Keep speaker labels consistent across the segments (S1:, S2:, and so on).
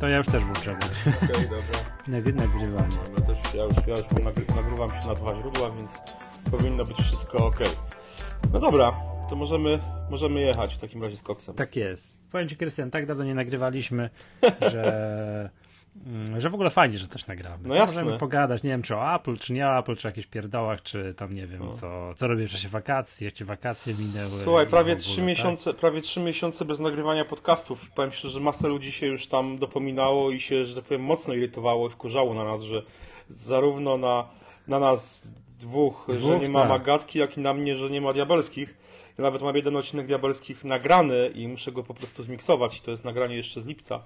S1: To ja już też włączam.
S2: Okej, okay, dobra.
S1: Nagrywanie.
S2: No, też, ja już, ja już nagry, nagrywam się na dwa źródła, więc powinno być wszystko ok. No dobra, to możemy, możemy jechać w takim razie z koksem.
S1: Tak jest. Powiem Ci, Krystian, tak dawno nie nagrywaliśmy, że że w ogóle fajnie, że coś nagramy.
S2: No jasne.
S1: Możemy pogadać, nie wiem, czy o Apple, czy nie o Apple, czy o jakichś pierdołach, czy tam nie wiem, no. co, co robię w czasie wakacji, jak ci wakacje minęły.
S2: Słuchaj, prawie trzy, tak? miesiące, prawie trzy miesiące bez nagrywania podcastów powiem szczerze, że masa ludzi się już tam dopominało i się, że tak powiem, mocno irytowało i wkurzało na nas, że zarówno na, na nas dwóch, dwóch że nie ma tak. Magatki, jak i na mnie, że nie ma diabelskich. Ja nawet mam jeden odcinek diabelskich nagrany i muszę go po prostu zmiksować. To jest nagranie jeszcze z lipca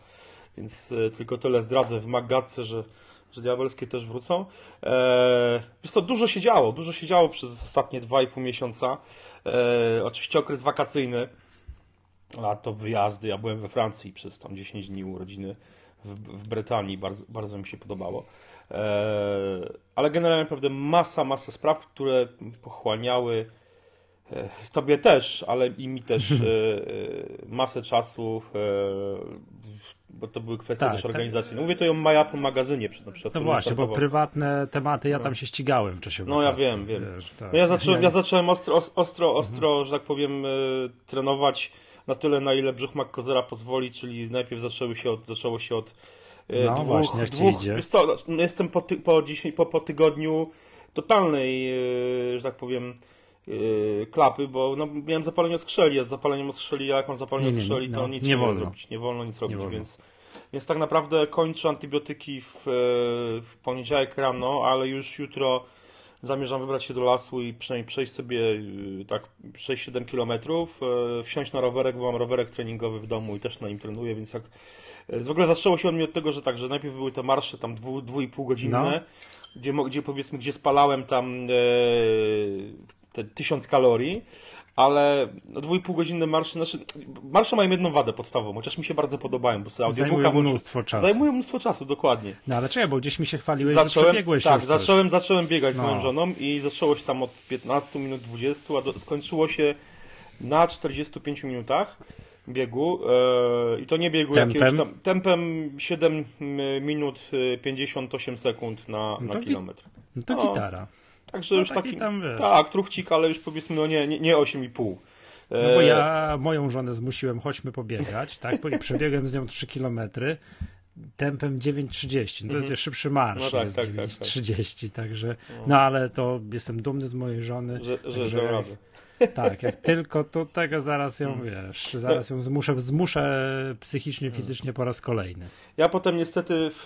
S2: więc e, tylko tyle zdradzę w Magatce, że, że diabelskie też wrócą. Eee, wiesz co, dużo się działo, dużo się działo przez ostatnie 2,5 miesiąca. Eee, oczywiście okres wakacyjny, a to wyjazdy. Ja byłem we Francji przez tam 10 dni urodziny w, w Brytanii, bardzo, bardzo mi się podobało. Ale generalnie naprawdę masa, masa spraw, które pochłaniały e, Tobie też, ale i mi też e, masę czasu bo to były kwestie tak, też tak. organizacyjne. Mówię to o MyApple magazynie na przykład.
S1: No właśnie, bo prywatne tematy, ja tam się ścigałem w czasie
S2: No ja wiem, wiem. Wiesz, tak. no ja zacząłem, ja zacząłem ostro, ostro, ostro mhm. że tak powiem, e, trenować na tyle, na ile brzuch McCozera pozwoli, czyli najpierw zaczęły się od, zaczęło się od
S1: e, no, dwóch, właśnie, jak dwóch idzie.
S2: Co, no, jestem po, ty, po, dzisiaj, po, po tygodniu totalnej, e, że tak powiem, Yy, klapy, bo no, miałem zapalenie skrzeli, a z zapaleniem skrzeli, a jak mam zapalenie nie, skrzeli, to no, nic nie, nie wolno robić, nie wolno nic robić, więc, więc tak naprawdę kończę antybiotyki w, w poniedziałek rano, ale już jutro zamierzam wybrać się do lasu i przynajmniej przejść sobie yy, tak 6-7 kilometrów, yy, wsiąść na rowerek, bo mam rowerek treningowy w domu i też na nim trenuję, więc jak w ogóle zaczęło się od mnie od tego, że tak, że najpierw były te marsze tam dwu, dwu i pół godzinne, no. gdzie, gdzie powiedzmy, gdzie spalałem tam e, te 1000 kalorii, ale no, dwójpół godzinne marsze, znaczy marsze mają jedną wadę podstawową, chociaż mi się bardzo podobają, bo sobie
S1: Zajmują mnóstwo czasu.
S2: Zajmują mnóstwo czasu, dokładnie.
S1: No ale czekaj, bo gdzieś mi się chwaliłeś, zacząłem, że przebiegłeś
S2: Tak, zacząłem, zacząłem biegać no. z moją żoną i zaczęło się tam od 15 minut 20, a do, skończyło się na 45 minutach biegu e, i to nie biegu tempem? jakiegoś tam, tempem 7 minut 58 sekund na, no na kilometr.
S1: No to no. gitara.
S2: Także no już taki, tam, wiesz. tak, truchcik, ale już powiedzmy, no nie, nie, nie 8,5.
S1: No bo ja e, moją żonę zmusiłem, chodźmy pobiegać, tak? Przebiegłem z nią 3 kilometry tempem 9.30. To jest mhm. szybszy marsz, no tak, jest tak, 9.30, tak, tak. także no. no. ale to jestem dumny z mojej żony.
S2: Że, że, że radę.
S1: Tak, jak tylko to tego zaraz ją mm. wiesz, zaraz ją zmuszę, zmuszę psychicznie, fizycznie po raz kolejny.
S2: Ja potem niestety w,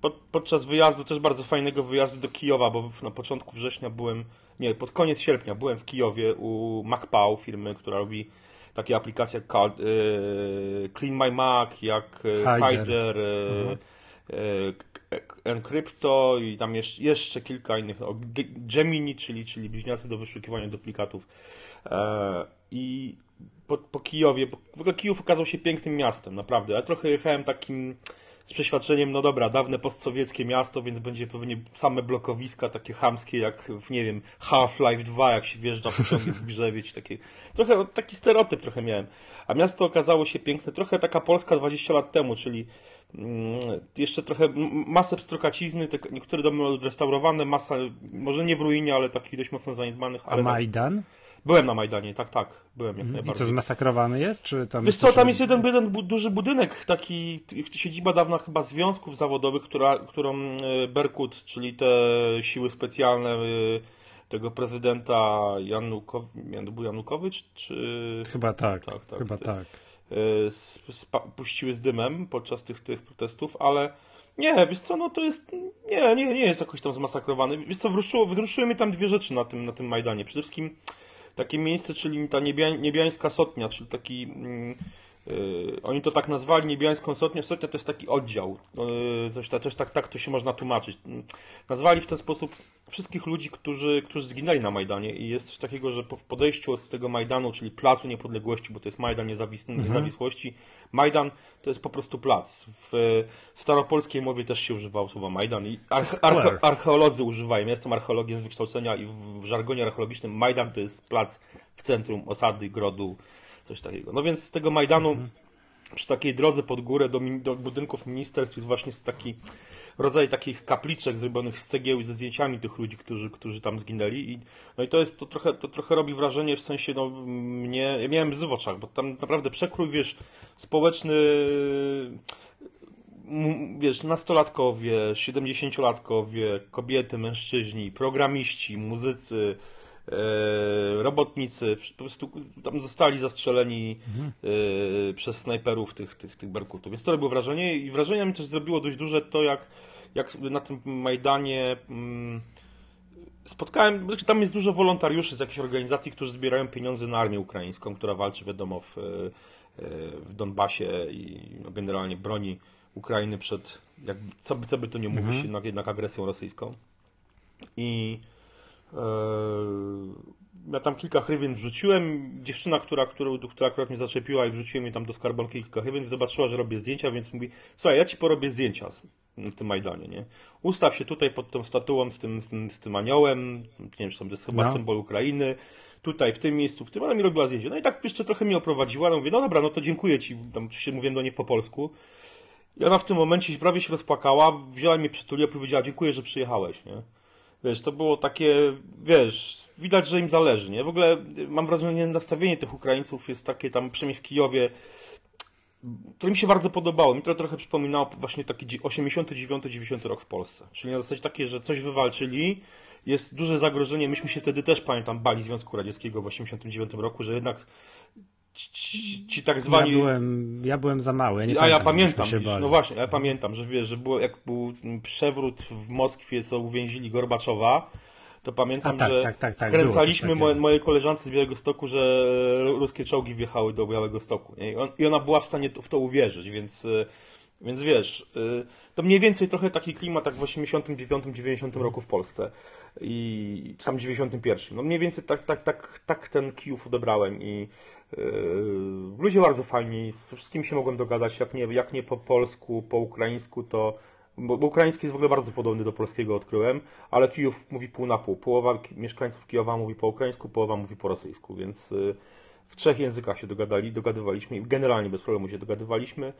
S2: pod, podczas wyjazdu, też bardzo fajnego wyjazdu do Kijowa, bo na początku września byłem, nie, pod koniec sierpnia byłem w Kijowie u MacPow, firmy, która robi takie aplikacje jak e, Clean My Mac, jak e, Hider, mhm. Encrypto i tam jeszcze, kilka innych, Gemini, czyli, czyli bliźniacy do wyszukiwania duplikatów. I po, po Kijowie, w ogóle Kijów okazał się pięknym miastem, naprawdę. Ja trochę jechałem takim z przeświadczeniem, no dobra, dawne postsowieckie miasto, więc będzie pewnie same blokowiska takie chamskie, jak w, nie wiem, Half-Life 2, jak się wjeżdża w Grzewieć, takie, trochę, taki stereotyp trochę miałem. A miasto okazało się piękne, trochę taka Polska 20 lat temu, czyli mm, jeszcze trochę masę pstrokacizny, niektóre domy odrestaurowane, masa, może nie w ruinie, ale takich dość mocno zaniedbanych.
S1: A Majdan?
S2: Byłem na Majdanie, tak, tak, byłem jak
S1: najbardziej. I co, zmasakrowany jest? Czy tam
S2: Wiesz co, tam jest jeden, jeden duży budynek, taki siedziba dawna chyba związków zawodowych, która, którą e, Berkut, czyli te siły specjalne e, tego prezydenta Janukow... Janukowicz, czy...
S1: Chyba tak, tak, tak chyba tak.
S2: E, puściły z dymem podczas tych, tych protestów, ale nie, wiesz co, no to jest, nie, nie, nie jest jakoś tam zmasakrowany. Wiesz co, wruszyło, wzruszyły mnie tam dwie rzeczy na tym, na tym Majdanie. Przede wszystkim takie miejsce, czyli ta niebia, niebiańska sotnia, czyli taki mm, oni to tak nazwali niebiańską sotnię. Sotnia to jest taki oddział. Yy, coś, coś tak, tak to się można tłumaczyć. Yy, nazwali w ten sposób wszystkich ludzi, którzy, którzy zginęli na Majdanie i jest coś takiego, że po podejściu z tego Majdanu, czyli Placu Niepodległości, bo to jest Majdan Niezawis mhm. Niezawisłości, Majdan to jest po prostu plac. W, w staropolskiej mowie też się używało słowa Majdan i arche, arche, archeolodzy używają. Ja jestem archeologiem z wykształcenia i w, w żargonie archeologicznym Majdan to jest plac w centrum osady, grodu, coś takiego. No więc z tego Majdanu mhm. przy takiej drodze pod górę do, do budynków ministerstw jest właśnie taki rodzaj takich kapliczek zrobionych z cegieł i ze zdjęciami tych ludzi, którzy, którzy tam zginęli. I, no i to jest, to trochę, to trochę robi wrażenie w sensie, no mnie, ja miałem łzy w oczach, bo tam naprawdę przekrój, wiesz, społeczny, wiesz, nastolatkowie, siedemdziesięciolatkowie, kobiety, mężczyźni, programiści, muzycy, robotnicy po prostu tam zostali zastrzeleni mhm. E, przez snajperów tych, tych, tych Berkutów. Więc to robiło wrażenie i wrażenie mi też zrobiło dość duże to, jak, jak na tym Majdanie mm, spotkałem, znaczy tam jest dużo wolontariuszy z jakichś organizacji, którzy zbierają pieniądze na armię ukraińską, która walczy wiadomo w, e, w Donbasie i no, generalnie broni Ukrainy przed, jak, co, by, co by to nie mówić, mhm. jednak, jednak agresją rosyjską. I ja tam kilka hrywien wrzuciłem. Dziewczyna, która, która, która akurat mnie zaczepiła i wrzuciłem jej tam do skarbonki kilka hrywien, zobaczyła, że robię zdjęcia, więc mówi, słuchaj, ja ci porobię zdjęcia na tym Majdanie, nie? Ustaw się tutaj pod tą statuą z tym, z tym, z tym aniołem, nie wiem, czy to jest chyba no. symbol Ukrainy, tutaj, w tym miejscu, w tym, ona mi robiła zdjęcie. No i tak jeszcze trochę mnie oprowadziła, no mówię, no dobra, no to dziękuję ci, tam oczywiście mówiłem do niej po polsku. I ona w tym momencie prawie się rozpłakała, wzięła mnie przytuliła i powiedziała, dziękuję, że przyjechałeś, nie? Wiesz, to było takie, wiesz, widać, że im zależy, nie? W ogóle mam wrażenie, że nastawienie tych Ukraińców jest takie tam, przynajmniej w Kijowie, które mi się bardzo podobało. Mi to trochę przypominało właśnie taki 89-90 rok w Polsce. Czyli na zasadzie takie, że coś wywalczyli, jest duże zagrożenie. Myśmy się wtedy też, pamiętam, bali Związku Radzieckiego w 89 roku, że jednak ci, ci tak zwani...
S1: Ja byłem, ja byłem za mały.
S2: Ja a ja pamiętam, no właśnie, ja pamiętam, że wiesz, że było, jak był przewrót w Moskwie, co uwięzili Gorbaczowa, to pamiętam, tak, że tak, tak, tak, kręcaliśmy moje, mojej koleżance z Białego Stoku, że ruskie czołgi wjechały do Białego Stoku. Nie? I, on, I ona była w stanie w to uwierzyć, więc, y, więc wiesz, y, to mniej więcej trochę taki klimat jak w 89-90 roku w Polsce i sam 91. No mniej więcej tak, tak, tak, tak ten Kijów odebrałem i ludzie bardzo fajni, z wszystkim się mogłem dogadać, jak nie, jak nie po polsku, po ukraińsku, to bo, bo ukraiński jest w ogóle bardzo podobny do polskiego, odkryłem, ale Kijów mówi pół na pół. Połowa mieszkańców Kijowa mówi po ukraińsku, połowa mówi po rosyjsku, więc yy, w trzech językach się dogadali, dogadywaliśmy i generalnie bez problemu się dogadywaliśmy.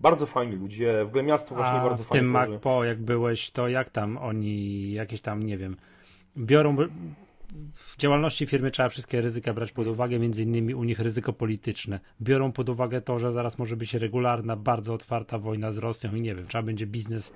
S2: Bardzo fajni ludzie, w ogóle miasto właśnie
S1: A
S2: bardzo
S1: w tym MacPo, jak byłeś, to jak tam oni jakieś tam, nie wiem, biorą w działalności firmy trzeba wszystkie ryzyka brać pod uwagę, między innymi u nich ryzyko polityczne. Biorą pod uwagę to, że zaraz może być regularna, bardzo otwarta wojna z Rosją i nie wiem, trzeba będzie biznes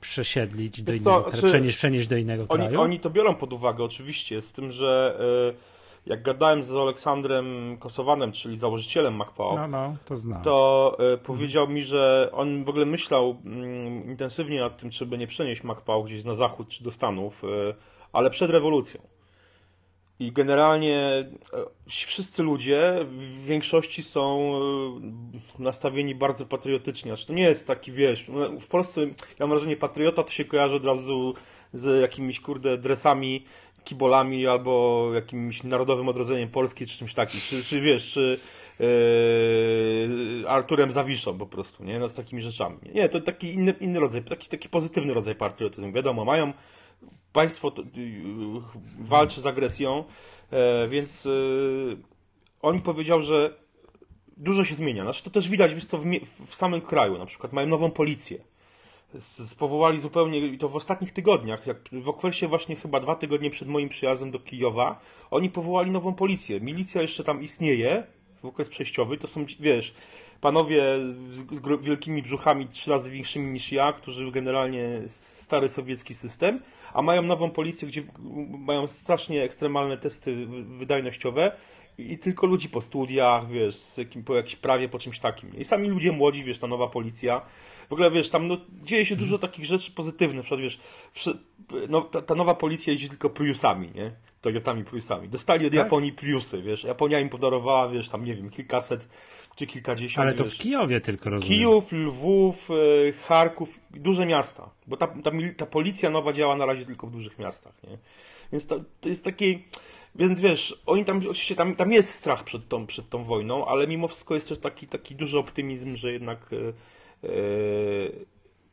S1: przesiedlić do innego, co, przenieść, przenieść do innego
S2: oni,
S1: kraju.
S2: Oni to biorą pod uwagę oczywiście, z tym, że y, jak gadałem z Aleksandrem Kosowanem, czyli założycielem MacPow,
S1: no, no, to, znam.
S2: to y, powiedział mi, że on w ogóle myślał mm, intensywnie nad tym, czy by nie przenieść MacPow gdzieś na zachód czy do Stanów, y, ale przed rewolucją. I generalnie e, wszyscy ludzie w większości są e, nastawieni bardzo patriotycznie. Znaczy, to nie jest taki, wiesz, no, w Polsce ja mam wrażenie, patriota to się kojarzy od razu z jakimiś, kurde, dresami, kibolami albo jakimś narodowym odrodzeniem Polski czy czymś takim. Czy, czy wiesz, czy yy, Arturem Zawiszą po prostu, nie? No, z takimi rzeczami. Nie, to taki inny, inny rodzaj, taki, taki pozytywny rodzaj patriotyzmu. Wiadomo, mają państwo y, walczy z agresją, e, więc y, on powiedział, że dużo się zmienia. Znaczy to też widać wiesz co, w, samym kraju. Na przykład mają nową policję. Spowołali zupełnie, i to w ostatnich tygodniach, jak w okresie właśnie chyba dwa tygodnie przed moim przyjazdem do Kijowa, oni powołali nową policję. Milicja jeszcze tam istnieje, w okres przejściowy, to są, wiesz, panowie z wielkimi brzuchami, trzy razy większymi niż ja, którzy generalnie stary sowiecki system, a mają nową policję, gdzie mają strasznie ekstremalne testy wydajnościowe i tylko ludzi po studiach, wiesz, po jakimś prawie, po czymś takim. I sami ludzie młodzi, wiesz, ta nowa policja. W ogóle, wiesz, tam no, dzieje się dużo takich rzeczy pozytywnych. Na przykład, wiesz, no, ta, ta, nowa policja jeździ tylko Priusami, nie? Toyotami Priusami. Dostali od tak? Japonii Priusy, wiesz. Japonia im podarowała, wiesz, tam, nie wiem, kilkaset czy kilkadziesiąt.
S1: Ale to
S2: wiesz,
S1: w Kijowie tylko rozumiem.
S2: Kijów, Lwów, e, Charków, duże miasta. Bo ta, ta, ta policja nowa działa na razie tylko w dużych miastach, nie? Więc to, to jest taki... Więc wiesz, oni tam, oczywiście tam, tam jest strach przed tą, przed tą wojną, ale mimo wszystko jest też taki, taki duży optymizm, że jednak e,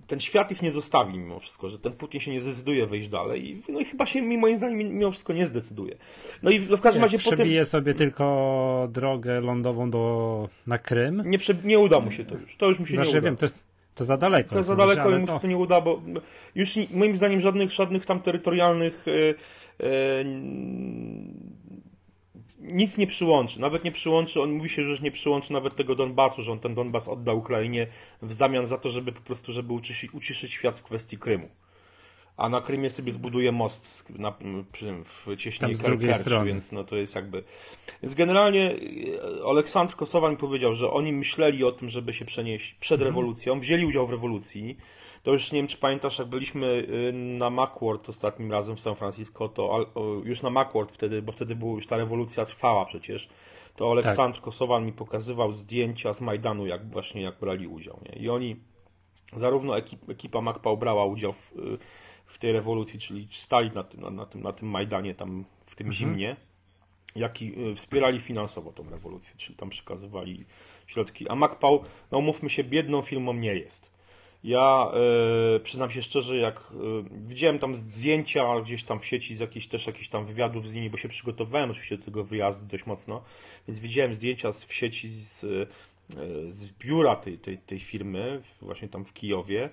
S2: ten świat ich nie zostawi mimo wszystko, że ten Putin się nie zdecyduje wejść dalej i, no i chyba się moim zdaniem mimo wszystko nie zdecyduje. No i w każdym razie
S1: potem... Przebije sobie tylko drogę lądową do, na Krym.
S2: Nie, prze... nie uda mu się to już. To już mu się znaczy, nie uda.
S1: wiem, to, to za daleko.
S2: To za daleko i mu się to nie uda, bo już moim zdaniem żadnych, żadnych tam terytorialnych yy, yy, nic nie przyłączy. Nawet nie przyłączy, on mówi się, że już nie przyłączy nawet tego Donbasu, że on ten Donbas odda Ukrainie w zamian za to, żeby po prostu, żeby uciszyć, uciszyć świat w kwestii Krymu. A na Krymie sobie zbuduje most na, w cieśninie Kercz, więc no to jest jakby... Więc generalnie e, Aleksandr Kosowan powiedział, że oni myśleli o tym, żeby się przenieść przed mhm. rewolucją, wzięli udział w rewolucji, to już nie wiem, czy pamiętasz, jak byliśmy y, na Macworld ostatnim razem w San Francisco, to już na Macworld wtedy, bo wtedy była już ta rewolucja trwała przecież, to Aleksandr tak. Kosowan mi pokazywał zdjęcia z Majdanu, jak właśnie jak brali udział. Nie? I oni, zarówno ekip, ekipa MacPau brała udział w, y, w tej rewolucji, czyli stali na tym, na, na, tym, na tym Majdanie, tam w tym mhm. zimnie, jak i y, wspierali finansowo tą rewolucję, czyli tam przekazywali środki. A MacPau, no mówmy się, biedną firmą nie jest. Ja e, przyznam się szczerze, jak e, widziałem tam zdjęcia gdzieś tam w sieci z jakichś też jakichś tam wywiadów z nimi, bo się przygotowałem oczywiście do tego wyjazdu dość mocno, więc widziałem zdjęcia w sieci z, e, z biura tej, tej, tej firmy, właśnie tam w Kijowie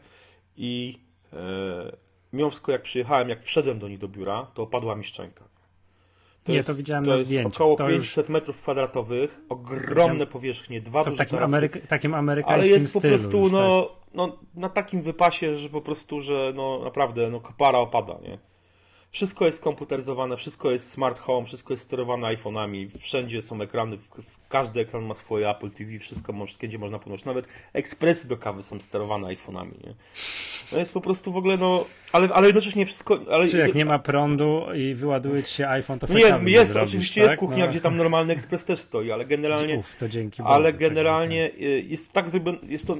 S2: i e, mimo wszystko jak przyjechałem, jak wszedłem do nich do biura, to opadła mi szczęka.
S1: To nie, jest, to widziałem to na zdjęciu.
S2: około to 500 już... metrów kwadratowych, ogromne powierzchnie, dwa
S1: to w takim, Ameryka, takim amerykańskim
S2: Ale jest po prostu, no, tak? No, na takim wypasie, że po prostu, że no naprawdę, no kopara opada, nie? Wszystko jest komputeryzowane, wszystko jest smart home, wszystko jest sterowane iPhone'ami, wszędzie są ekrany, każdy ekran ma swoje Apple TV, wszystko wszystkie można podnosić, nawet ekspresy do kawy są sterowane iPhone'ami, nie? No jest po prostu w ogóle, no, ale, ale jednocześnie wszystko... Ale,
S1: Czy jak nie ma prądu i wyładuje ci się iPhone, to
S2: sobie Nie, jest, zrobisz, oczywiście tak? jest kuchnia, no. gdzie tam normalny ekspres też stoi, ale generalnie...
S1: Uf, to dzięki
S2: Bogu, Ale generalnie tak, jest tak zrobione, jest to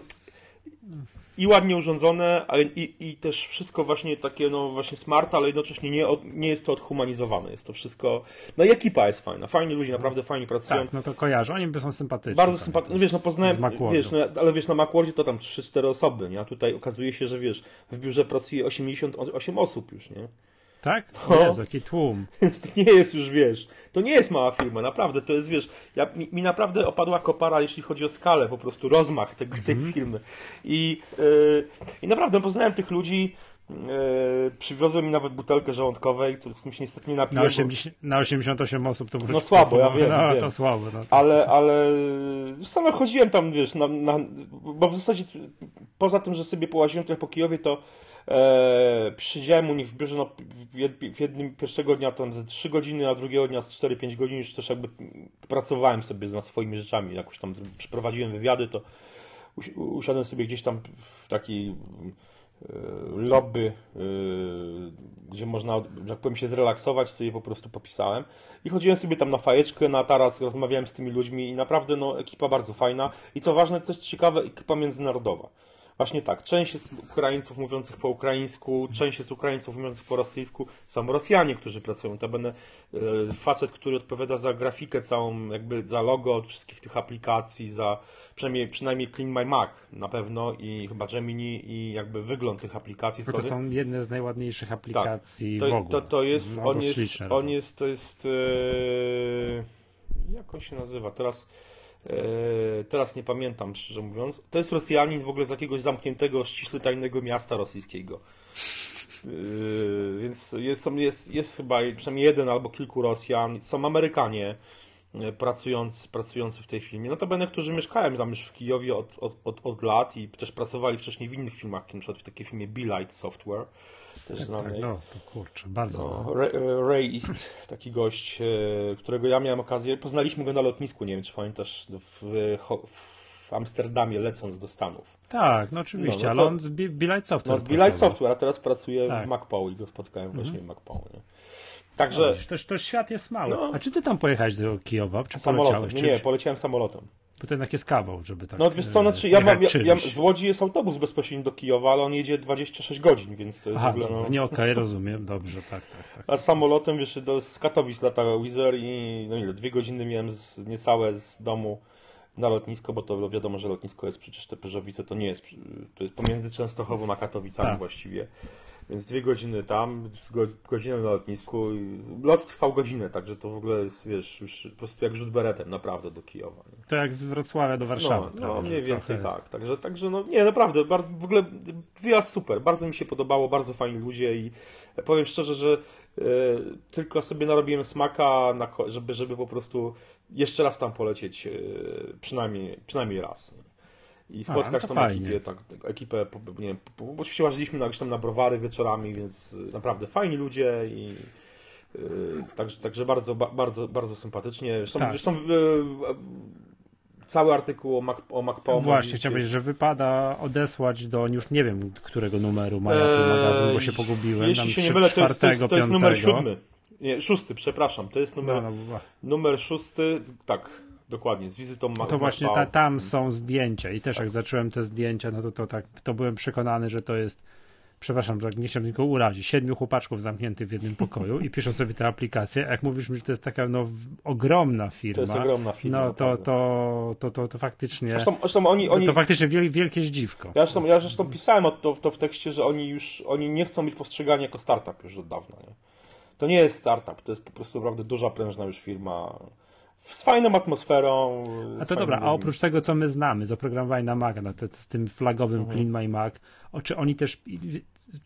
S2: i ładnie urządzone, ale i, i też wszystko właśnie takie, no właśnie smart, ale jednocześnie nie, od, nie jest to odhumanizowane. Jest to wszystko. No i ekipa jest fajna. Fajni ludzie, naprawdę fajnie pracują.
S1: Tak, no to kojarzę, oni by są sympatyczni.
S2: Bardzo tak, sympatyczni. No wiesz, no poznałem, wiesz, no, ale wiesz, na Macworldzie to tam 3-4 osoby, nie? A tutaj okazuje się, że wiesz, w biurze pracuje 88 osób już, nie?
S1: Tak? No. Jezu, jaki tłum.
S2: Więc to nie jest już, wiesz, to nie jest mała firma, naprawdę, to jest, wiesz, ja, mi, mi naprawdę opadła kopara, jeśli chodzi o skalę, po prostu rozmach tej, tej mm -hmm. firmy. I, yy, I naprawdę poznałem tych ludzi, Yy, przywiozłem mi nawet butelkę żołądkowej, którą z tym się niestety nie napiłem.
S1: Na, 80, na 88 osób to
S2: wróci. No słabo, ja wiem.
S1: No,
S2: wiem.
S1: to słabo. No.
S2: Ale, ale sam chodziłem tam, wiesz, na, na, bo w zasadzie poza tym, że sobie połaziłem trochę po Kijowie, to E, u nich w no, w jednym pierwszego dnia tam ze 3 godziny, a drugiego dnia z 4-5 godzin już też jakby pracowałem sobie nad swoimi rzeczami. Jakoś tam przeprowadziłem wywiady, to usiadłem sobie gdzieś tam w takiej lobby, e, gdzie można, tak powiem, się zrelaksować, sobie po prostu popisałem. I chodziłem sobie tam na fajeczkę, na taras, rozmawiałem z tymi ludźmi i naprawdę no, ekipa bardzo fajna. I co ważne, też ciekawe, ekipa międzynarodowa. Właśnie tak, część jest Ukraińców mówiących po ukraińsku, część jest Ukraińców mówiących po rosyjsku, są Rosjanie, którzy pracują. To będę e, facet, który odpowiada za grafikę całą, jakby za logo od wszystkich tych aplikacji, za przynajmniej, przynajmniej Clean My Mac na pewno i chyba Gemini i jakby wygląd tych aplikacji.
S1: To są jedne z najładniejszych aplikacji
S2: tak. to,
S1: w ogóle.
S2: To, to jest, on jest, on jest, to jest, yy, jak on się nazywa? Teraz E, teraz nie pamiętam, szczerze mówiąc. To jest Rosjanin w ogóle z jakiegoś zamkniętego, ściśle tajnego miasta rosyjskiego. E, więc jest, jest, jest chyba przynajmniej jeden albo kilku Rosjan. Są Amerykanie e, pracujący, pracujący w tej firmie. Notabene, którzy mieszkają tam już w Kijowie od, od, od, od lat i też pracowali wcześniej w innych filmach, przykład w takiej firmie Be Light Software też tak,
S1: Tak, no, to kurczę, bardzo no,
S2: Ray, Ray East, taki gość, e, którego ja miałem okazję, poznaliśmy go na lotnisku, nie wiem czy pamiętasz, w, w Amsterdamie lecąc do Stanów.
S1: Tak, no oczywiście, no, no to, ale on z Bilight Software.
S2: No z Bilight Software, a teraz pracuje tak. w MacPow i go spotkałem właśnie w MacPow. Nie? Także...
S1: No, to, to świat jest mały. No. A czy ty tam pojechałeś do Kijowa? Czy
S2: samolotem? Nie, nie, poleciałem samolotem.
S1: Bo to jednak jest kawał, żeby tak.
S2: No wiesz co, znaczy, ja mam, ja, ja, z Łodzi jest autobus bezpośrednio do Kijowa, ale on jedzie 26 godzin, więc to jest Aha, w ogóle. No...
S1: Nie, okej, okay, rozumiem, dobrze, tak, tak, tak.
S2: A samolotem, wiesz, do, z Katowic latał Wizer i no ile, dwie godziny miałem z, niecałe z domu na lotnisko, bo to wiadomo, że lotnisko jest przecież te Pyżowice, to nie jest, to jest pomiędzy Częstochową a Katowicami tak. właściwie. Więc dwie godziny tam, godzinę na lotnisku. Lot trwał godzinę, także to w ogóle jest, wiesz, już po prostu jak rzut beretem, naprawdę do Kijowa. Nie?
S1: To jak z Wrocławia do Warszawy.
S2: No, no mniej więcej trochę... tak. Także, także no nie, naprawdę, bardzo, w ogóle wyjazd super, bardzo mi się podobało, bardzo fajni ludzie i powiem szczerze, że tylko sobie narobiłem smaka, żeby, żeby po prostu jeszcze raz tam polecieć e, przynajmniej, przynajmniej raz. I spotkać A, no tą ekipę, tak, ekipę, nie wiem, bo oczywiście łażyliśmy na, tam na browary wieczorami, więc e, naprawdę fajni ludzie i Także, także bardzo, bardzo, bardzo sympatycznie. Zresztą, tak. zresztą cały artykuł o, Mac, o.
S1: Właśnie, chciałem powiedzieć, że wypada odesłać do już nie wiem którego numeru ma eee, magazyn, bo się pogubiłem.
S2: Jeśli się nie mylę, to jest, to, jest, to jest numer siódmy. Nie, szósty, przepraszam. To jest numer, no, no, numer szósty, tak, dokładnie, z wizytą Mac.
S1: To właśnie ta, tam są zdjęcia i też tak. jak zacząłem te zdjęcia, no to, to tak, to byłem przekonany, że to jest przepraszam, że nie chciałem tylko urazić, siedmiu chłopaczków zamkniętych w jednym pokoju i piszą sobie tę aplikację. A jak mówisz mi, że to jest taka no, ogromna firma,
S2: to jest ogromna firma,
S1: no to, to, to, to, to faktycznie
S2: zresztą, zresztą oni, oni...
S1: to faktycznie wielkie zdziwko.
S2: Ja zresztą, ja zresztą pisałem to, to w tekście, że oni już oni nie chcą być postrzegani jako startup już od dawna. Nie? To nie jest startup, to jest po prostu naprawdę duża, prężna już firma z fajną atmosferą.
S1: A to dobra, a oprócz tego, co my znamy z oprogramowania na Mac, no z tym flagowym mhm. Clean My Mac, o, czy oni też,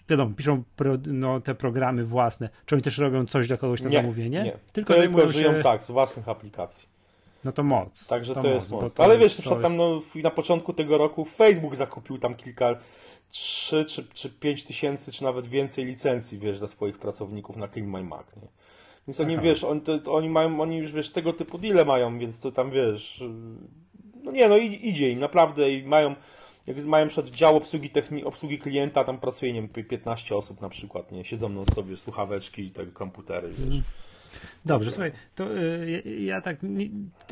S1: wiadomo, piszą pro, no, te programy własne, czy oni też robią coś dla kogoś na nie, zamówienie?
S2: Nie, tylko, tylko żyją się... tak, z własnych aplikacji.
S1: No to moc.
S2: Także to, to jest moc. To Ale wiesz, jest... tam no, na początku tego roku Facebook zakupił tam kilka, trzy czy, czy pięć tysięcy, czy nawet więcej licencji, wiesz, dla swoich pracowników na Clean My Mac, nie? Więc oni, Aha. wiesz, on, to, to oni mają, oni już, wiesz, tego typu deale mają, więc to tam, wiesz, no nie, no idzie im naprawdę i mają, jak mają przed dział obsługi, techni- obsługi klienta, tam pracuje, nie wiem, 15 osób na przykład, nie, siedzą na sobie słuchaweczki i te komputery, wiesz. Mhm.
S1: Dobrze, słuchaj, to y, ja tak,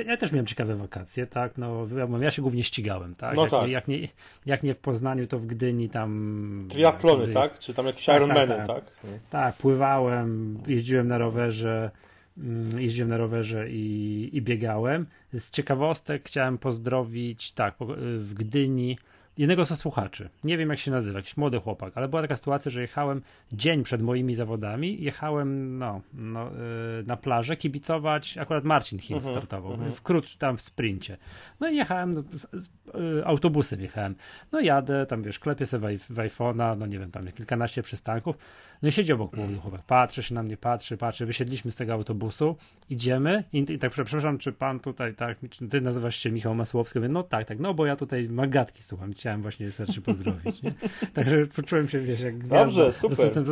S1: ja też miałem ciekawe wakacje, tak, no, ja się głównie ścigałem, tak,
S2: no
S1: jak,
S2: tak.
S1: Jak, nie, jak nie w Poznaniu, to w Gdyni tam...
S2: Triatlony, tak? Czy tam jakieś tak, Ironmany, tak, tak? Tak,
S1: tak, pływałem, jeździłem na rowerze, mm, jeździłem na rowerze i, i biegałem. Z ciekawostek chciałem pozdrowić, tak, w Gdyni jednego ze słuchaczy. Nie wiem jak się nazywa, jakiś młody chłopak, ale była taka sytuacja, że jechałem dzień przed moimi zawodami, jechałem no, no yy, na plażę kibicować, akurat Marcin Hin uh-huh, startował, uh-huh. w krótszym tam w sprincie. No i jechałem, no, z, z, yy, autobusem jechałem. No jadę, tam wiesz, klepię sobie w, w iPhone'a, no nie wiem, tam kilkanaście przystanków, no i siedzi obok młody chłopak, patrzy się na mnie, patrzy, patrzy, wysiedliśmy z tego autobusu, idziemy i, i tak, przepraszam, czy pan tutaj, tak, ty nazywasz się Michał Masłowski? Mówię, no tak, tak, no bo ja tutaj Magatki słucham, chciałem właśnie serdecznie pozdrowić, nie? Także poczułem się, wiesz, jak
S2: Dobrze, super. System,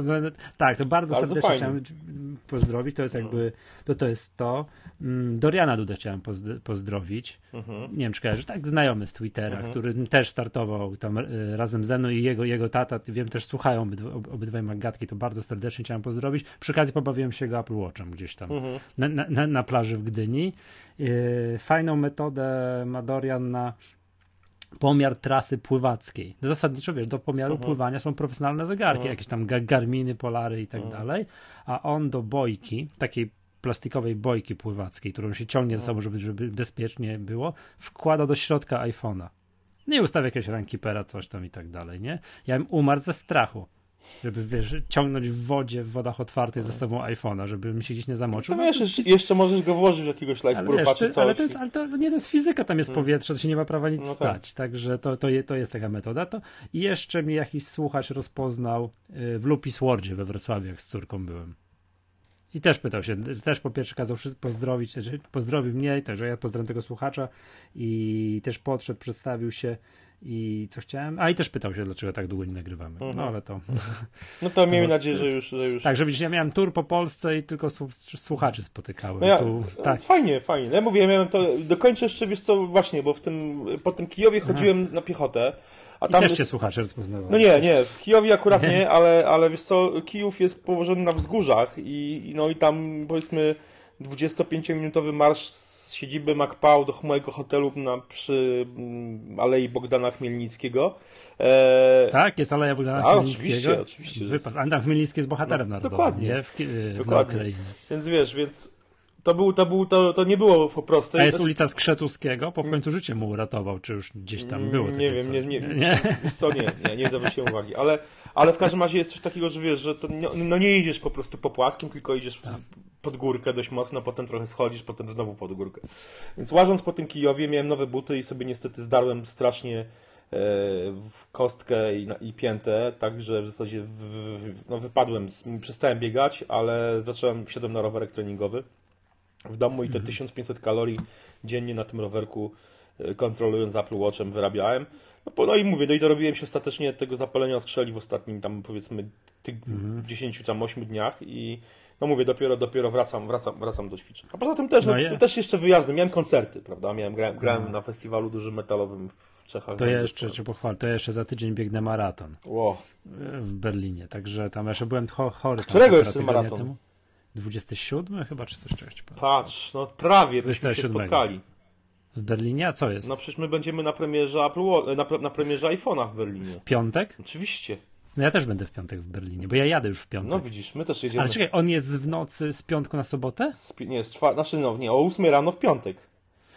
S1: tak, to bardzo, bardzo serdecznie fajnie. chciałem pozdrowić, to jest jakby, to to jest to. Mm, Doriana Duda chciałem pozdrowić. Mhm. Nie wiem, czy kojarzysz, tak znajomy z Twittera, mhm. który też startował tam e, razem ze mną i jego, jego tata, wiem, też słuchają obydwa, obydwaj Magatki, to bardzo serdecznie chciałem pozdrowić. Przy okazji pobawiłem się go Apple Watchem gdzieś tam mhm. na, na, na, plaży w Gdyni. E, fajną metodę ma Dorian na pomiar trasy pływackiej. No zasadniczo, wiesz, do pomiaru uh-huh. pływania są profesjonalne zegarki, uh-huh. jakieś tam garminy, polary i tak uh-huh. dalej, a on do bojki, takiej plastikowej bojki pływackiej, którą się ciągnie ze sobą, żeby, żeby bezpiecznie było, wkłada do środka iPhone'a. No i ustawia jakiegoś rankipera, coś tam i tak dalej, nie? Ja bym umarł ze strachu żeby wiesz, ciągnąć w wodzie, w wodach otwartych ze sobą iPhone'a, żeby mi się gdzieś nie zamoczył.
S2: No, no wiesz, jest... jeszcze możesz go włożyć w jakiegoś live ale, wiesz,
S1: ty, ale to jest, ale to nie to jest fizyka, tam jest hmm. powietrze, to się nie ma prawa nic no tak. stać, także to, to, to jest taka metoda. To I jeszcze mi jakiś słuchacz rozpoznał y, w Lupis Wordzie we Wrocławiu, jak z córką byłem. I też pytał się, też po pierwsze kazał pozdrowić, pozdrowił mnie, także ja pozdrawiam tego słuchacza i też podszedł, przedstawił się i co chciałem? A i też pytał się, dlaczego tak długo nie nagrywamy. No mhm. ale to.
S2: No to miejmy nadzieję, że już, że już.
S1: Tak, że widzisz, ja miałem tour po Polsce i tylko słuchaczy spotykałem.
S2: No ja, tu, tak. Fajnie, fajnie. No ja mówię, ja miałem to. Dokończę jeszcze, wiesz co, właśnie, bo w tym, po tym Kijowie chodziłem Aha. na piechotę.
S1: A tam I też jest... cię słuchacze rozpoznawał.
S2: No nie, nie, w Kijowie akurat nie, ale, ale wiesz co, Kijów jest położony na wzgórzach i, no i tam powiedzmy 25-minutowy marsz siedziby MacPau do mojego hotelu na, przy mm, Alei Bogdana Chmielnickiego.
S1: E... Tak, jest Aleja Bogdana A, Chmielnickiego.
S2: Oczywiście, oczywiście.
S1: Wypas. Andrzej Chmielnicki jest bohaterem no, narodowym.
S2: Dokładnie.
S1: Nie? W, w dokładnie.
S2: Więc wiesz, więc to, był, to, był, to, to nie było po prostu.
S1: A jest ulica Skrzetuskiego, po w końcu życie mu uratował, czy już gdzieś tam było
S2: Nie wiem, nie, nie, nie, to nie, nie, nie uwagi, ale, ale w każdym razie jest coś takiego, że wiesz, że to nie, no nie idziesz po prostu po płaskim, tylko idziesz tak. pod górkę dość mocno, potem trochę schodzisz, potem znowu pod górkę. Więc łażąc po tym Kijowie miałem nowe buty i sobie niestety zdarłem strasznie w kostkę i, i piętę, tak, że w zasadzie w, w, no wypadłem, przestałem biegać, ale zacząłem, wsiadłem na rowerek treningowy w domu i te 1500 mhm. kalorii dziennie na tym rowerku e, kontrolując Apple Watchem wyrabiałem. No, no i mówię, no i dorobiłem się ostatecznie tego zapalenia skrzeli w ostatnim tam powiedzmy tych mhm. 10 tam 8 dniach i no mówię, dopiero, dopiero wracam, wracam, wracam do ćwiczeń. A poza tym też, no, no też jeszcze wyjazdy, miałem koncerty, prawda, miałem, grałem, grałem no. na festiwalu dużym metalowym w Czechach.
S1: To jeszcze, cię pochwal, to jeszcze za tydzień biegnę maraton wow. w Berlinie, także tam jeszcze byłem chory.
S2: Którego jest ten maraton?
S1: Temu. 27 chyba, czy coś czegoś.
S2: Patrz, no prawie byśmy się spotkali.
S1: W Berlinie? A co jest?
S2: No przecież my będziemy na premierze Apple, na, na premierze iPhone'a w Berlinie.
S1: W piątek?
S2: Oczywiście.
S1: No ja też będę w piątek w Berlinie, bo ja jadę już w piątek.
S2: No widzisz, my też jedziemy.
S1: Ale czekaj, on jest w nocy z piątku na sobotę?
S2: Z, nie, z czwar... znaczy no, nie, o 8 rano w piątek.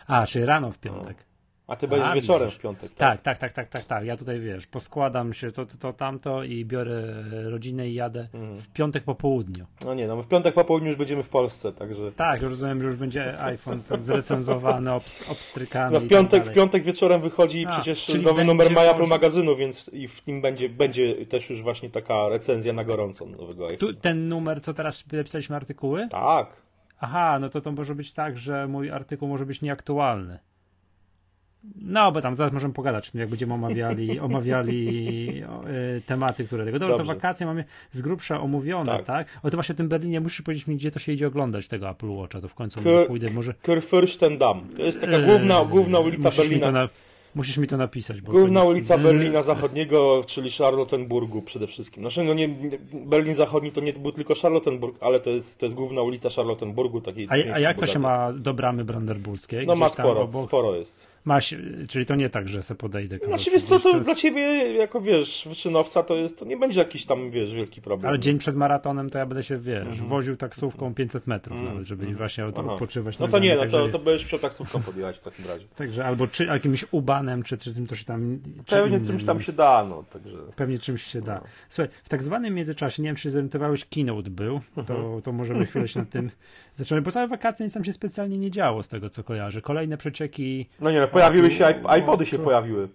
S1: A, czyli rano w piątek. No.
S2: A ty będziesz A, wieczorem widzisz. w piątek,
S1: tak? Tak, tak, tak, tak, tak, Ja tutaj wiesz, poskładam się to, to, to tamto i biorę rodzinę i jadę mhm. w piątek po południu.
S2: No nie, no my w piątek po południu już będziemy w Polsce, także.
S1: Tak, rozumiem, że już będzie iPhone tak zrecenzowany, obst obstrykany.
S2: No w piątek, tak w piątek wieczorem wychodzi A, przecież nowy numer My Apple magazynu, więc i w nim będzie, będzie też już właśnie taka recenzja na gorąco nowego iPhone. Tu,
S1: ten numer, co teraz napisaliśmy artykuły?
S2: Tak.
S1: Aha, no to to może być tak, że mój artykuł może być nieaktualny. No, bo tam zaraz możemy pogadać, jak będziemy omawiali, omawiali y, tematy, które tego. Dobra, Dobrze. to wakacje mamy z grubsza omówione, tak. tak? O to właśnie w tym Berlinie musisz powiedzieć mi, gdzie to się idzie oglądać tego Apple Watcha, to w końcu K pójdę. Może...
S2: Kurfürstendamm. To jest taka główna, yy, główna ulica Berlina.
S1: Na... Musisz mi to napisać.
S2: Główna ulica Berlina Zachodniego, czyli Charlottenburgu przede wszystkim. Znaczy, no nie, Berlin Zachodni to nie był tylko Charlottenburg, ale to jest, to jest główna ulica Charlottenburgu. Takiej
S1: a, a jak to się ma do bramy brandenburskiej?
S2: No ma sporo, obok... sporo jest.
S1: Czyli to nie tak, że se podejdę.
S2: Znaczy, wiesz co, to dla ciebie, jako wiesz, wyczynowca, to jest, to nie będzie jakiś tam, wiesz, wielki problem.
S1: Ale dzień przed maratonem to ja będę się, wiesz, mm -hmm. woził taksówką 500 metrów mm -hmm. nawet, żeby mm -hmm. właśnie odpoczywać.
S2: No to nie, no to, to będziesz musiał taksówką podjechać w takim razie.
S1: Także, albo czy jakimś ubanem, czy, czy tym to się tam...
S2: Pewnie innym, czymś tam się da, no, także...
S1: Pewnie czymś się da. No. Słuchaj, w tak zwanym międzyczasie, nie wiem, czy zorientowałeś, keynote był, to, mhm. to możemy chwilę się nad tym zacząć, bo całe wakacje nic tam się specjalnie nie działo z tego, co kojarzę. Kolejne przecieki...
S2: No nie, no, pojawiły się iPody się pojawiły.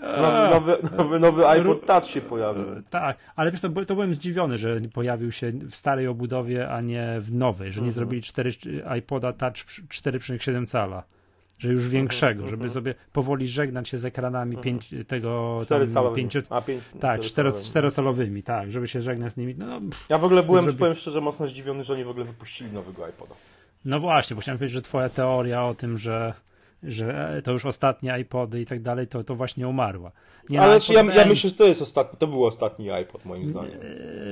S2: Nowy, nowy, nowy, nowy iPod Touch się pojawił.
S1: Tak, ale wiesz co, to byłem zdziwiony, że pojawił się w starej obudowie, a nie w nowej, że nie mhm. zrobili 4, iPoda Touch 4,7 cala. Że już większego, mhm, żeby mhm. sobie powoli żegnać się z ekranami pięć, tego tam, pięcio, a, pięć, tak, cztero, czterocalowymi, tak, żeby się żegnać z nimi. No, no
S2: ja w ogóle byłem, zrobi... powiem szczerze, mocno zdziwiony, że oni w ogóle wypuścili nowego iPoda.
S1: No właśnie, bo chciałem powiedzieć, że twoja teoria o tym, że że to już ostatnie iPody i tak dalej, to, to właśnie umarła.
S2: Nie, Ale no, ja, ja, myślę, że to jest ostatni, to był ostatni iPod moim zdaniem.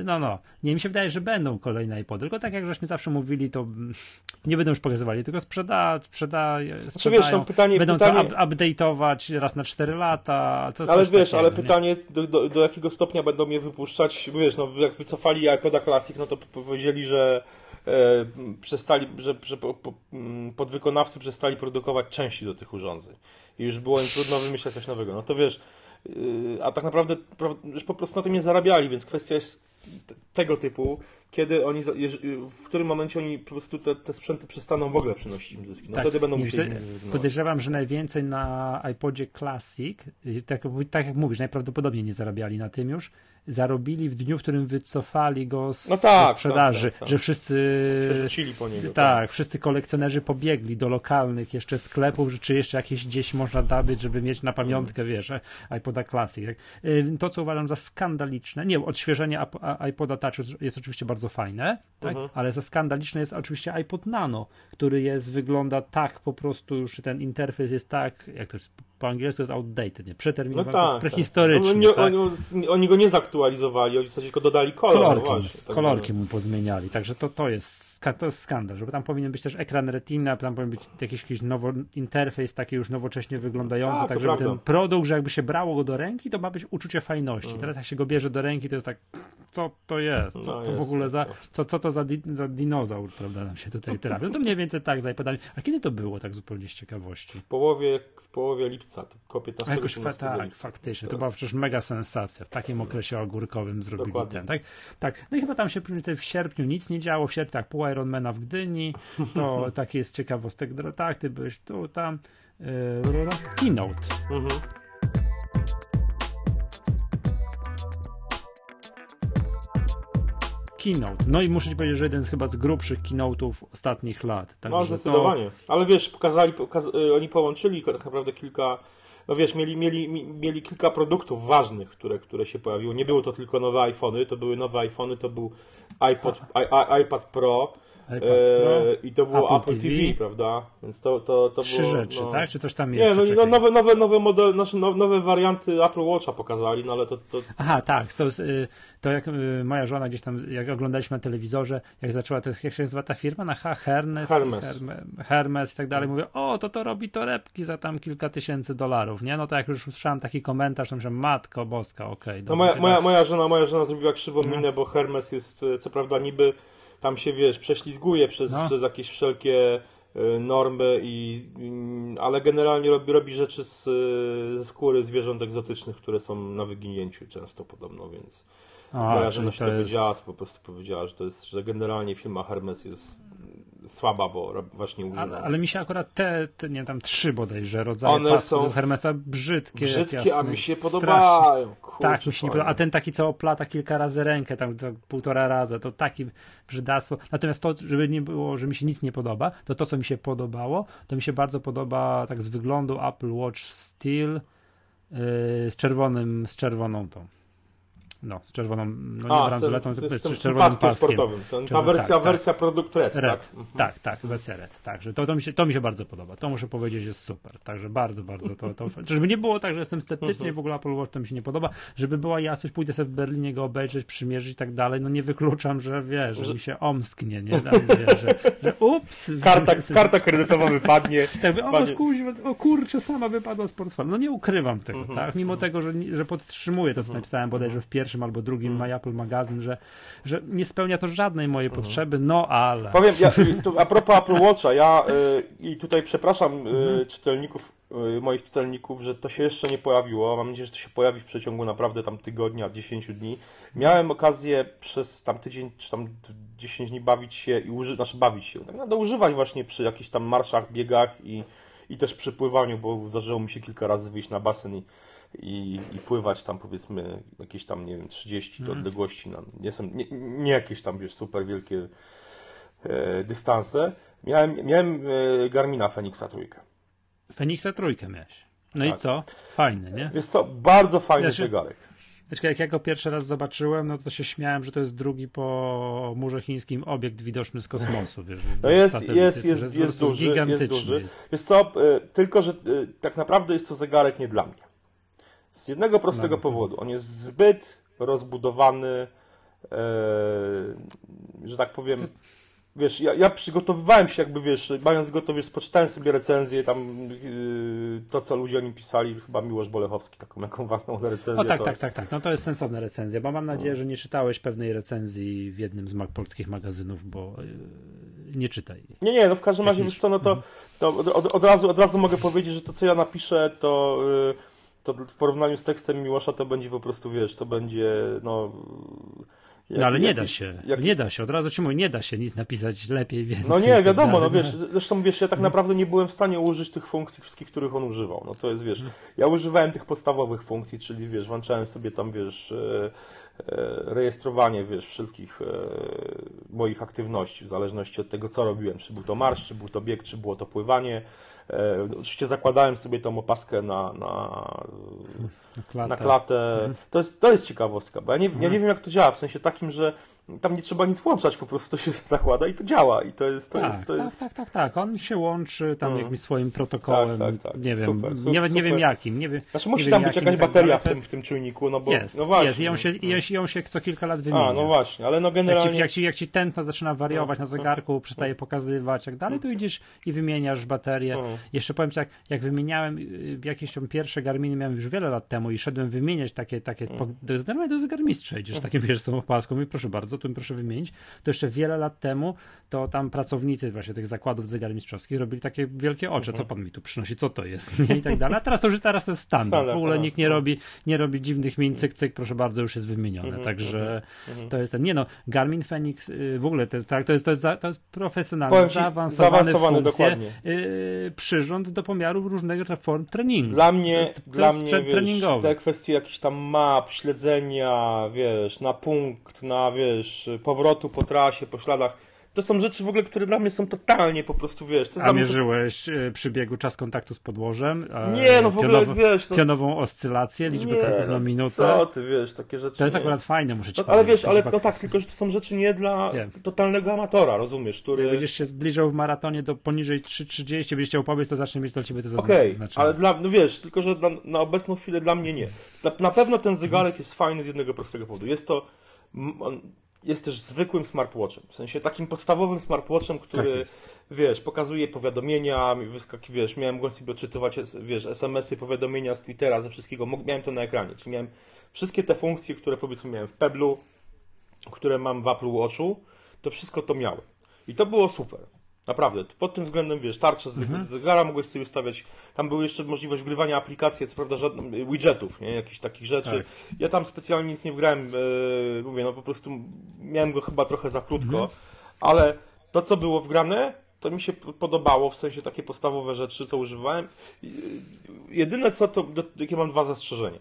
S1: No, no. Nie, mi się wydaje, że będą kolejne iPody, tylko tak jak żeśmy zawsze mówili, to nie będą już pokazywali, tylko sprzeda, sprzeda, sprzedają, znaczy, wiesz, no, pytanie, będą pytanie... to up, update'ować raz na 4 lata, co,
S2: Ale wiesz,
S1: takiego,
S2: ale nie? pytanie, do, do, do, jakiego stopnia będą je wypuszczać, wiesz, no jak wycofali iPoda Classic, no to powiedzieli, że E, przestali, że, że mm, podwykonawcy przestali produkować części do tych urządzeń. I już było im trudno wymyślać coś nowego. No to wiesz, y, a tak naprawdę już po prostu na tym nie zarabiali, więc kwestia jest tego typu, kiedy oni, w którym momencie oni po prostu te, te sprzęty przestaną w ogóle przynosić im zyski. No tak, wtedy będą musieli...
S1: Podejrzewam, że najwięcej na iPodzie Classic, y, tak, tak jak mówisz, najprawdopodobniej nie zarabiali na tym już, zarobili w dniu, w którym wycofali go z, no tak, ze sprzedaży, tak, tak, że wszyscy
S2: po niego,
S1: tak, tak, wszyscy kolekcjonerzy pobiegli do lokalnych jeszcze sklepów, czy jeszcze jakieś gdzieś można dawać, żeby mieć na pamiątkę, mm. wiesz, iPoda Classic. Tak? Y, to, co uważam za skandaliczne, nie, odświeżenie iPoda Touch jest oczywiście bardzo fajne, tak? Mhm. ale za skandaliczne jest oczywiście iPod Nano, który jest, wygląda tak po prostu, już ten interfejs jest tak, jak to jest po angielsku jest outdated, nie? Przeterminowany, no tak, prehistoryczny. Tak.
S2: Oni, tak? Oni, oni, go nie zaktualizowali, oni w tylko dodali kolor.
S1: No kolorki, właśnie, tak kolorki mu pozmieniali, także to, to, jest, to jest skandal, żeby tam powinien być też ekran retina, tam powinien być jakiś, jakiś nowo, interfejs taki już nowocześnie wyglądający, A, tak żeby prawda. ten produkt, że jakby się brało go do ręki, to ma być uczucie fajności. Mm. Teraz jak się go bierze do ręki, to jest tak, co to jest? Co no to jest. w ogóle za co, co to za, di, za dinozaur, prawda, nam się tutaj trafił. No to mniej więcej tak zapowiadali. A kiedy to było, tak zupełnie z ciekawości?
S2: W połowie, w połowie lipca,
S1: około 15 jakoś fa Tak, faktycznie, to była przecież mega sensacja. W takim okresie ogórkowym zrobili Dokładnie. ten, tak? Tak, no i chyba tam się w sierpniu nic nie działo, w sierpniu tak, pół Ironmana w Gdyni, to taki jest ciekawostek, tak, ty byłeś tu, tam, yy, keynote. Mhm. keynote. No i muszę ci powiedzieć, że jeden z chyba z grubszych keynote'ów ostatnich lat.
S2: no zdecydowanie. To... Ale wiesz, pokazali, pokaz... Y, oni połączyli tak naprawdę kilka no wiesz, mieli, mieli, mieli kilka produktów ważnych, które, które się pojawiły. Nie były to tylko nowe iPhony, to były nowe iPhony, to był iPod, I, iPad Pro, I to było Apple, Apple TV. TV. prawda? Więc to, to, to
S1: Trzy
S2: było,
S1: rzeczy, no... tak? Czy coś tam jest?
S2: Nie, no, no nowe, nowe, nowe, model, znaczy nowe warianty Apple Watcha pokazali, no ale to... to...
S1: Aha, tak. So, y, to jak y, moja żona gdzieś tam, jak oglądaliśmy na telewizorze, jak zaczęła, to jak się nazywa ta firma? Na H, Hermes,
S2: Hermes.
S1: Hermes i tak dalej. Mówię, o, to to robi torebki za tam kilka tysięcy dolarów, nie? No to jak już usłyszałem taki komentarz, to myślałem, matko boska, okej. Okay,
S2: no moja, moja, moja, żona, moja żona zrobiła krzywą no. minę, bo Hermes jest co prawda niby tam się, wiesz, prześlizguje przez, no. przez jakieś wszelkie y, normy i mm, ale generalnie robi, robi rzeczy z, ze skóry zwierząt egzotycznych, które są na wyginięciu często podobno, więc A, moja żona się jest... powiedziała, to po prostu powiedziała, że to jest, że generalnie firma Hermes jest słaba, bo właśnie używa.
S1: Ale, ale, mi się akurat te, te, nie wiem, tam trzy bodajże rodzaje One są Hermesa brzydkie.
S2: Brzydkie, jasne, a mi się podobają.
S1: Kurczę, tak, mi się nie podoba. A ten taki, co oplata kilka razy rękę, tam to półtora raza, to taki brzydactwo. Natomiast to, żeby nie było, że mi się nic nie podoba, to to, co mi się podobało, to mi się bardzo podoba tak z wyglądu Apple Watch Steel yy, z czerwonym, z czerwoną tą no, z czerwoną, no nie bransoletą,
S2: tylko z, z, z czerwonym paskiem. sportowym. Ten, ta wersja, tak, wersja tak. produkt red, red
S1: tak? Mhm. tak? Tak, wersja red. Także to, to, mi się, to mi się bardzo podoba. To muszę powiedzieć jest super. Także bardzo, bardzo to, to żeby nie było tak, że jestem sceptyczny mhm. w ogóle Apple Watch to mi się nie podoba. Żeby była jasność, pójdę sobie w Berlinie go obejrzeć, przymierzyć i tak dalej, no nie wykluczam, że wiesz, że, mi się omsknie, nie? Tam, że, że ups.
S2: Karta, karta kredytowa wypadnie.
S1: Tak, o, o, o kurczę, sama wypadła z portfela. No nie ukrywam tego, mhm. tak? Mimo tego, że, że podtrzymuję to, co napisałem bodajże w pierwszym albo drugim mm. My Apple Magazyn, że, że nie spełnia to żadnej mojej mm. potrzeby, no ale.
S2: Powiem, ja, tu, a propos Apple Watcha, ja y, i tutaj przepraszam y, mm. czytelników, y, moich czytelników, że to się jeszcze nie pojawiło. Mam nadzieję, że to się pojawi w przeciągu naprawdę tam tygodnia, 10 dni. Miałem okazję przez tam tydzień, czy tam 10 dni bawić się i używać, znaczy bawić się, tak naprawdę używać właśnie przy jakichś tam marszach, biegach i, i też przy pływaniu, bo zdarzyło mi się kilka razy wyjść na basen i i, i pływać tam powiedzmy jakieś tam, nie wiem, 30 mm. odległości, na, nie, są, nie, nie jakieś tam, wiesz, super wielkie e, dystanse. Miałem, miałem e, Garmina Fenixa trójkę.
S1: Fenixa trójkę miałeś. No tak. i co? Fajny, nie?
S2: Jest co, bardzo fajny znaczy, zegarek.
S1: Znaczy, jak ja go pierwszy raz zobaczyłem, no to się śmiałem, że to jest drugi po murze chińskim obiekt widoczny z kosmosu. Wiesz,
S2: no jest, jest, jest, jest, jest duży. Jest duży. Jest. jest co, e, tylko, że e, tak naprawdę jest to zegarek nie dla mnie. Z jednego prostego no. powodu. On jest zbyt rozbudowany, e, że tak powiem. Jest... Wiesz, ja, ja, przygotowywałem się, jakby wiesz, mając gotowie, poczytałem sobie recenzję, tam yy, to, co ludzie o nim pisali, chyba Miłosz Bolechowski taką jaką ważną recenzję.
S1: O tak, tak, tak, tak. No to jest sensowna recenzja, bo mam nadzieję, no. że nie czytałeś pewnej recenzji w jednym z polskich magazynów, bo yy, nie czytaj.
S2: Nie, nie, no w każdym razie, wiesz co, no to, mhm. to od, od, od, razu, od razu mogę powiedzieć, że to, co ja napiszę, to. Yy, to w porównaniu z tekstem Miłosza to będzie po prostu, wiesz, to będzie, no...
S1: Jak, no ale nie da się, jak... nie da się, od razu ci mówię, nie da się nic napisać lepiej, więcej.
S2: No nie, wiadomo, no wiesz, zresztą wiesz, ja tak no. naprawdę nie byłem w stanie użyć tych funkcji wszystkich, których on używał, no to jest, wiesz, no. ja używałem tych podstawowych funkcji, czyli, wiesz, włączałem sobie tam, wiesz, e, e, rejestrowanie, wiesz, wszelkich e, moich aktywności, w zależności od tego, co robiłem, czy był to marsz, czy był to bieg, czy było to pływanie, E, oczywiście zakładałem sobie tą opaskę na, na, na klatę. Na klatę. Mhm. To, jest, to jest ciekawostka, bo ja nie, ja nie mhm. wiem jak to działa, w sensie takim, że tam nie trzeba nic włączać, po prostu to się zakłada i to działa. I to jest, to
S1: tak,
S2: jest, to
S1: tak, jest... tak, tak, tak. On się łączy tam hmm. jakimś swoim protokołem. Tak, tak, tak. Nie wiem, super, super, nie, nie wiem jakim. Nie wiem,
S2: znaczy musi tam być jakaś tak bateria w tym, w tym czujniku, no bo
S1: jest,
S2: no właśnie.
S1: Jest, i on się, no. i on się co kilka lat wymienia.
S2: A, no właśnie, ale no generalnie...
S1: Jak ci, jak ci, jak ci tętno zaczyna wariować no, na zegarku, no, przestaje pokazywać, jak dalej, to idziesz i wymieniasz baterię. Jeszcze powiem ci, jak, jak wymieniałem y, jakieś tam pierwsze Garminy, miałem już wiele lat temu i szedłem wymieniać takie, takie to jest normalnie do zegarmistrza, idziesz z takim wiesz, opaską i proszę bardzo, co tu proszę wymienić, to jeszcze wiele lat temu to tam pracownicy właśnie tych zakładów zegarmistrzowskich robili takie wielkie oczy, co mhm. pan mi tu przynosi, co to jest, nie? i tak dalej. A teraz to już teraz to jest standard. W ogóle nikt nie robi, nie robi dziwnych min, cyk, cyk, proszę bardzo, już jest wymienione. Mhm, Także mhm, to jest ten, nie no, Garmin Fenix y, w ogóle to, tak, to jest, to jest, to jest profesjonalny, zaawansowany, zaawansowany funkcje, yy, przyrząd do pomiaru różnych form treningu.
S2: Dla mnie, to jest, to dla mnie wiesz, te kwestie jakichś tam map, śledzenia, wiesz, na punkt, na wiesz, powrotu po trasie, po śladach, to są rzeczy w ogóle, które dla mnie są totalnie po prostu, wiesz... To
S1: a mierzyłeś to... przy biegu czas kontaktu z podłożem?
S2: Nie, no w ogóle, pionowo, wiesz...
S1: No... Pionową oscylację, liczbę kroków na no minutę?
S2: co ty, wiesz, takie rzeczy...
S1: To jest nie. akurat fajne, muszę ci
S2: no, Ale wiesz, ale no tak, tylko że to są rzeczy nie dla totalnego amatora, rozumiesz, który...
S1: Jak będziesz się zbliżał w maratonie do poniżej 3.30, będziesz chciał pobiec, to zacznie mieć dla ciebie to
S2: Okej, okay, ale dla, no wiesz, tylko że dla, na obecną chwilę dla mnie nie. Na, na pewno ten zegarek jest fajny z jednego prostego powodu. Jest to jest też zwykłym smartwatchem. W sensie takim podstawowym smartwatchem, który, tak wiesz, pokazuje powiadomienia, wiesz, miałem go sobie odczytywać, wiesz, SMS-y, powiadomienia z Twittera, ze wszystkiego, miałem to na ekranie, czyli miałem wszystkie te funkcje, które powiedzmy miałem w Peblu, które mam w Apple Watchu, to wszystko to miałem. I to było super. Naprawdę, pod tym względem, wiesz, tarcze z mhm. zegara mogłeś sobie ustawiać, tam była jeszcze możliwość wgrywania aplikacji, co prawda żadnych widgetów, nie, jakichś takich rzeczy. Tak. Ja tam specjalnie nic nie wgrałem, e, mówię, no po prostu miałem go chyba trochę za krótko, mhm. ale to, co było wgrane, to mi się podobało, w sensie takie podstawowe rzeczy, co używałem. Jedyne co, to, do, jakie mam dwa zastrzeżenia,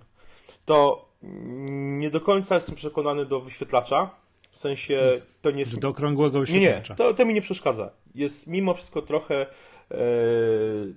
S2: to nie do końca jestem przekonany do wyświetlacza, w sensie
S1: to nie jest... Do okrągłego wyświetlacza.
S2: Nie, nie to, to mi nie przeszkadza. Jest mimo wszystko trochę e,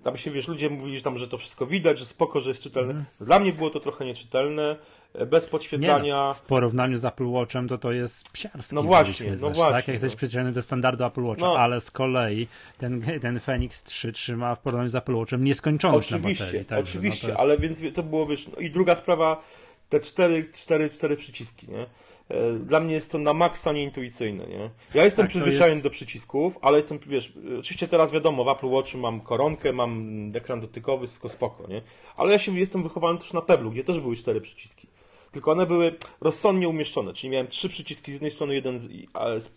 S2: tam się, wiesz, ludzie mówili, że tam, że to wszystko widać, że spoko, że jest czytelne. Mm. Dla mnie było to trochę nieczytelne, e, bez podświetlania.
S1: No, w porównaniu z Apple Watchem to to jest psiarski. No właśnie, no właśnie. Tak, jak jesteś no. przyzwyczajony do standardu Apple Watcha, no. ale z kolei ten, ten Fenix 3 trzyma w porównaniu z Apple Watchem nieskończoność
S2: oczywiście,
S1: na baterii.
S2: Także, oczywiście, no jest... ale więc to było, wiesz, no i druga sprawa, te cztery, cztery, cztery przyciski, nie? E, dla mnie jest to na maksa nieintuicyjne, nie? Ja jestem tak, przyzwyczajony jest... do przycisków, ale jestem, wiesz, oczywiście teraz wiadomo, w Apple Watchu mam koronkę, mam ekran dotykowy, wszystko spoko, nie? Ale ja się jestem wychowany też na Peblu, gdzie też były cztery przyciski. Tylko one były rozsądnie umieszczone, czyli miałem trzy przyciski z jednej strony, jeden z,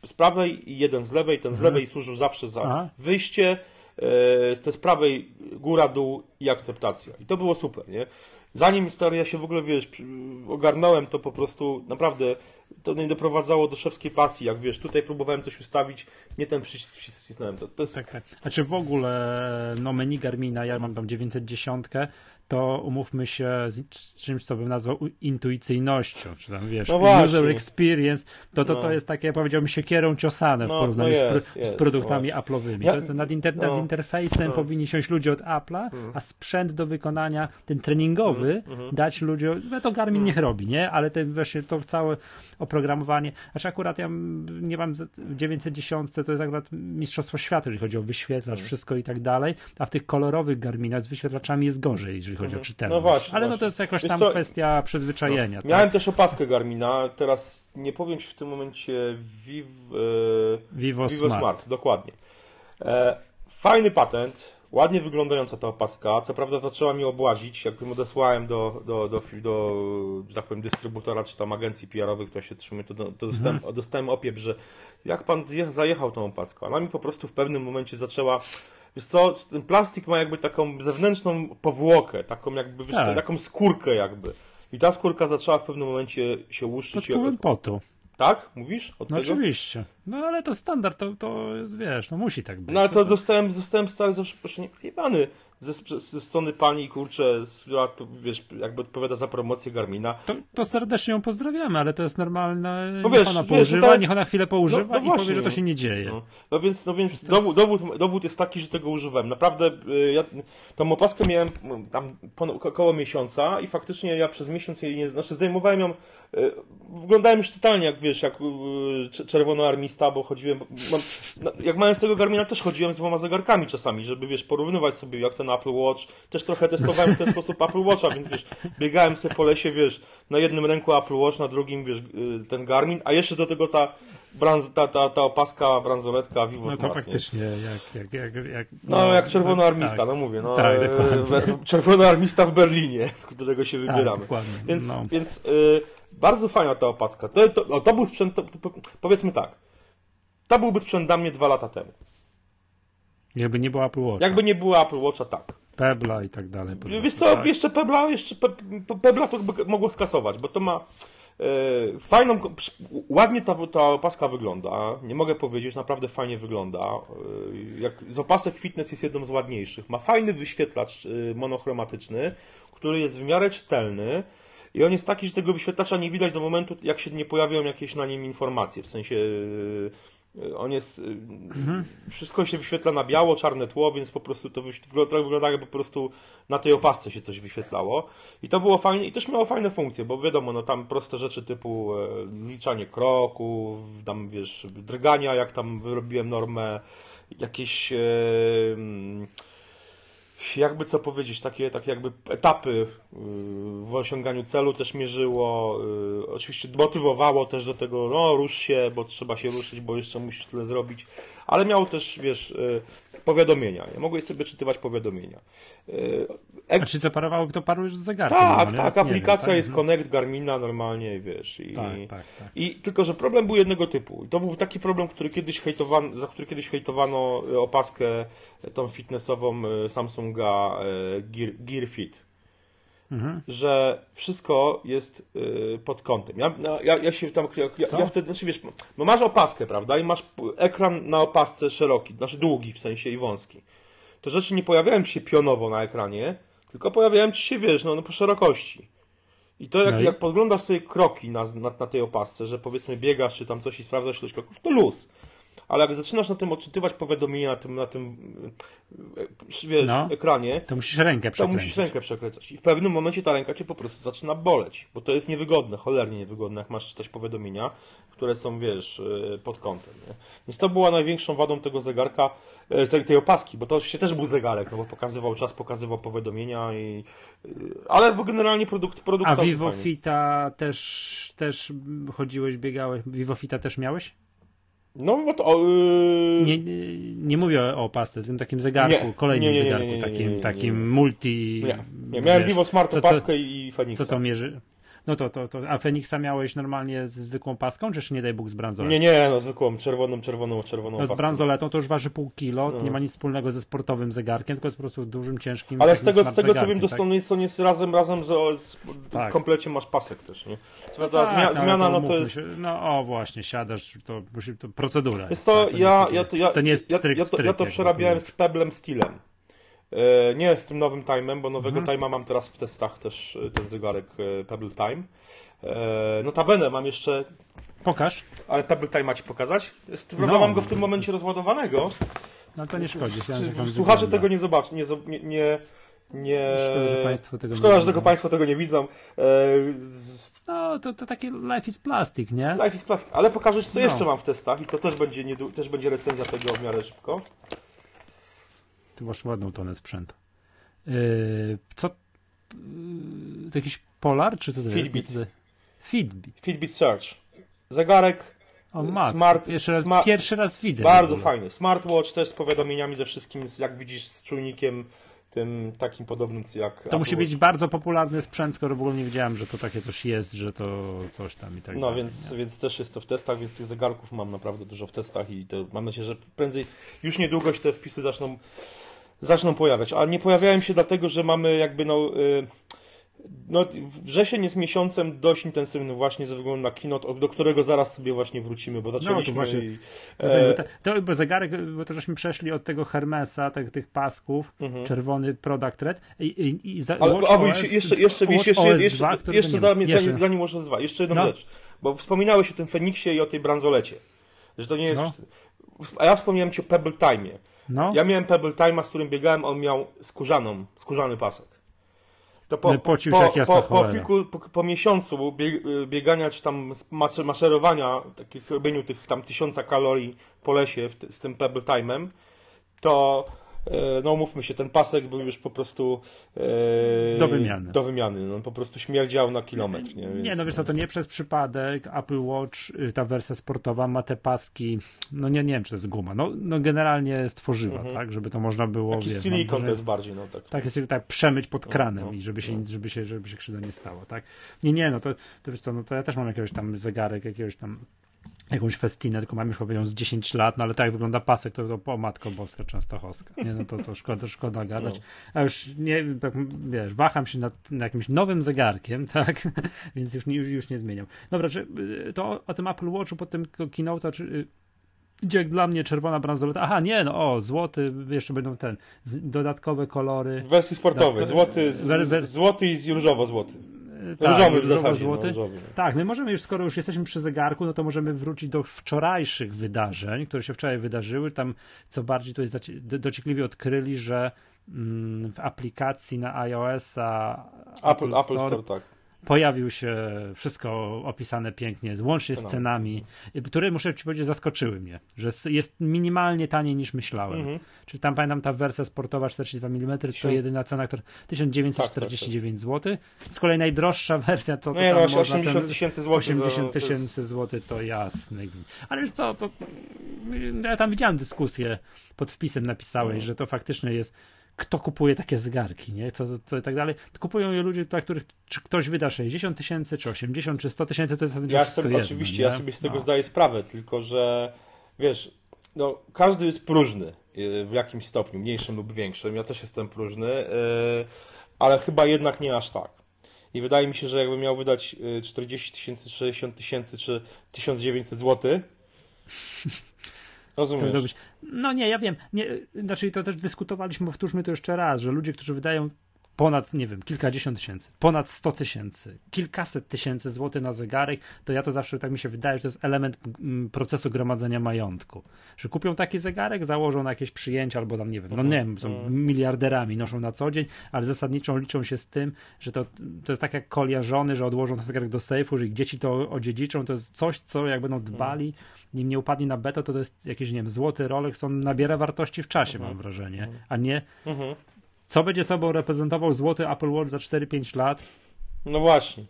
S2: z prawej i jeden z lewej. Ten z mhm. lewej służył zawsze za Aha. wyjście, e, te z prawej góra, dół i akceptacja. I to było super, nie? Zanim stary ja się w ogóle, wiesz, ogarnąłem to po prostu naprawdę to nie doprowadzało do szewskiej pasji, jak wiesz, tutaj próbowałem coś ustawić, nie ten przycisk wcisnąłem. To, to jest...
S1: Tak, tak. A czy w ogóle no menu Garmina, ja mam tam 910, to umówmy się z czymś, co bym nazwał intuicyjnością, czy tam wiesz, no user experience, to, to, no. to jest takie, powiedziałbym, siekierą ciosane w no, porównaniu no jest, z, jest, z, produktami Apple'owymi. Ja, nad, inter, nad no. interfejsem no. powinni siąść ludzie od Apple'a, hmm. a sprzęt do wykonania, ten treningowy, hmm. dać ludziom, no to Garmin hmm. niech robi, nie? Ale ten właśnie to całe oprogramowanie, znaczy akurat ja nie mam w 910 to jest akurat mistrzostwo świata, jeżeli chodzi o wyświetlacz, wszystko i tak dalej, a w tych kolorowych Garminach z wyświetlaczami jest gorzej, jeżeli chodzi o mhm. czytelność. No właśnie. Ale właśnie. no to jest jakoś tam co, kwestia przyzwyczajenia. No.
S2: Tak? Miałem też opaskę Garmina, teraz nie powiem Ci w tym momencie Viv, e,
S1: Vivo, Vivo Smart. Smart.
S2: dokładnie. E, fajny patent, ładnie wyglądająca ta opaska. Co prawda zaczęła mi obłazić, jak ją odesłałem do, do, do, do, że tak powiem, dystrybutora czy tam agencji PR-owej, która się trzymuje, to, to dostałem, mhm. dostałem opiep, że jak pan zajechał tą opaską. Ona mi po prostu w pewnym momencie zaczęła Wiesz co, ten plastik ma jakby taką zewnętrzną powłokę, taką jakby, tak. taką skórkę jakby. I ta skórka zaczęła w pewnym momencie się łuszczyć.
S1: Pod wpływem potu.
S2: Tak? Mówisz?
S1: Od no tego? oczywiście. No ale to standard, to, to jest, wiesz, no musi tak być.
S2: No ale to dostałem, dostałem stary zawsze proszę nie zjebany ze, ze strony pani, kurczę, która, wiesz, jakby odpowiada za promocję Garmina.
S1: To, to serdecznie ją pozdrawiamy, ale to jest normalne. No wiesz, niech ona poużywa, tak... niech ona chwilę poużywa no, no i powie, że to się nie dzieje.
S2: No, no więc, no więc dowód, dowód, dowód jest taki, że tego używałem. Naprawdę, y, ja tą opaskę miałem tam około miesiąca i faktycznie ja przez miesiąc jej nie, znaczy zdejmowałem ją y, wyglądałem już totalnie jak wiesz, jak y, czerwonoarmista, bo chodziłem, mam, jak mając tego Garmina też chodziłem z dwoma zegarkami czasami, żeby wiesz, porównywać sobie jak ten Apple Watch. Też trochę testowałem w ten sposób Apple Watcha, więc wiesz, biegałem sobie po lesie, wiesz, na jednym ręku Apple Watch, na drugim, wiesz, y, ten Garmin, a jeszcze do tego ta branz, ta, ta, ta opaska, bransoletka Vivo
S1: No
S2: to Smart,
S1: faktycznie, jak, jak, jak, jak,
S2: no, no jak czerwonoarmista, tak, no mówię, no, tak, e, czerwonoarmista w Berlinie, którego się tak, wybieramy.
S1: Tak,
S2: więc, no. więc y, Bardzo fajna ta opaska. To, to, to był sprzęt, to, to, powiedzmy tak, to byłby sprzęt dla mnie dwa lata temu.
S1: Jakby nie było Apple Watcha.
S2: Jakby nie było Apple Watcha, tak.
S1: Pebla i tak dalej.
S2: Wiesz co, tak. jeszcze Pebla, jeszcze Pe Pebla to by mogło skasować, bo to ma e, fajną, ładnie ta, ta opaska wygląda, nie mogę powiedzieć, naprawdę fajnie wygląda. E, jak, z opasek fitness jest jedną z ładniejszych. Ma fajny wyświetlacz e, monochromatyczny, który jest w miarę czytelny, i on jest taki, że tego wyświetlacza nie widać do momentu, jak się nie pojawią jakieś na nim informacje. W sensie e, on jest. E, mhm. Wszystko się wyświetla na biało, czarne tło, więc po prostu to wygląda jakby po prostu na tej opasce się coś wyświetlało. I to było fajnie, i też miało fajne funkcje, bo wiadomo, no tam proste rzeczy typu e, zliczanie kroków, tam wiesz, drgania, jak tam wyrobiłem normę, jakieś. Yy, jakby co powiedzieć, takie, takie jakby etapy y, w osiąganiu celu też mierzyło, y, oczywiście motywowało też do tego, no rusz się, bo trzeba się ruszyć, bo jeszcze musisz tyle zrobić, ale miało też, wiesz, y, powiadomienia. Ja mogłeś sobie czytywać powiadomienia.
S1: Ek... A czy co parowało, to parujesz z zegarkiem?
S2: Tak, tak, aplikacja wiem, tak? jest mhm. Connect Garmina normalnie, wiesz. I, tak, tak, tak. I tylko, że problem był jednego typu. I to był taki problem, który kiedyś hejtowano, za który kiedyś hejtowano opaskę tą fitnessową Samsunga Gear, Gear Fit. Mhm. że wszystko jest y, pod kątem. Ja, no, ja, ja się tam, ja, ja, wtedy, znaczy wiesz, no masz opaskę, prawda, i masz ekran na opasce szeroki, znaczy długi w sensie i wąski. To rzeczy nie pojawiają się pionowo na ekranie, tylko pojawiają ci się, wiesz, no, no po szerokości. I to jak, no i... jak podglądasz sobie kroki na, na, na, tej opasce, że powiedzmy biegasz czy tam coś i sprawdzasz ilość kroków, to luz ale jak zaczynasz na tym odczytywać powiadomienia na tym, na tym e, wiesz, no, ekranie,
S1: to musisz rękę
S2: przekręcać. To musisz rękę przekręcać. I w pewnym momencie ta ręka cię po prostu zaczyna boleć, bo to jest niewygodne, cholernie niewygodne, jak masz czytać powiadomienia, które są, wiesz, e, pod kątem. Nie? Więc to była największą wadą tego zegarka, e, tej, tej opaski, bo to oczywiście też był zegarek, no bo pokazywał czas, pokazywał powiadomienia i... Ale generalnie produkt, produkt
S1: A Vivo Fita też, też chodziłeś, biegałeś, Vivo Fita też miałeś?
S2: No, bo to. Yy...
S1: Nie, nie, nie, mówię o opasce, tym takim zegarku, nie, kolejnym zegarku, takim, takim multi.
S2: Nie, miałem Vivo Smart opaskę i Fenixa.
S1: Co to mierzy? No to, to, to, a Feniksa miałeś normalnie z zwykłą paską, czy jeszcze nie daj Bóg z bransoletą?
S2: Nie, nie, no zwykłą, czerwoną, czerwoną, czerwoną
S1: No z bransoletą to już waży pół kilo, no. nie ma nic wspólnego ze sportowym zegarkiem, tylko jest po prostu dużym, ciężkim
S2: Ale z tego, z tego co wiem, tak? to jest razem, razem z, z tak. w komplecie masz pasek też, nie?
S1: No tak, zmia zmiana, no to jest... Się, no o właśnie, siadasz, to, to procedura
S2: jest. to, to, ja, ja, to, ja, to nie jest stryk, ja, ja, to, ja to przerabiałem z Peblem Steelem. E, nie z tym nowym time'em, bo nowego mhm. time'a mam teraz w testach też e, ten zegarek e, Pebble Time. Notabene mam jeszcze...
S1: Pokaż.
S2: Ale Pebble Time macie pokazać? Jest, no. Mam go w tym momencie rozładowanego.
S1: No to nie szkodzi.
S2: Słuchacze tego nie zobaczą, nie, nie, nie, nie...
S1: Szkoda, że Państwo tego
S2: Szkoda, nie że tego Państwo tego nie widzą. E,
S1: no, to, to takie life is plastic, nie?
S2: Life is plastic, ale pokażę co no. jeszcze mam w testach i to też będzie, nie, też będzie recenzja tego w miarę szybko.
S1: Ty masz ładną tonę sprzętu. Yy, co? Yy, to jakiś Polar, czy co to
S2: Fitbit.
S1: jest? Fitbit.
S2: Fitbit Search. Zegarek
S1: o, mat. Smart, pierwszy, raz, smart, pierwszy raz widzę.
S2: Bardzo fajny. Smartwatch też z powiadomieniami ze wszystkim, jak widzisz, z czujnikiem tym takim podobnym jak.
S1: To Apple musi być bardzo popularny sprzęt, skoro w ogóle nie wiedziałem, że to takie coś jest, że to coś tam i tak
S2: No dalej, więc, więc też jest to w testach, więc tych zegarków mam naprawdę dużo w testach i to mam nadzieję, że prędzej już niedługo się te wpisy zaczną zaczną pojawiać. A nie pojawiają się dlatego, że mamy jakby no. Yy, no, wrzesień jest miesiącem dość intensywnym właśnie ze względu na kino, do którego zaraz sobie właśnie wrócimy, bo zaczęliśmy... No, to właśnie, i,
S1: e... to, bo zegarek, bo to żeśmy przeszli od tego Hermesa, tych, tych pasków, mhm. czerwony Product Red i, i, i za,
S2: Ale, OS, jeszcze, jeszcze, jeszcze, jeszcze, jeszcze, jeszcze zanim, jeszcze. zanim OS 2, jeszcze jedną no. rzecz, bo wspominałeś o tym Feniksie i o tej bransolecie, że to nie jest... No. A ja wspomniałem Ci o Pebble Time. No. Ja miałem Pebble Time'a, z którym biegałem, on miał skórzaną, skórzany pasek
S1: to po, po, po,
S2: po, kilku, po, miesiącu biegania czy tam maszerowania, takich robieniu tych tam tysiąca kalorii po lesie w, z tym Pebble Time'em, to no mówmy się, ten pasek był już po prostu
S1: e, do wymiany.
S2: Do wymiany, no po prostu śmierdział na kilometr. Nie,
S1: nie no wiesz co, to nie przez przypadek Apple Watch, y, ta wersja sportowa ma te paski, no nie, nie wiem czy to jest guma, no, no generalnie stworzywa, mhm. tak, żeby to można było,
S2: Taki
S1: wiesz,
S2: silikon to jest bardziej, no tak.
S1: Tak, jest tak przemyć pod no, kranem no, no, i żeby się, no. żeby się, żeby się krzywda nie stało, tak. Nie, nie, no to, to wiesz co, no to ja też mam jakiegoś tam zegarek, jakiegoś tam jakąś festinę, tylko mam już chyba ją z 10 lat, no ale tak jak wygląda pasek, to, to po Matko Boska Częstochowska. Nie, no to, to szkoda, szkoda gadać. A już nie, tak, wiesz, waham się nad, nad jakimś nowym zegarkiem, tak, więc już, już, już nie zmieniam. Dobra, czy, y, to o, o tym Apple Watchu po tym keynote, czy y, jak dla mnie czerwona bransoleta. Aha, nie, no o, złoty, jeszcze będą ten, z, dodatkowe kolory.
S2: Wersji sportowej, złoty, z, złoty i różowo-złoty.
S1: Tak, różowy, różowy złoty. No, różowy. Tak, no i możemy już, skoro już jesteśmy przy zegarku, no to możemy wrócić do wczorajszych wydarzeń, które się wczoraj wydarzyły. Tam co bardziej to jest dociekliwie odkryli, że mm, w aplikacji na iOS-a
S2: Apple, Apple, Store, Apple Store tak
S1: pojawił się wszystko opisane pięknie, łącznie z cenami, które muszę ci powiedzieć zaskoczyły mnie, że jest minimalnie taniej niż myślałem. Mhm. Czyli tam pamiętam ta wersja sportowa 42 mm to jedyna cena, która 1949 tak, tak, tak. zł. Z kolei najdroższa wersja to, to
S2: no, tam no, 80 tysięcy złotych.
S1: 80 tysięcy złotych to jasne. Ale wiesz co, to ja tam widziałem dyskusję pod wpisem napisałeś, mhm. że to faktycznie jest kto kupuje takie zegarki, nie? Co, co i tak dalej. Kupują je ludzie, dla których czy ktoś wyda 60 tysięcy, czy 80, czy 100 tysięcy, to jest zasadzie
S2: ja sobie, jedno, Oczywiście, nie? ja sobie z tego no. zdaję sprawę, tylko że wiesz, no, każdy jest próżny y, w jakimś stopniu, mniejszym lub większym. Ja też jestem próżny, y, ale chyba jednak nie aż tak. I wydaje mi się, że jakbym miał wydać 40 y, tysięcy, 60 tysięcy czy 1900 zł, Rozumiesz.
S1: No nie, ja wiem. Nie, znaczy to też dyskutowaliśmy, powtórzmy to jeszcze raz, że ludzie, którzy wydają ponad, nie wiem, kilkadziesiąt tysięcy, ponad sto tysięcy, kilkaset tysięcy złotych na zegarek, to ja to zawsze tak mi się wydaje, że to jest element mm, procesu gromadzenia majątku. Że kupią taki zegarek, założą na jakieś przyjęcia albo tam, nie wiem, no nie wiem, są mhm. miliarderami, noszą na co dzień, ale zasadniczo liczą się z tym, że to, to jest tak jak kolia żony, że odłożą ten zegarek do sejfu, że ich dzieci to odziedziczą, to jest coś, co jak będą dbali, nim nie upadnie na beto, to to jest jakiś, nie wiem, złoty Rolex, on nabiera wartości w czasie, mhm. mam wrażenie, mhm. a nie co będzie sobą reprezentował złoty Apple Watch za 4-5 lat?
S2: No właśnie.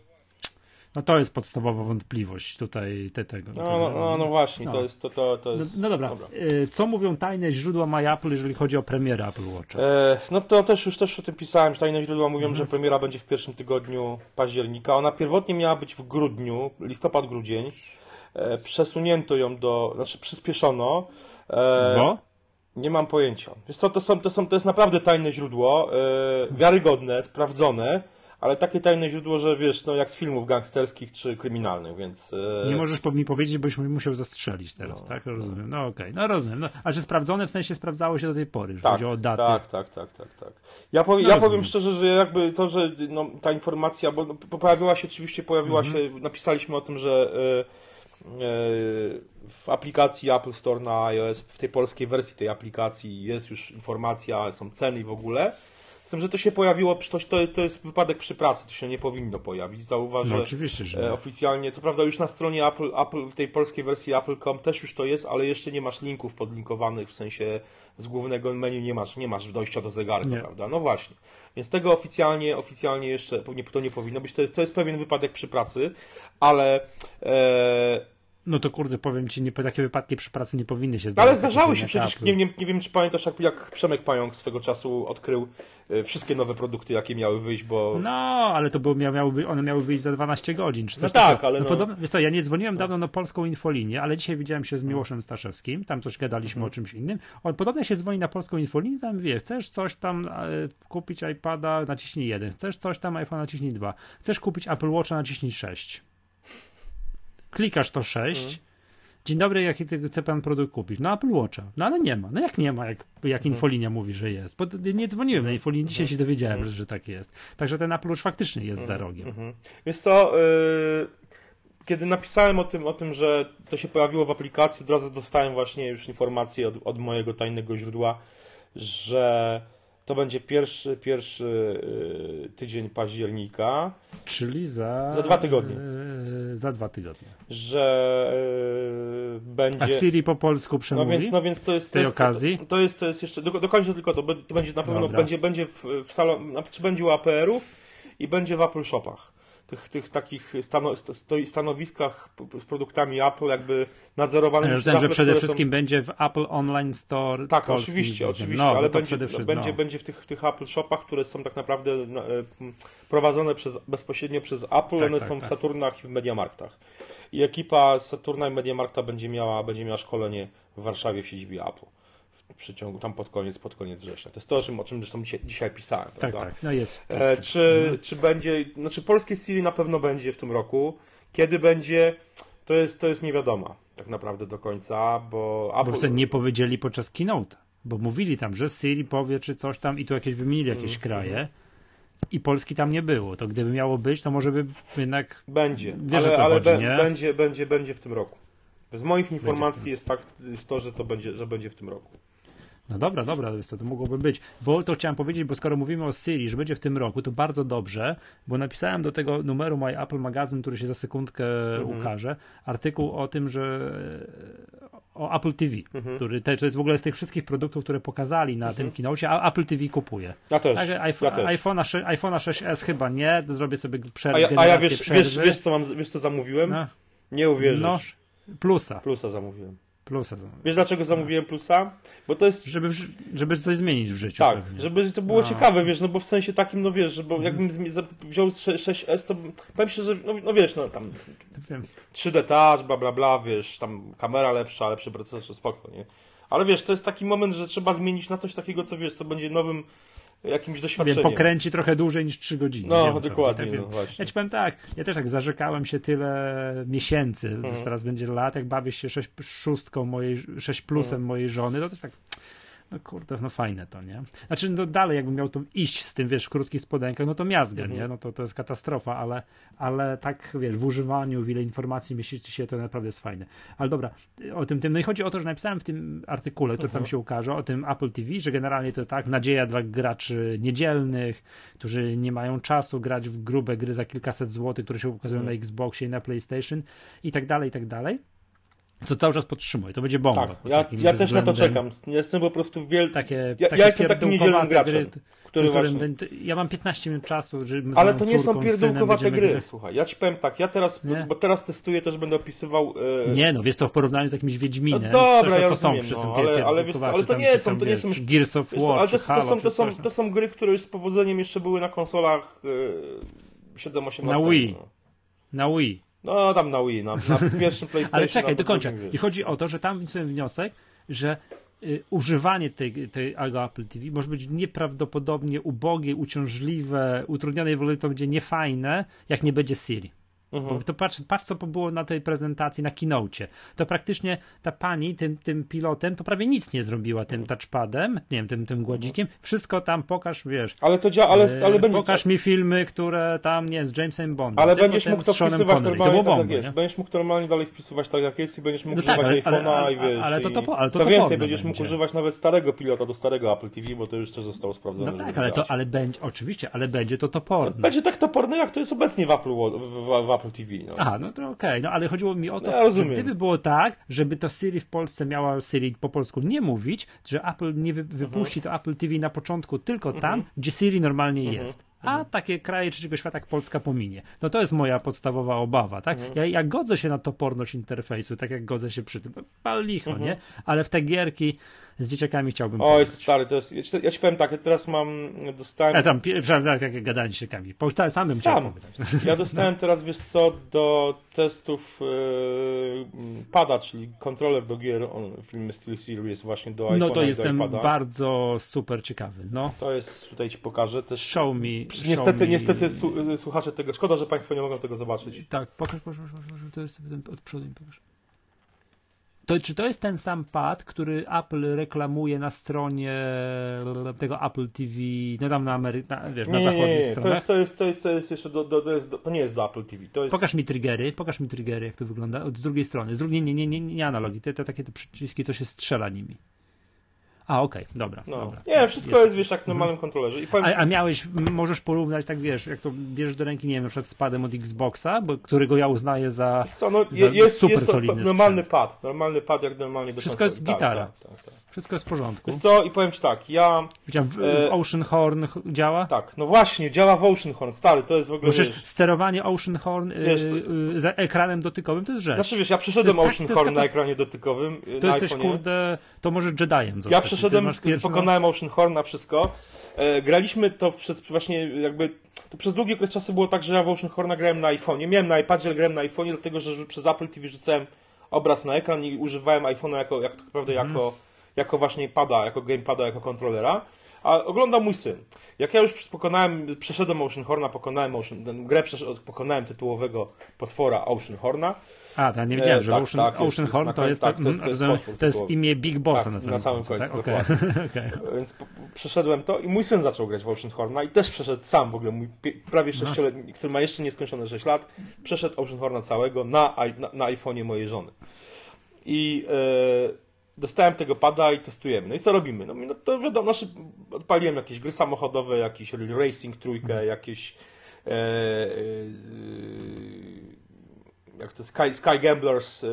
S1: No to jest podstawowa wątpliwość tutaj te, tego.
S2: No, no, no, no właśnie, no. to jest. To, to, to jest
S1: no, no dobra. dobra. Y, co mówią tajne źródła My Apple, jeżeli chodzi o premierę Apple Watcha? E,
S2: no to też już też o tym pisałem, że tajne źródła mówią, mhm. że premiera będzie w pierwszym tygodniu października. Ona pierwotnie miała być w grudniu, listopad, grudzień. E, przesunięto ją do, znaczy przyspieszono.
S1: E, Bo?
S2: Nie mam pojęcia. Wiesz co, to, są, to, są, to jest naprawdę tajne źródło, yy, wiarygodne, sprawdzone, ale takie tajne źródło, że wiesz, no jak z filmów gangsterskich czy kryminalnych, więc... Yy...
S1: Nie możesz mi powiedzieć, boś musiał zastrzelić teraz, no, tak? Rozumiem. No okej, okay. no rozumiem. No, a czy sprawdzone w sensie sprawdzało się do tej pory, że
S2: tak,
S1: chodzi o daty?
S2: Tak, tak, tak, tak, tak. Ja, powie, no, ja powiem szczerze, że jakby to, że no, ta informacja, bo no, pojawiła się oczywiście, pojawiła mhm. się, napisaliśmy o tym, że... Yy, w aplikacji Apple Store na iOS, w tej polskiej wersji tej aplikacji jest już informacja, są ceny i w ogóle. Z tym, że to się pojawiło, to, to jest wypadek przy pracy, to się nie powinno pojawić. Zauważ, no,
S1: oczywiście, że
S2: e, oficjalnie, co prawda już na stronie Apple, Apple, w tej polskiej wersji Apple.com też już to jest, ale jeszcze nie masz linków podlinkowanych, w sensie z głównego menu nie masz, nie masz dojścia do zegarka, nie. prawda? No właśnie. Więc tego oficjalnie, oficjalnie jeszcze to nie powinno być. To jest, to jest pewien wypadek przy pracy, ale e,
S1: no to kurde, powiem ci, nie, takie wypadki przy pracy nie powinny się zdarzyć.
S2: Ale zdarzały się przecież, nie, nie, nie, wiem czy pamiętasz, jak, jak Przemek Pająk swego czasu odkrył y, wszystkie nowe produkty, jakie miały wyjść, bo...
S1: No, ale to było, miały, one miały wyjść za 12 godzin, czy coś
S2: No tak, ale
S1: no,
S2: no...
S1: Podobno, wiesz co, ja nie dzwoniłem dawno na polską infolinię, ale dzisiaj widziałem się z Miłoszem Staszewskim, tam coś gadaliśmy mhm. o czymś innym. On podobno się dzwoni na polską infolinię, tam wie, chcesz coś tam e, kupić iPada, naciśnij jeden, chcesz coś tam, iPhone naciśnij dwa, chcesz kupić Apple Watcha, naciśnij 6 klikasz to 6. Mhm. Dzień dobry, jaki ty chce pan produkt kupić? No Apple Watcha. No ale nie ma. No jak nie ma, jak, jak mhm. infolinia mówi, że jest? Bo nie dzwoniłem na infolinii, dzisiaj się dowiedziałem, mhm. że tak jest. Także ten Apple Watch faktycznie jest za rogiem.
S2: Wiesz co, yy, kiedy napisałem o tym, o tym, że to się pojawiło w aplikacji, od razu dostałem właśnie już informację od, od mojego tajnego źródła, że To będzie pierwszy, pierwszy tydzień października.
S1: Czyli za...
S2: Za dwa tygodnie.
S1: Yy, za dwa tygodnie.
S2: Że yy, będzie...
S1: A Siri po polsku przemówi?
S2: No więc, no więc to jest...
S1: Z tej
S2: to jest,
S1: okazji?
S2: To, to, jest, to jest jeszcze... Dokończę tylko to, to będzie na pewno... Będzie, będzie w, w salon... Czy będzie u APR-ów i będzie w Apple Shopach tych, tych takich stano, stanowiskach z produktami Apple jakby nadzorowanymi
S1: ale przez że przede wszystkim są... będzie w Apple Online Store
S2: Tak, Polski oczywiście, oczywiście, no, ale będzie, będzie, no. będzie w tych, tych Apple Shopach, które są tak naprawdę e, prowadzone przez, bezpośrednio przez Apple, tak, one tak, są tak. w Saturnach i w Mediamarktach. I ekipa Saturna i Mediamarkta będzie miała, będzie miała szkolenie w Warszawie w siedzibie Apple przeciągu, tam pod koniec, pod koniec września. To jest to, o czym, o czym zresztą dzisiaj, dzisiaj pisałem. Tak,
S1: prawda? tak, no jest.
S2: E, czy, mhm. czy będzie, znaczy polskie Siri na pewno będzie w tym roku. Kiedy będzie, to jest, to jest nie wiadomo tak naprawdę do końca, bo...
S1: Apple... Bo nie powiedzieli podczas keynote, bo mówili tam, że Siri powie, czy coś tam i tu jakieś wymienili jakieś mm, kraje. Mm. I Polski tam nie było. To gdyby miało być, to może by jednak.
S2: Będzie. Wiesz, ale, ale chodzi, be, będzie, będzie, będzie w tym roku. Z moich informacji jest tak jest to, że to będzie, że będzie w tym roku.
S1: No dobra, dobra, to, to mogłoby być. Bo to chciałem powiedzieć, bo skoro mówimy o Siri, że będzie w tym roku, to bardzo dobrze, bo napisałem do tego numeru My Apple Magazine, który się za sekundkę mhm. ukaże, artykuł o tym, że o Apple TV, mhm. który te, to jest w ogóle z tych wszystkich produktów, które pokazali na mhm. tym keynote, a Apple TV kupuje.
S2: Ja też. Tak,
S1: iPhone, ja też. iPhone'a, 6, iPhone'a 6s chyba nie, zrobię sobie przerwę.
S2: A ja, a ja wiesz, wiesz, wiesz, co mam, wiesz co zamówiłem? No. Nie uwierzysz. No,
S1: plusa.
S2: Plusa zamówiłem.
S1: Plusa.
S2: Wiesz dlaczego zamówiłem plusa? Bo to jest...
S1: Żeby, żeby coś zmienić w życiu.
S2: Tak, pewnie. żeby to było no. ciekawe, wiesz, no bo w sensie takim, no wiesz, bo jakbym wziął 6S, to powiem się, że no, no wiesz, no tam Wiem. 3D touch, bla bla bla, wiesz, tam kamera lepsza, lepszy procesor, spoko, nie? Ale wiesz, to jest taki moment, że trzeba zmienić na coś takiego, co wiesz, co będzie nowym jakimś doświadczeniem.
S1: Wiem, pokręci trochę dłużej niż 3 godziny.
S2: No, wiem, dokładnie. Tak, no, właśnie.
S1: Ja ci powiem tak, ja też tak zarzekałem się tyle miesięcy, mhm. już teraz będzie lat, jak bawię się 6 szóstką mojej, 6 plusem mhm. mojej żony, to jest tak no kurde, no fajne to, nie? Znaczy, no dalej jakbym miał tu iść z tym, wiesz, w krótkich spodenkach, no to miazgę, mhm. nie? No to, to jest katastrofa, ale, ale tak, wiesz, w używaniu, w ile informacji mieścicie się, to naprawdę jest fajne. Ale dobra, o tym, tym, no i chodzi o to, że napisałem w tym artykule, który mhm. tam się ukaże, o tym Apple TV, że generalnie to jest tak, nadzieja dla graczy niedzielnych, którzy nie mają czasu grać w grube gry za kilkaset złotych, które się ukazują mhm. na Xboxie i na PlayStation i tak dalej, i tak dalej co cały czas podtrzymuje. To będzie bomba.
S2: Tak, ja, ja też na to czekam. Jestem po prostu wiel... Takie, ja, takie ja jestem takim niedzielnym graczem. Gry, który właśnie...
S1: będę, ja mam 15 minut czasu, żeby
S2: Ale to nie są pierdółkowate gry, gry, słuchaj. Ja ci powiem tak, ja teraz, nie? bo teraz testuję, też będę opisywał...
S1: E... Nie, no wiesz to w porównaniu z jakimś Wiedźminem.
S2: No dobra, ja to rozumiem, są no, ale, ale, wiesz, ale to nie są, to nie są...
S1: Gears of War, ale to,
S2: Halo, to, są, to, są, to są gry, które już z powodzeniem jeszcze były na konsolach e, 7-8
S1: lat Na Wii. No. Na Wii.
S2: No tam na Wii, na, na pierwszym PlayStation.
S1: Ale czekaj, dokończę. I chodzi o to, że tam sobie wniosek, że y, używanie tej, tej Apple TV może być nieprawdopodobnie ubogie, uciążliwe, utrudnione w ogóle to będzie niefajne, jak nie będzie Siri. Mhm. Bo to patrz, patrz, co było na tej prezentacji, na keynote. To praktycznie ta pani tym, tym pilotem to prawie nic nie zrobiła tym touchpadem, nie wiem, tym, tym gładzikiem. Wszystko tam pokaż, wiesz.
S2: Ale to działa, ale, ale będzie.
S1: Pokaż mi filmy, które tam, nie wiem, z Jamesem Bondem.
S2: Ale będziesz mógł to wpisywać Connery. normalnie to tak jak jest. Będziesz mógł normalnie dalej wpisywać tak jak jest i będziesz mógł no tak, używać tak, iPhone'a i wiesz.
S1: Ale to, to, ale to,
S2: co więcej, będziesz mógł używać nawet starego pilota do starego Apple TV, bo to już też zostało sprawdzone.
S1: No tak, ale to, ale będzie, oczywiście, ale będzie to toporne.
S2: Będzie tak toporne, jak to jest obecnie w Apple, w, w Apple TV. No.
S1: Aha, no to okej, okay. no ale chodziło mi o to, ja że gdyby było tak, żeby to Siri w Polsce miała Siri po polsku nie mówić, że Apple nie wy, wypuści mhm. to Apple TV na początku tylko tam, mhm. gdzie Siri normalnie mhm. jest a takie kraje trzeciego świata jak Polska pominie. No to jest moja podstawowa obawa, tak? Mhm. Ja, ja godzę się na toporność interfejsu, tak jak godzę się przy tym. Pal licho, mhm. nie? Ale w te gierki z dzieciakami chciałbym
S2: Oj, pograć. stary, to jest, ja ci, powiem tak, ja teraz mam, dostałem...
S1: Ja tam, przepraszam, tak jak gadałem z dzieciakami, po, samym Sam.
S2: Ja dostałem teraz, wiesz co, do testów yy, pada, czyli kontroler do gier, on, filmy Steel Series właśnie do iPhone'a
S1: No to jestem bardzo super ciekawy, no.
S2: To jest, tutaj ci pokażę. Też,
S1: show me.
S2: Niestety, niestety me... słuchacze tego, szkoda, że państwo nie mogą tego zobaczyć.
S1: Tak, pokaż, pokaż, pokaż, pokaż to jest od przodu, pokaż. To, czy to jest ten sam pad, który Apple reklamuje na stronie tego Apple TV, no tam na, Amery na, wiesz, nie, na zachodniej nie, nie.
S2: To jest, to jest, to jest, to jest jeszcze do, do, to, jest do, to nie jest do Apple TV. To jest...
S1: Pokaż mi triggery, pokaż mi triggery, jak to wygląda. Od z drugiej strony, z drugiej, nie, nie, nie, nie analogii, te, te takie te przyciski, co się strzela nimi. A, okej, okay, dobra, no. dobra.
S2: Nie, wszystko jest, jest wiesz, jak w normalnym mhm. kontrolerze. I
S1: powiem, a, a, miałeś, możesz porównać, tak wiesz, jak to bierzesz do ręki, nie wiem, na przykład z padem od Xboxa, bo, którego ja uznaję za, co, no, za jest, super jest solidny
S2: normalny pad, normalny pad, jak normalnie do
S1: Wszystko jest gitara. Tak, tak, tak. Wszystko jest w porządku.
S2: Wiesz co, i powiem Ci tak, ja...
S1: Widziałem, w, w Oceanhorn działa?
S2: Tak, no właśnie, działa w Oceanhorn, stary, to jest w ogóle...
S1: Wiesz, sterowanie Oceanhorn wiesz, yy, za ekranem dotykowym to jest rzecz.
S2: Znaczy wiesz, ja przeszedłem Oceanhorn tak, na ekranie dotykowym
S1: To jesteś, kurde, to może Jediem
S2: zostać. Ja przeszedłem, pokonałem Oceanhorn na wszystko. E, graliśmy to przez właśnie jakby... To przez długi okres czasu było tak, że ja w Oceanhorna grałem na iPhone'ie. Miałem na iPadzie, ale grałem na iPhone'ie, dlatego że przez Apple TV rzucałem obraz na ekran i używałem iPhone'a jako, jak tak naprawdę mm. jako jako właśnie pada, jako gamepada, jako kontrolera. A oglądał mój syn. Jak ja już pokonałem, przeszedłem Oceanhorna, pokonałem Ocean, grę pokonałem tytułowego potwora Oceanhorna.
S1: A, to ja nie wiedziałem, e, że tak, Ocean, tak, Oceanhorn to, jest, tak, to, jest, to, jest, to, to jest imię Big Bossa tak, na samym, na samym końcu. Tak? Okay.
S2: okay. Więc przeszedłem to i mój syn zaczął grać w Oceanhorna i też przeszedł sam w ogóle, mój prawie 6-letni, który ma jeszcze nieskończone 6 lat, przeszedł Oceanhorna całego na, na, na iPhone'ie mojej żony. I... Yy, dostałem tego pada i testujemy. No i co robimy? No, no to wiadomo, nasze, odpaliłem jakieś gry samochodowe, jakiś Racing trójkę, mhm. jakieś e, e, jak to Sky, Sky Gamblers e,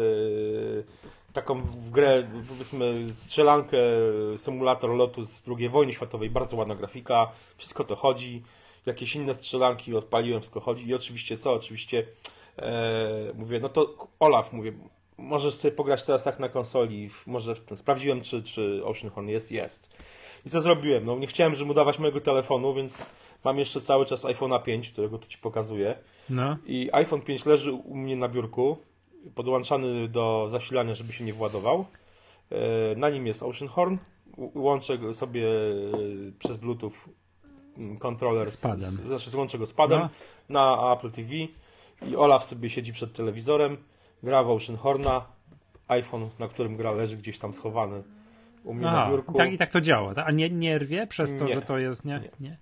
S2: taką w grę, powiedzmy strzelankę, symulator lotu z II wojny światowej, bardzo ładna grafika, wszystko to chodzi, jakieś inne strzelanki odpaliłem, wszystko chodzi i oczywiście co? Oczywiście e, mówię, no to Olaf, mówię, możesz sobie pograć teraz tak na konsoli, może sprawdziłem, czy, czy Oceanhorn jest, jest. I co zrobiłem? No nie chciałem, żeby mu dawać mojego telefonu, więc mam jeszcze cały czas iPhone'a 5, którego tu Ci pokazuję. No. I iPhone 5 leży u mnie na biurku, podłączany do zasilania, żeby się nie władował. E, na nim jest Oceanhorn. Łączę sobie e, przez Bluetooth mm, kontroler
S1: z padem.
S2: Z, znaczy złączę go z padem no. na Apple TV i Olaf sobie siedzi przed telewizorem gra w Oceanhorna, iPhone, na którym gra leży gdzieś tam schowany u mnie Aha, na biurku.
S1: Tak, I tak to działa, tak? a nie, nie rwie przez to, nie, że to jest, nie? nie? nie?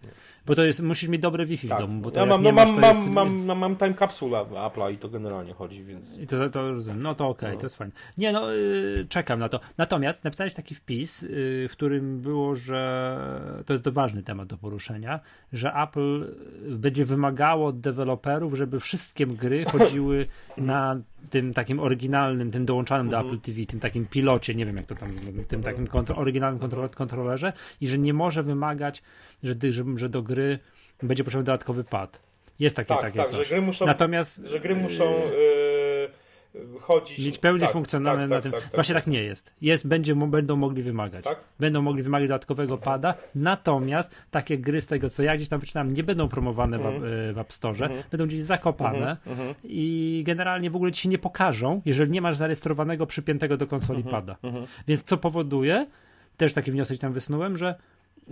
S1: Bo to jest, musisz mieć dobre Wi-Fi tak. w domu. Bo to ja mam, no,
S2: mam,
S1: masz,
S2: mam,
S1: jest...
S2: mam, mam, mam time capsule Apple'a i to generalnie chodzi, więc...
S1: I to, to no to okej, okay, no. to jest fajne. Nie no, yy, czekam na to. Natomiast napisałeś taki wpis, yy, w którym było, że to jest ważny temat do poruszenia, że Apple będzie wymagało od deweloperów, żeby wszystkie gry chodziły na tym takim oryginalnym, tym dołączanym do mhm. Apple TV, tym takim pilocie, nie wiem jak to tam tym takim kontro, oryginalnym kontrolerze i że nie może wymagać, że, że, że do gry będzie potrzebny dodatkowy pad. Jest takie,
S2: tak,
S1: takie
S2: tak,
S1: coś.
S2: Że gry muszą,
S1: Natomiast
S2: że gry muszą yy, chodzić.
S1: Mieć pełnie tak, funkcjonalne tak, na tak, tym. Tak, tak, Właśnie tak nie jest. Jest, będzie, będą mogli wymagać. Będą mogli wymagać dodatkowego pada, natomiast takie gry z tego, co ja gdzieś tam wyczytałem, nie będą promowane w, mhm. w App Store, mhm. będą gdzieś zakopane mhm. i generalnie w ogóle ci się nie pokażą, jeżeli nie masz zarejestrowanego, przypiętego do konsoli pada. Więc co powoduje, też taki wniosek tam wysnułem, że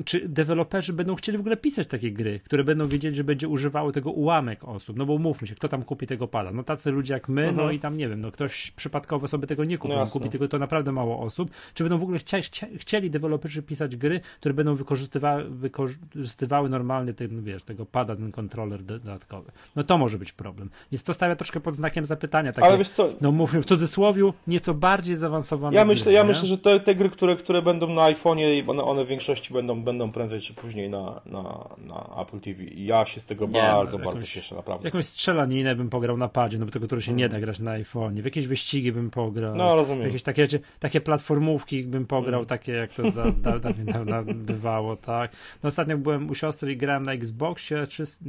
S1: czy deweloperzy będą chcieli w ogóle pisać takie gry, które będą wiedzieli, że będzie używało tego ułamek osób, no bo mówmy się, kto tam kupi tego pada? No tacy ludzie jak my, no mhm. i tam nie wiem, no ktoś przypadkowo sobie tego nie kupi, no kupi tylko to naprawdę mało osób. Czy będą w ogóle chcia, chcia, chcieli deweloperzy pisać gry, które będą wykorzystywały, wykorzystywały normalnie ten, wiesz, tego pada, ten kontroler dodatkowy? No to może być problem. Więc to stawia troszkę pod znakiem zapytania. Takie,
S2: Ale wiesz co?
S1: No mówmy w cudzysłowie, nieco bardziej zaawansowane
S2: Ja myślę, gry, ja myślę że te, te gry, które, które będą na iPhone'ie, one, one w większości będą będą prędzej czy później na, na, na Apple TV i ja się z tego nie, bardzo, no, bardzo cieszę, naprawdę.
S1: Jakąś strzelaninę bym pograł na padzie, no bo tego, które się nie da grać na iPhone. W jakieś wyścigi bym pograł.
S2: No, rozumiem.
S1: Jakieś takie, takie platformówki bym pograł, mm. takie jak to za dawno da, bywało, tak. No ostatnio byłem u siostry i grałem na Xboxie 300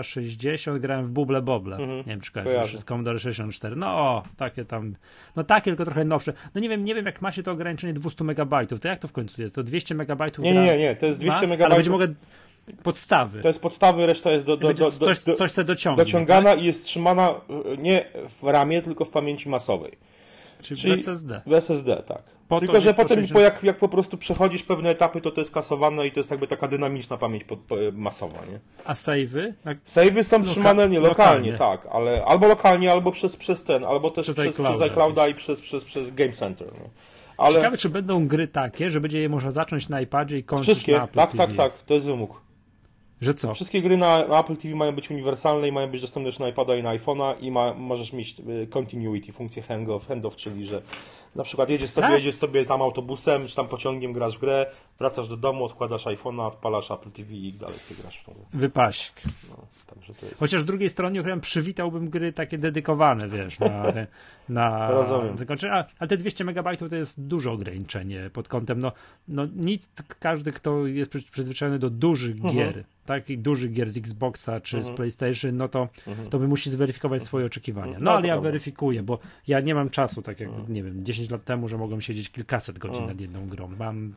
S1: 360 grałem w Buble Boble. Mhm. Nie wiem, czy kojarzysz, z Commodore 64. No, takie tam, no takie, tylko trochę nowsze. No nie wiem, nie wiem, jak ma się to ograniczenie 200 megabajtów. To jak to w końcu jest? To 200 megabajtów?
S2: Nie, nie, nie, to jest 200 megabajtów. Ale
S1: będzie mogę podstawy.
S2: To jest podstawy, reszta jest do, do, do, do
S1: coś, coś
S2: dociągana tak? i jest trzymana e, nie w ramie, tylko w pamięci masowej.
S1: Czyli, Czyli w SSD.
S2: W SSD, tak. Po Tylko, że potem, po jak, jak po prostu przechodzisz pewne etapy, to to jest kasowane i to jest jakby taka dynamiczna pamięć pod, po, masowa, nie?
S1: A savey?
S2: Tak. Savey są Loka trzymane nie lokalnie, lokalnie, tak, ale albo lokalnie, albo przez, przez ten, albo też przez, przez, przez iClouda i przez, przez, przez Game Center. Nie?
S1: Ale... Ciekawe, czy będą gry takie, że będzie je można zacząć na iPadzie i kończyć
S2: Wszystkie,
S1: na Apple
S2: tak,
S1: TV.
S2: tak, tak, to jest wymóg.
S1: Że co?
S2: Wszystkie gry na, Apple TV mają być uniwersalne i mają być dostępne na iPada i na iPhone'a i ma, możesz mieć y, continuity, funkcję handoff, handoff czyli że na przykład jedziesz sobie, tak? jedziesz sobie tam autobusem, czy tam pociągiem, grasz w grę, wracasz do domu, odkładasz iPhone'a, odpalasz Apple TV i dalej sobie grasz w tą grę.
S1: Wypaśk. No, także to jest... Chociaż z drugiej strony chyba przywitałbym gry takie dedykowane, wiesz, na... na
S2: Rozumiem.
S1: ale te 200 MB to jest duże ograniczenie pod kątem, no, no nic, każdy, kto jest przyzwyczajony do dużych mhm. gier, takich dużych gier z Xboxa czy mhm. z PlayStation, no to, mhm. to by musi zweryfikować swoje oczekiwania. No, no ale ja weryfikuję, bo ja nie mam czasu, tak jak, mhm. nie wiem, 10 lat temu, że mogłem siedzieć kilkaset godzin mhm. nad jedną grą. Mam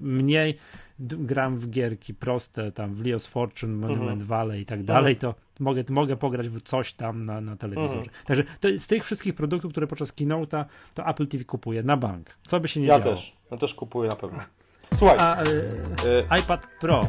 S1: mniej, gram w gierki proste, tam w Leo's Fortune, Monument mhm. Valley i tak dalej, to mogę, mogę pograć w coś tam na, na telewizorze. Mhm. Także to, z tych wszystkich produktów, które podczas keynote'a, to Apple TV kupuje na bank. Co by się nie
S2: ja
S1: działo.
S2: Ja też, ja też kupuję na pewno. Słuchaj. A, y,
S1: iPad Pro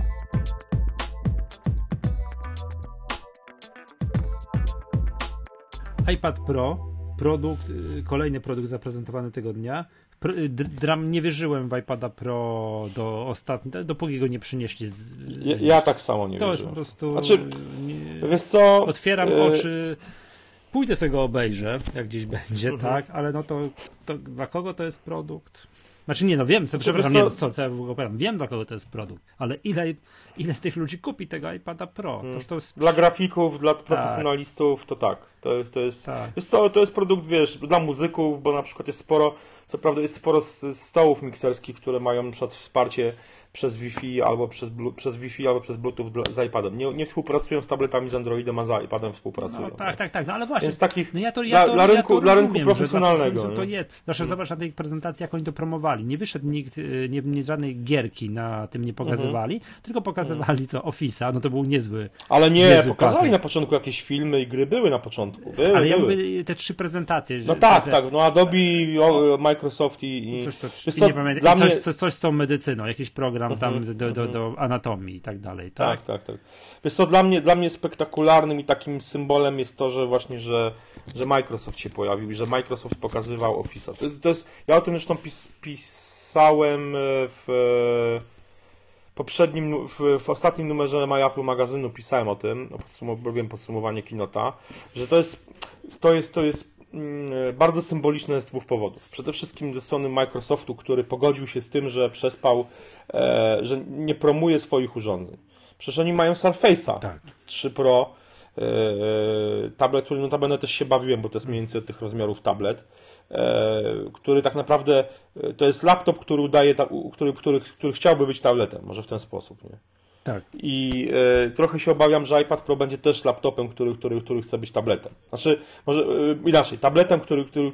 S1: iPad Pro, produkt, y, kolejny produkt zaprezentowany tego dnia. Y, dram nie wierzyłem w iPada Pro do ostatniego, dopóki go nie przynieśli. Z,
S2: ja, ja, tak samo nie
S1: to
S2: wierzyłem.
S1: To jest po prostu. Znaczy,
S2: nie, wiesz co?
S1: Otwieram y oczy. Pójdę sobie go obejrzę, jak gdzieś będzie, mhm. tak, ale no to, to dla kogo to jest produkt? Znaczy nie, no wiem, co, przepraszam, nie, no, co, co ja w ogóle opowiadam, wiem dla kogo to jest produkt, ale ile, ile z tych ludzi kupi tego iPada Pro? To, to jest...
S2: Dla grafików, dla tak. profesjonalistów to tak, to, to jest, tak. Wiesz co, to jest produkt, wiesz, dla muzyków, bo na przykład jest sporo, co prawda jest sporo stołów mikserskich, które mają na przykład wsparcie przez Wi-Fi albo przez, przez Wi-Fi albo przez Bluetooth z iPadem. Nie, nie współpracują z tabletami z Androidem, a z iPadem współpracują. No,
S1: tak, tak, tak, no ale właśnie.
S2: Więc takich no ja to, ja to, dla, rynku, ja to dla rynku profesjonalnego.
S1: Że to, jest. Zawsze hmm. zobacz na tej prezentacji, jak oni to promowali. Nie wyszedł nikt, y, nie, nie żadnej gierki na tym nie pokazywali, hmm. tylko pokazywali co Office'a, no to był niezły.
S2: Ale nie, niezły pokazali patent. na początku jakieś filmy i gry były na początku. Były,
S1: ale
S2: ja
S1: mówię te trzy prezentacje.
S2: No tak, te... tak, no Adobe, Microsoft i.
S1: i... Coś, to, i nie pamiętam, coś, mnie... coś, coś z tą medycyną, jakiś program tam mhm. do, do, do anatomii i tak dalej, tak?
S2: Tak, tak, tak. Wiesz co, dla mnie, dla mnie spektakularnym i takim symbolem jest to, że właśnie, że, że Microsoft się pojawił i że Microsoft pokazywał Office'a. To jest, to jest, ja o tym zresztą pis, pisałem w poprzednim, w, w ostatnim numerze My Apple magazynu pisałem o tym, robiłem podsumowanie kinota, że to jest, to jest, to jest bardzo symboliczne z dwóch powodów. Przede wszystkim ze strony Microsoftu, który pogodził się z tym, że przespał e, że nie promuje swoich urządzeń. Przecież oni mają Surface'a tak. 3 Pro, e, tablet, który notabene też się bawiłem, bo to jest mniej więcej tych rozmiarów tablet, e, który tak naprawdę e, to jest laptop, który udaje, który, który, który chciałby być tabletem, może w ten sposób, nie?
S1: Tak.
S2: I e, trochę się obawiam, że iPad Pro będzie też laptopem, który, który, który chce być tabletem. Znaczy, może e, inaczej, tabletem, który, który.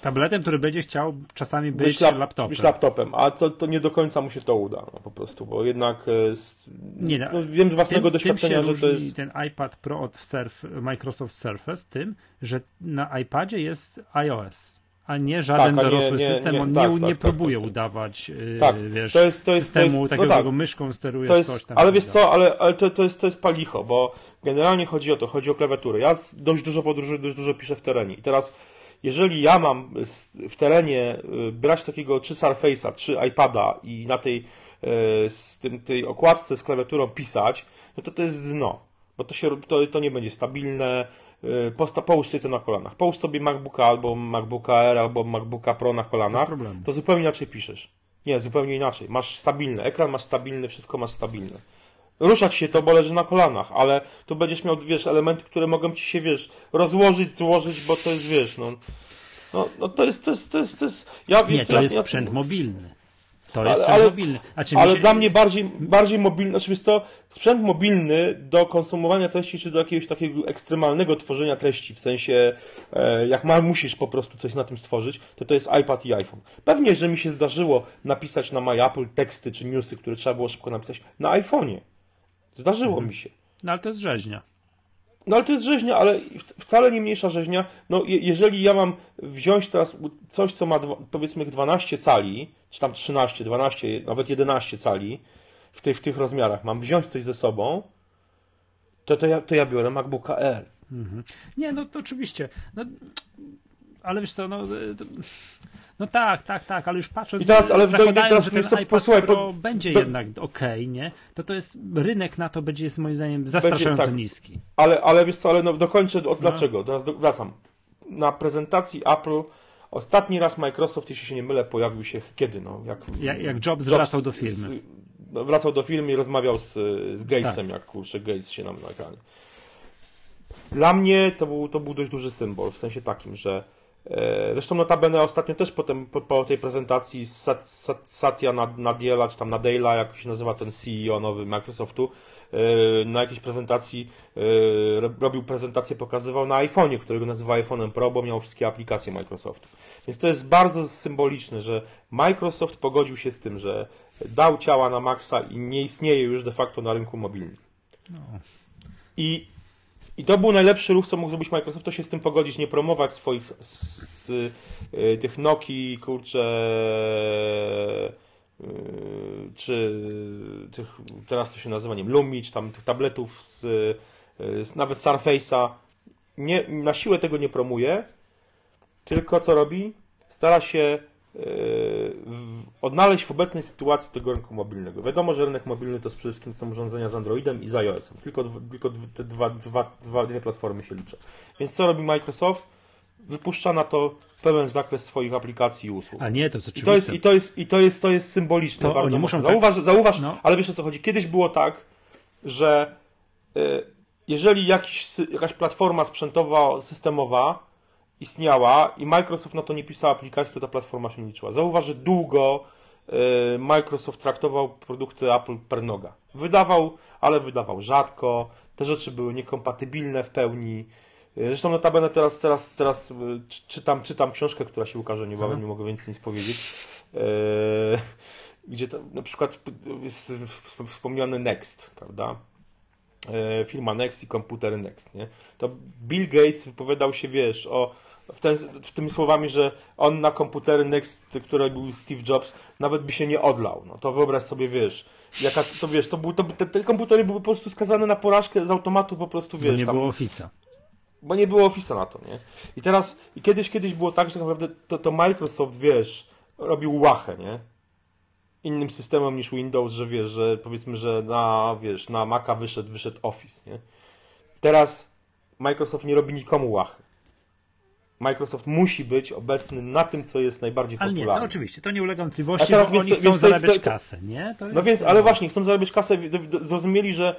S1: Tabletem, który będzie chciał czasami być, być lap, laptopem.
S2: Być laptopem, a to, to nie do końca mu się to uda, no, po prostu, bo jednak. E, nie, no, no, wiem z własnego tym, doświadczenia,
S1: tym
S2: że to jest.
S1: ten iPad Pro od Surf, Microsoft Surface tym, że na iPadzie jest iOS a nie żaden tak, dorosły nie, nie, system, on tak, nie, tak, nie tak, próbuje tak. udawać y, tak, wiesz, to jest, to jest, systemu to jest, takiego, no tak. myszką sterujesz
S2: jest,
S1: coś tam.
S2: Ale wiesz co, ale, ale to, to, jest, to jest palicho, bo generalnie chodzi o to, chodzi o klawiaturę. Ja dość dużo podróżuję, dość dużo piszę w terenie i teraz jeżeli ja mam w terenie y, brać takiego czy Surface'a, czy iPada i na tej, y, z tym, tej okładce z klawiaturą pisać, no to to jest dno, bo to, się, to, to nie będzie stabilne, posta, połóż sobie to na kolanach. Połóż sobie MacBooka albo MacBooka Air albo MacBooka Pro na kolanach. To zupełnie inaczej piszesz. Nie, zupełnie inaczej. Masz stabilny ekran, masz stabilny, wszystko masz stabilne. Ruszać się to, bo leży na kolanach, ale tu będziesz miał, wiesz, elementy, które mogą ci się, wiesz, rozłożyć, złożyć, bo to jest, wiesz, no, no, no to jest, to jest, to jest, to jest,
S1: ja, Nie, to jest ja, sprzęt mobilny. To jest ale, mobilny.
S2: Znaczy, ale się... dla mnie bardziej, bardziej mobilny, znaczy wiesz co, sprzęt mobilny do konsumowania treści, czy do jakiegoś takiego ekstremalnego tworzenia treści, w sensie e, jak ma, musisz po prostu coś na tym stworzyć, to to jest iPad i iPhone. Pewnie, że mi się zdarzyło napisać na My Apple teksty czy newsy, które trzeba było szybko napisać na iPhone'ie. Zdarzyło mhm. mi się.
S1: No ale to jest rzeźnia.
S2: No ale to jest rzeźnia, ale wcale nie mniejsza rzeźnia. No jeżeli ja mam wziąć teraz coś, co ma powiedzmy 12 cali, czy tam 13, 12, nawet 11 cali w, w tych rozmiarach, mam wziąć coś ze sobą, to, to, ja, to ja biorę MacBooka Air.
S1: Mhm. Nie, no to oczywiście. No, ale wiesz co, no... To... No tak, tak, tak, ale już patrząc, I teraz, ale zakładając, teraz, że ten iPad posłuchaj, Pro po, będzie po, jednak ok, nie? To to jest, rynek na to będzie jest moim zdaniem zastraszająco tak, niski.
S2: Ale, ale wiesz co, ale no dokończę, od, no. dlaczego? Teraz do, wracam. Na prezentacji Apple ostatni raz Microsoft, jeśli się nie mylę, pojawił się kiedy? No,
S1: jak, jak, jak Jobs, Jobs wracał do firmy. Z,
S2: wracał do firmy i rozmawiał z, z Gatesem, tak. jak kurczę Gates się nam na ekranie. Dla mnie to był, to był dość duży symbol, w sensie takim, że Zresztą notabene ostatnio też potem po, po tej prezentacji Sat, Sat, Satya Nadella, czy tam Nadella, jak się nazywa ten CEO nowy Microsoftu, e, na jakiejś prezentacji e, robił prezentację, pokazywał na iPhone'ie, którego nazywa iPhone'em Pro, bo miał wszystkie aplikacje Microsoftu. Więc to jest bardzo symboliczne, że Microsoft pogodził się z tym, że dał ciała na maksa i nie istnieje już de facto na rynku mobilnym. No. I i to był najlepszy ruch, co mógł zrobić Microsoft, to się z tym pogodzić, nie promować swoich z, y, tych Noki, kurczę, y, czy tych, teraz to się nazywa, nie wiem, Lumi, czy tam tych tabletów z, y, z nawet Surface'a. Nie, na siłę tego nie promuje, tylko co robi? Stara się odnaleźć w obecnej sytuacji tego rynku mobilnego. Wiadomo, że rynek mobilny to przede wszystkim są urządzenia z Androidem i z iOS-em. Tylko, tylko te dwa, dwa, dwa, dwie platformy się liczą. Więc co robi Microsoft? Wypuszcza na to pełen zakres swoich aplikacji i usług.
S1: A nie, to jest
S2: I to jest, i to jest, i to jest, to jest symboliczne. To bardzo muszą zauważ, tak... zauważ no. ale wiesz o co chodzi. Kiedyś było tak, że y, jeżeli jakiś, jakaś platforma sprzętowa, systemowa istniała i Microsoft na to nie pisał aplikacji, to ta platforma się nie liczyła. Zauważ, że długo e, Microsoft traktował produkty Apple per noga. Wydawał, ale wydawał rzadko. Te rzeczy były niekompatybilne w pełni. E, zresztą notabene teraz, teraz, teraz e, czytam, czytam książkę, która się ukaże niebawem, mhm. nie mogę więcej nic powiedzieć. Gdzie to, na przykład jest wspomniany Next, prawda? Firma Next i komputery Next, nie? To Bill Gates wypowiadał się, wiesz, o w, ten, w tymi słowami, że on na komputery Next, które był Steve Jobs, nawet by się nie odlał. No to wyobraź sobie, wiesz, jaka, to wiesz, to był, to, te, te komputery były po prostu skazane na porażkę z automatu po prostu, wiesz. Bo
S1: nie tam, było Office'a.
S2: Bo nie było Office'a na to, nie? I teraz, i kiedyś, kiedyś było tak, że tak naprawdę to, to Microsoft, wiesz, robił łachę, nie? Innym systemem niż Windows, że wiesz, że powiedzmy, że na, wiesz, na Maca wyszedł, wyszedł Office, nie? Teraz Microsoft nie robi nikomu łachy. Microsoft musi być obecny na tym, co jest najbardziej ale popularne. Ale
S1: nie, no oczywiście, to nie ulega wątpliwości, teraz, bo więc, oni chcą więc zarabiać to, kasę, nie?
S2: no więc, ale właśnie, chcą zarabiać kasę, zrozumieli, że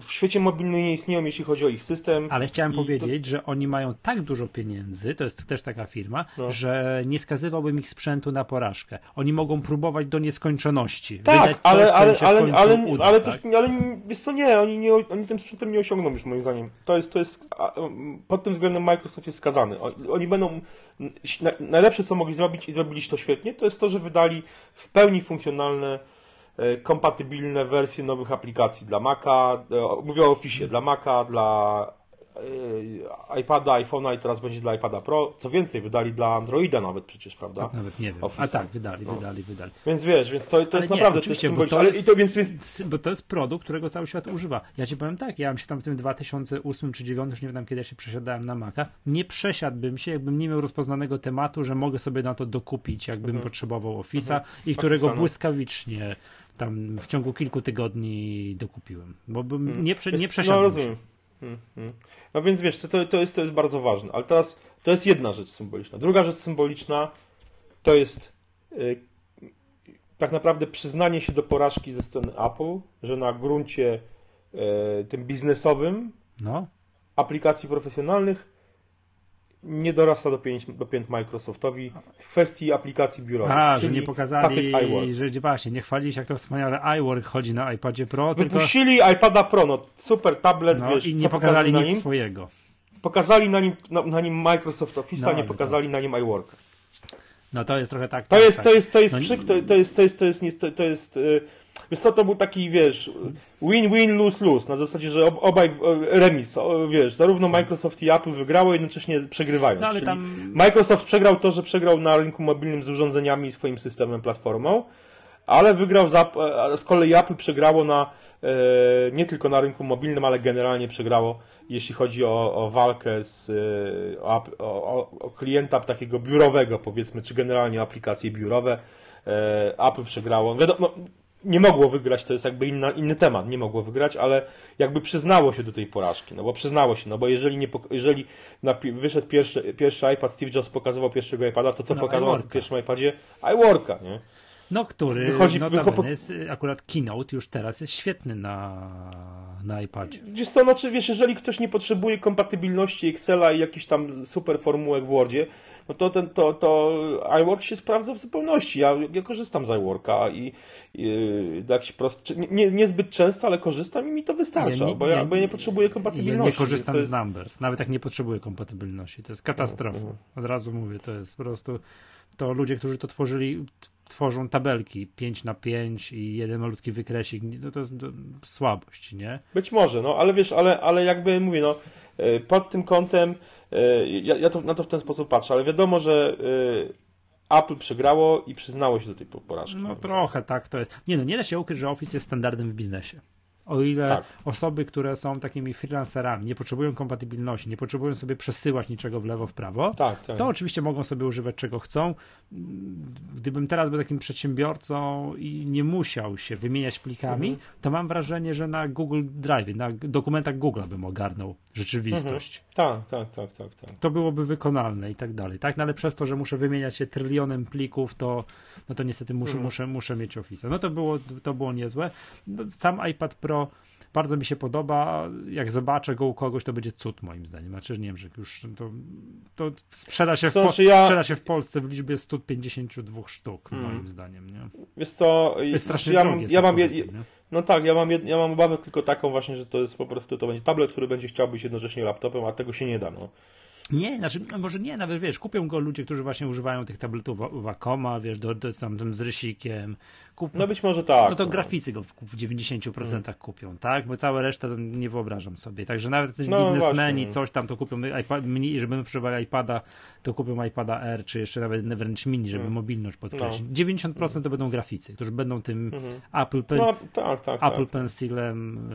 S2: w świecie mobilnym nie istnieją, jeśli chodzi o ich system.
S1: Ale chciałem powiedzieć, to... że oni mają tak dużo pieniędzy, to jest też taka firma, no. że nie skazywałbym ich sprzętu na porażkę. Oni mogą próbować do nieskończności.
S2: Tak, coś, ale, ale, ale, ale, uda, ale, tak? Też, ale wiesz co, nie, oni, nie, oni tym sprzętem nie osiągną już moim zdaniem. To jest, to jest, pod tym względem Microsoft jest skazany. Oni będą. Najlepsze, co mogli zrobić i zrobili to świetnie, to jest to, że wydali w pełni funkcjonalne, e, kompatybilne wersje nowych aplikacji dla Maca. E, mówię o Office dla Maca, dla E, iPada, iPhone'a i teraz będzie dla iPada Pro. Co więcej, wydali dla Androida nawet przecież, prawda?
S1: Tak, nawet nie wiem. A tak, wydali, no. wydali, wydali.
S2: Więc wiesz, więc to, to jest nie, naprawdę
S1: to jest bo to jest, to, więc, więc... bo to jest produkt, którego cały świat używa. Ja ci powiem tak, ja bym się tam w tym 2008 czy 2009, już nie wiem kiedy ja się przesiadałem na Maca, nie przesiadłbym się, jakbym nie miał rozpoznanego tematu, że mogę sobie na to dokupić, jakbym mhm. potrzebował Office'a mhm. i którego błyskawicznie tam w ciągu kilku tygodni dokupiłem. Bo bym mhm. nie, prze, nie no, przesiadłem no, się. Hmm,
S2: hmm. No więc wiesz, to, to, jest, to jest bardzo ważne. Ale teraz to jest jedna rzecz symboliczna. Druga rzecz symboliczna to jest yy, tak naprawdę przyznanie się do porażki ze strony Apple, że na gruncie yy, tym biznesowym no. aplikacji profesjonalnych nie dorasta do pięć, do pięt Microsoftowi w kwestii aplikacji biurowej.
S1: A, że nie pokazali, że właśnie, nie chwalili się, jak to wspaniale iWork chodzi na iPadzie Pro.
S2: Wypuścili tylko... iPada Pro, no super tablet,
S1: no, wiesz, i nie pokazali nic nim? swojego.
S2: Pokazali na nim, na, na nim Microsoft Office'a, no, nie pokazali to... na nim iWorka.
S1: No to jest trochę tak.
S2: To
S1: tak,
S2: jest,
S1: tak.
S2: to jest, to jest, no, przyk, to, to jest, to jest, to jest, to jest, to jest, to jest Wiesz co, to był taki, wiesz, win-win, lose-lose, na zasadzie, że obaj remis, wiesz, zarówno Microsoft i Apple wygrało, jednocześnie przegrywając. No, ale tam... Microsoft przegrał to, że przegrał na rynku mobilnym z urządzeniami i swoim systemem, platformą, ale wygrał, za, z kolei Apple przegrało na, e, nie tylko na rynku mobilnym, ale generalnie przegrało, jeśli chodzi o, o walkę z, e, o, o, o klienta takiego biurowego, powiedzmy, czy generalnie aplikacje biurowe. E, Apple przegrało. Wiadomo, nie mogło wygrać, to jest jakby inna, inny temat, nie mogło wygrać, ale jakby przyznało się do tej porażki, no bo przyznało się, no bo jeżeli, nie, jeżeli na, wyszedł pierwszy, pierwszy iPad, Steve Jobs pokazywał pierwszego iPada, to co no, pokazał na pierwszym iPadzie? iWorka, nie?
S1: No, który wychodzi, wychodzi, jest, akurat Keynote już teraz jest świetny na, na iPadzie.
S2: Wiesz co, znaczy, wiesz, jeżeli ktoś nie potrzebuje kompatybilności Excela i jakichś tam super formułek w Wordzie, no to, ten, to, to iWork się sprawdza w zupełności. Ja, ja korzystam z iWorka i, jakiś prost, nie, niezbyt często, ale korzystam i mi to wystarcza, nie, bo, ja, bo ja nie potrzebuję kompatybilności.
S1: Ja nie korzystam jest... z Numbers, nawet jak nie potrzebuję kompatybilności. To jest katastrofa. Mhm. Od razu mówię, to jest po prostu to ludzie, którzy to tworzyli, tworzą tabelki 5 na 5 i jeden malutki wykresik, no to jest słabość, nie?
S2: Być może, no ale wiesz, ale, ale jakby mówię, no e, pod tym kątem e, ja, ja to, na to w ten sposób patrzę, ale wiadomo, że e, Apple przegrało i przyznało się do tej porażki.
S1: No trochę tak to jest. Nie no, nie da się ukryć, że Office jest standardem w biznesie. O ile tak. osoby, które są takimi freelancerami, nie potrzebują kompatybilności, nie potrzebują sobie przesyłać niczego w lewo, w prawo, tak, tak. to oczywiście mogą sobie używać czego chcą. Gdybym teraz był takim przedsiębiorcą i nie musiał się wymieniać plikami, mhm. to mam wrażenie, że na Google Drive, na dokumentach Google bym ogarnął rzeczywistość.
S2: Mhm. Tak, tak, tak, tak, tak.
S1: To byłoby wykonalne i tak dalej. Tak, no ale przez to, że muszę wymieniać się trylionem plików, to, no to niestety muszę, mhm. muszę, muszę mieć Office. No to było, to było niezłe. No, sam iPad Pro bardzo mi się podoba. Jak zobaczę go u kogoś, to będzie cud moim zdaniem. Znaczy, nie wiem, że już to, to sprzeda, się w po, ja... sprzeda się w Polsce w liczbie 152 sztuk, hmm. moim zdaniem. Nie?
S2: Wiesz co, jest strasznie ja, mam, ja mam, je, no tak, ja mam, ja mam obawę tylko taką właśnie, że to jest po prostu, to będzie tablet, który będzie chciał być jednocześnie laptopem, a tego się nie da. No.
S1: Nie, znaczy, no może nie, nawet wiesz, kupią go ludzie, którzy właśnie używają tych tabletów Wacoma, wiesz, do, do, tam, z rysikiem,
S2: kup... No być może tak.
S1: No to no. graficy go w 90% hmm. kupią, tak? Bo całe resztę nie wyobrażam sobie. Także nawet jacyś no, biznesmeni właśnie. coś tam to kupią, iPad, mini, żeby używali iPada, to kupią iPada R, czy jeszcze nawet wręcz mini, żeby hmm. mobilność podkreślić. No. 90% to będą graficy, którzy będą tym hmm. Apple, Pen... no, tak, tak, Apple tak. Pencilem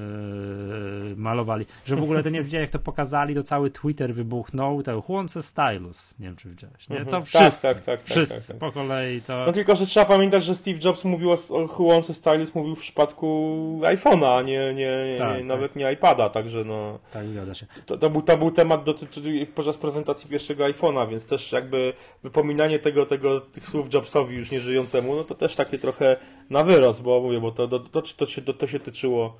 S1: yy, malowali. Że w ogóle to nie widziałem, jak to pokazali, to cały Twitter wybuchnął, to chłonce stylus, nie wiem czy widziałeś, nie? Co mhm. wszyscy, tak, tak, tak, tak wszyscy tak, tak, po kolei to...
S2: No tylko, że trzeba pamiętać, że Steve Jobs mówił o Stylus mówił w przypadku iPhone'a, a nie, nie, tak, nie tak. nawet nie iPada, także no...
S1: Tak, zgadza się.
S2: To, to, był, to był temat dotyczący podczas prezentacji pierwszego iPhone'a, więc też jakby wypominanie tego, tego, tych słów Jobsowi już nieżyjącemu, no to też takie trochę na wyrost, bo mówię, bo to, to, to, to, się, to, to się tyczyło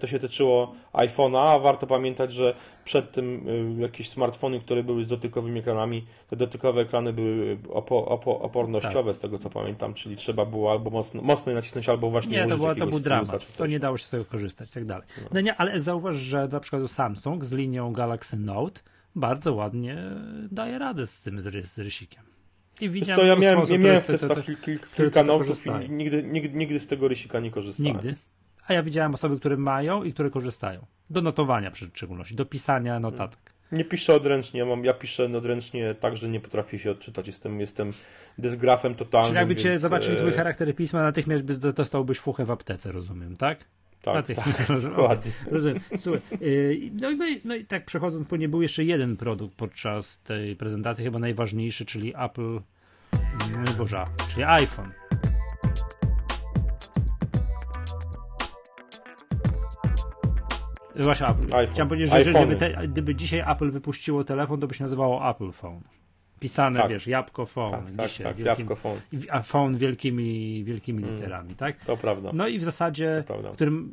S2: to się tyczyło iPhone'a, a warto pamiętać, że przed tym e, jakieś smartfony, które były z dotykowymi ekranami, te dotykowe ekrany były opo, opo, opornościowe, tak. z tego co pamiętam, czyli trzeba było albo mocno, mocno nacisnąć, albo właśnie
S1: Nie, to, było, to był dramat, to nie dało się z tego korzystać tak dalej. No. no nie, ale zauważ, że na przykład Samsung z linią Galaxy Note bardzo ładnie daje radę z tym z, z rysikiem.
S2: I widziałem co, ja miałem, ja miałem w testach kilka, kilka notów i nigdy, nigdy, nigdy z tego rysika nie korzystałem.
S1: Nigdy? A ja widziałem osoby, które mają i które korzystają. Do notowania w szczególności, do pisania notatek.
S2: Nie piszę odręcznie, ja, mam, ja piszę odręcznie tak, że nie potrafię się odczytać. Jestem, jestem dysgrafem totalnym.
S1: Czyli jakby więc... cię zobaczyli twój charakter pisma, natychmiast by dostałbyś fuchę w aptece, rozumiem, tak?
S2: Tak, tak, dokładnie.
S1: Rozumiem. Słuchaj, y, no, no, i, no i tak przechodząc, bo nie był jeszcze jeden produkt podczas tej prezentacji, chyba najważniejszy, czyli Apple, no Boże, czyli iPhone. Właśnie Apple. IPhone. Chciałem powiedzieć, że gdyby, te, gdyby, dzisiaj Apple wypuściło telefon, to by się nazywało Apple Phone. Pisane, tak. wiesz, jabłko phone. Tak, tak dzisiaj, tak, wielkim, jabłko phone. A phone wielkimi, wielkimi mm, literami, tak?
S2: To prawda.
S1: No i w zasadzie, którym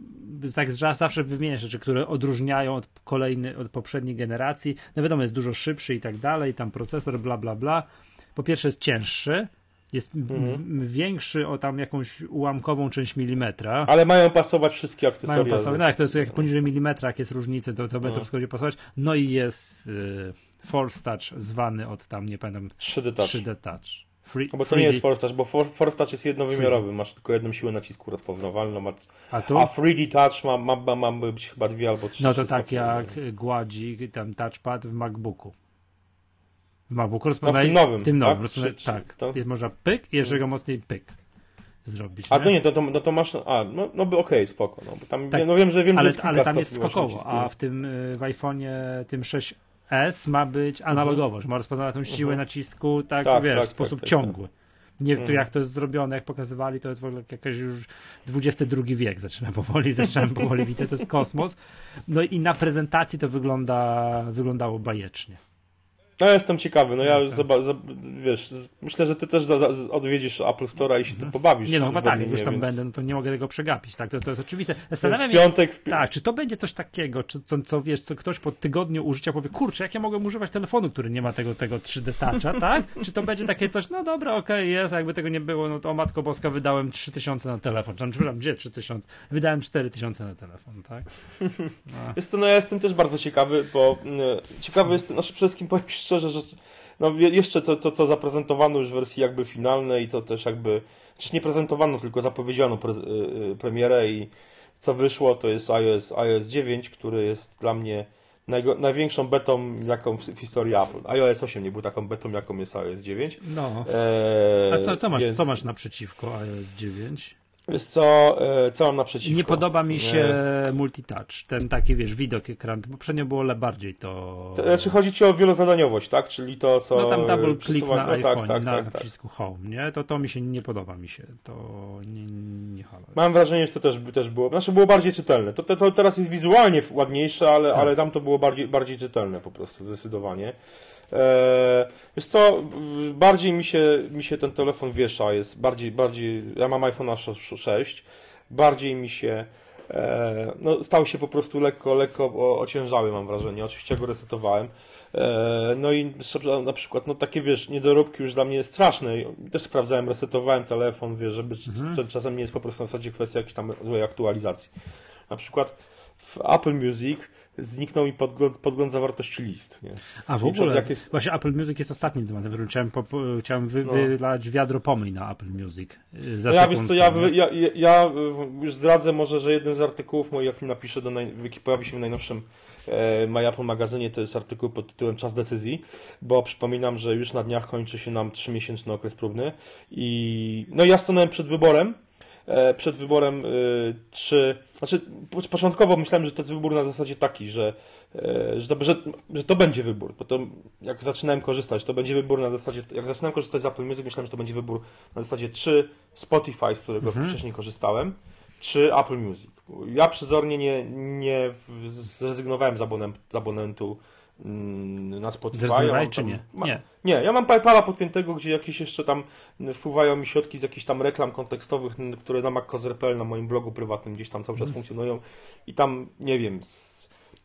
S1: tak zawsze wymienię rzeczy, które odróżniają od kolejnych, od poprzedniej generacji. No wiadomo, jest dużo szybszy i tak dalej, tam procesor, bla, bla, bla. Po pierwsze jest cięższy, jest mhm. większy o tam jakąś ułamkową część milimetra.
S2: Ale mają pasować wszystkie akcesoria.
S1: Mają pasować, no jak to jest jak poniżej milimetra, jak jest różnica, to, to będzie to wszystko będzie pasować. No i jest y, Force Touch zwany od tam, nie pamiętam,
S2: 3D Touch.
S1: 3D Touch.
S2: Free, no bo to nie jest Force Touch, bo Force Touch jest jednowymiarowy, free. masz tylko jedną siłę nacisku rozpoznawalną, a, tu? a 3D Touch ma, ma, ma, ma być chyba dwie albo trzy.
S1: No to tak jak gładzi tam touchpad w MacBooku. W MacBooku rozpoznaje...
S2: No w tym nowym,
S1: tym nowym tak? Czy, czy, tak. To... Można pyk i jeszcze go mocniej pyk zrobić.
S2: A nie? to nie, to, to, no to masz, a, no, no okej, okay, spoko, no, bo tam, tak, no wiem, że wiem,
S1: ale, że ale tam jest skokowo, a w tym, y, w iPhone'ie tym 6S ma być analogowo, uh -huh. że ma rozpoznawać tą siłę uh -huh. nacisku, tak, tak wiesz, tak, w sposób tak, tak, ciągły. Nie wiem, jak to jest zrobione, jak pokazywali, to jest w ogóle jakiś już XXI wiek, zaczyna powoli, zaczynam powoli widzieć, to jest kosmos. No i na prezentacji to wygląda, wyglądało bajecznie.
S2: No jestem ciekawy, no ja już wiesz, myślę, że ty też odwiedzisz Apple Store i się mhm. tym pobawisz.
S1: Nie no, chyba tak, jak już tam więc... będę, no to nie mogę tego przegapić, tak, to, to jest oczywiste. Zastanawiam się, piątek... w... tak, czy to będzie coś takiego, czy, co, co wiesz, co ktoś po tygodniu użycia powie, kurczę, jak ja mogę używać telefonu, który nie ma tego, tego 3D Toucha, tak? Czy to będzie takie coś, no dobra, okej, okay, jest, a jakby tego nie było, no to o Matko Boska wydałem 3000 na telefon, czy przepraszam, gdzie 3000? Wydałem 4000 na telefon, tak?
S2: No. Jest to, no ja jestem też bardzo ciekawy, bo y, ciekawy jestem, znaczy przede wszystkim powiem szczerze, że no jeszcze to, to, co zaprezentowano już w wersji jakby finalnej, to też jakby, przecież nie prezentowano, tylko zapowiedziano pre, yy, premierę i co wyszło, to jest iOS, iOS 9, który jest dla mnie największą betą, jaką w, w, historii Apple. iOS 8 nie był taką betą, jaką jest iOS 9.
S1: No. Eee, A co, co, masz, więc... co masz naprzeciwko iOS 9?
S2: Jest co, e, co mam naprzeciwko?
S1: Nie podoba mi się multitouch, ten taki, wiesz, widok ekran, poprzednio było bardziej to...
S2: Znaczy chodzi ci o wielozadaniowość, tak? Czyli to, co...
S1: No tam double click na no, iPhone, tak, tak, na tak, przycisku Home, nie? To to mi się nie podoba mi się, to nie, nie halo.
S2: Mam wrażenie, że to też, też było, znaczy było bardziej czytelne. To, to, to teraz jest wizualnie ładniejsze, ale, tak. ale tam to było bardziej, bardziej czytelne po prostu, zdecydowanie. Eee, wiesz co, bardziej mi się, mi się ten telefon wiesza, jest bardziej, bardziej, ja mam iPhone'a 6, bardziej mi się, e, no stał się po prostu lekko, lekko ociężały mam wrażenie, oczywiście go resetowałem, e, no i na przykład, no takie wiesz, niedoróbki już dla mnie jest straszne. Też sprawdzałem, resetowałem telefon, wiesz, żeby mhm. czasem nie jest po prostu na zasadzie kwestia jakiejś tam złej aktualizacji. Na przykład w Apple Music zniknął mi podgląd, podgląd zawartości list. Nie?
S1: A w ogóle, jak jest... właśnie Apple Music jest ostatnim tematem, chciałem, po, chciałem wy, no. wylać wiadro pomyj na Apple Music. Y, za
S2: ja, wiesz co, ja, ja, ja, już zdradzę może, że jeden z artykułów moich, jaki napiszę, do naj, pojawi się w najnowszym e, My Apple magazynie, to jest artykuł pod tytułem Czas decyzji, bo przypominam, że już na dniach kończy się nam trzymiesięczny okres próbny i no ja stanąłem przed wyborem, przed wyborem, e, czy. Znaczy, początkowo myślałem, że to jest wybór na zasadzie taki, że, e, że, to, że, że to będzie wybór. Bo to, jak zaczynałem korzystać, to będzie wybór na zasadzie. Jak zaczynałem korzystać z Apple Music, myślałem, że to będzie wybór na zasadzie czy Spotify, z którego mhm. wcześniej korzystałem, czy Apple Music. Ja przezornie nie, nie zrezygnowałem z, abonentu, z abonentu na Spotify.
S1: Zrezygnowałeś czy nie?
S2: nie? Nie, ja mam PayPala podpiętego, gdzie jakieś jeszcze tam wpływają mi środki z jakichś tam reklam kontekstowych, które na MacCoz.pl na moim blogu prywatnym gdzieś tam cały czas mm. funkcjonują i tam, nie wiem,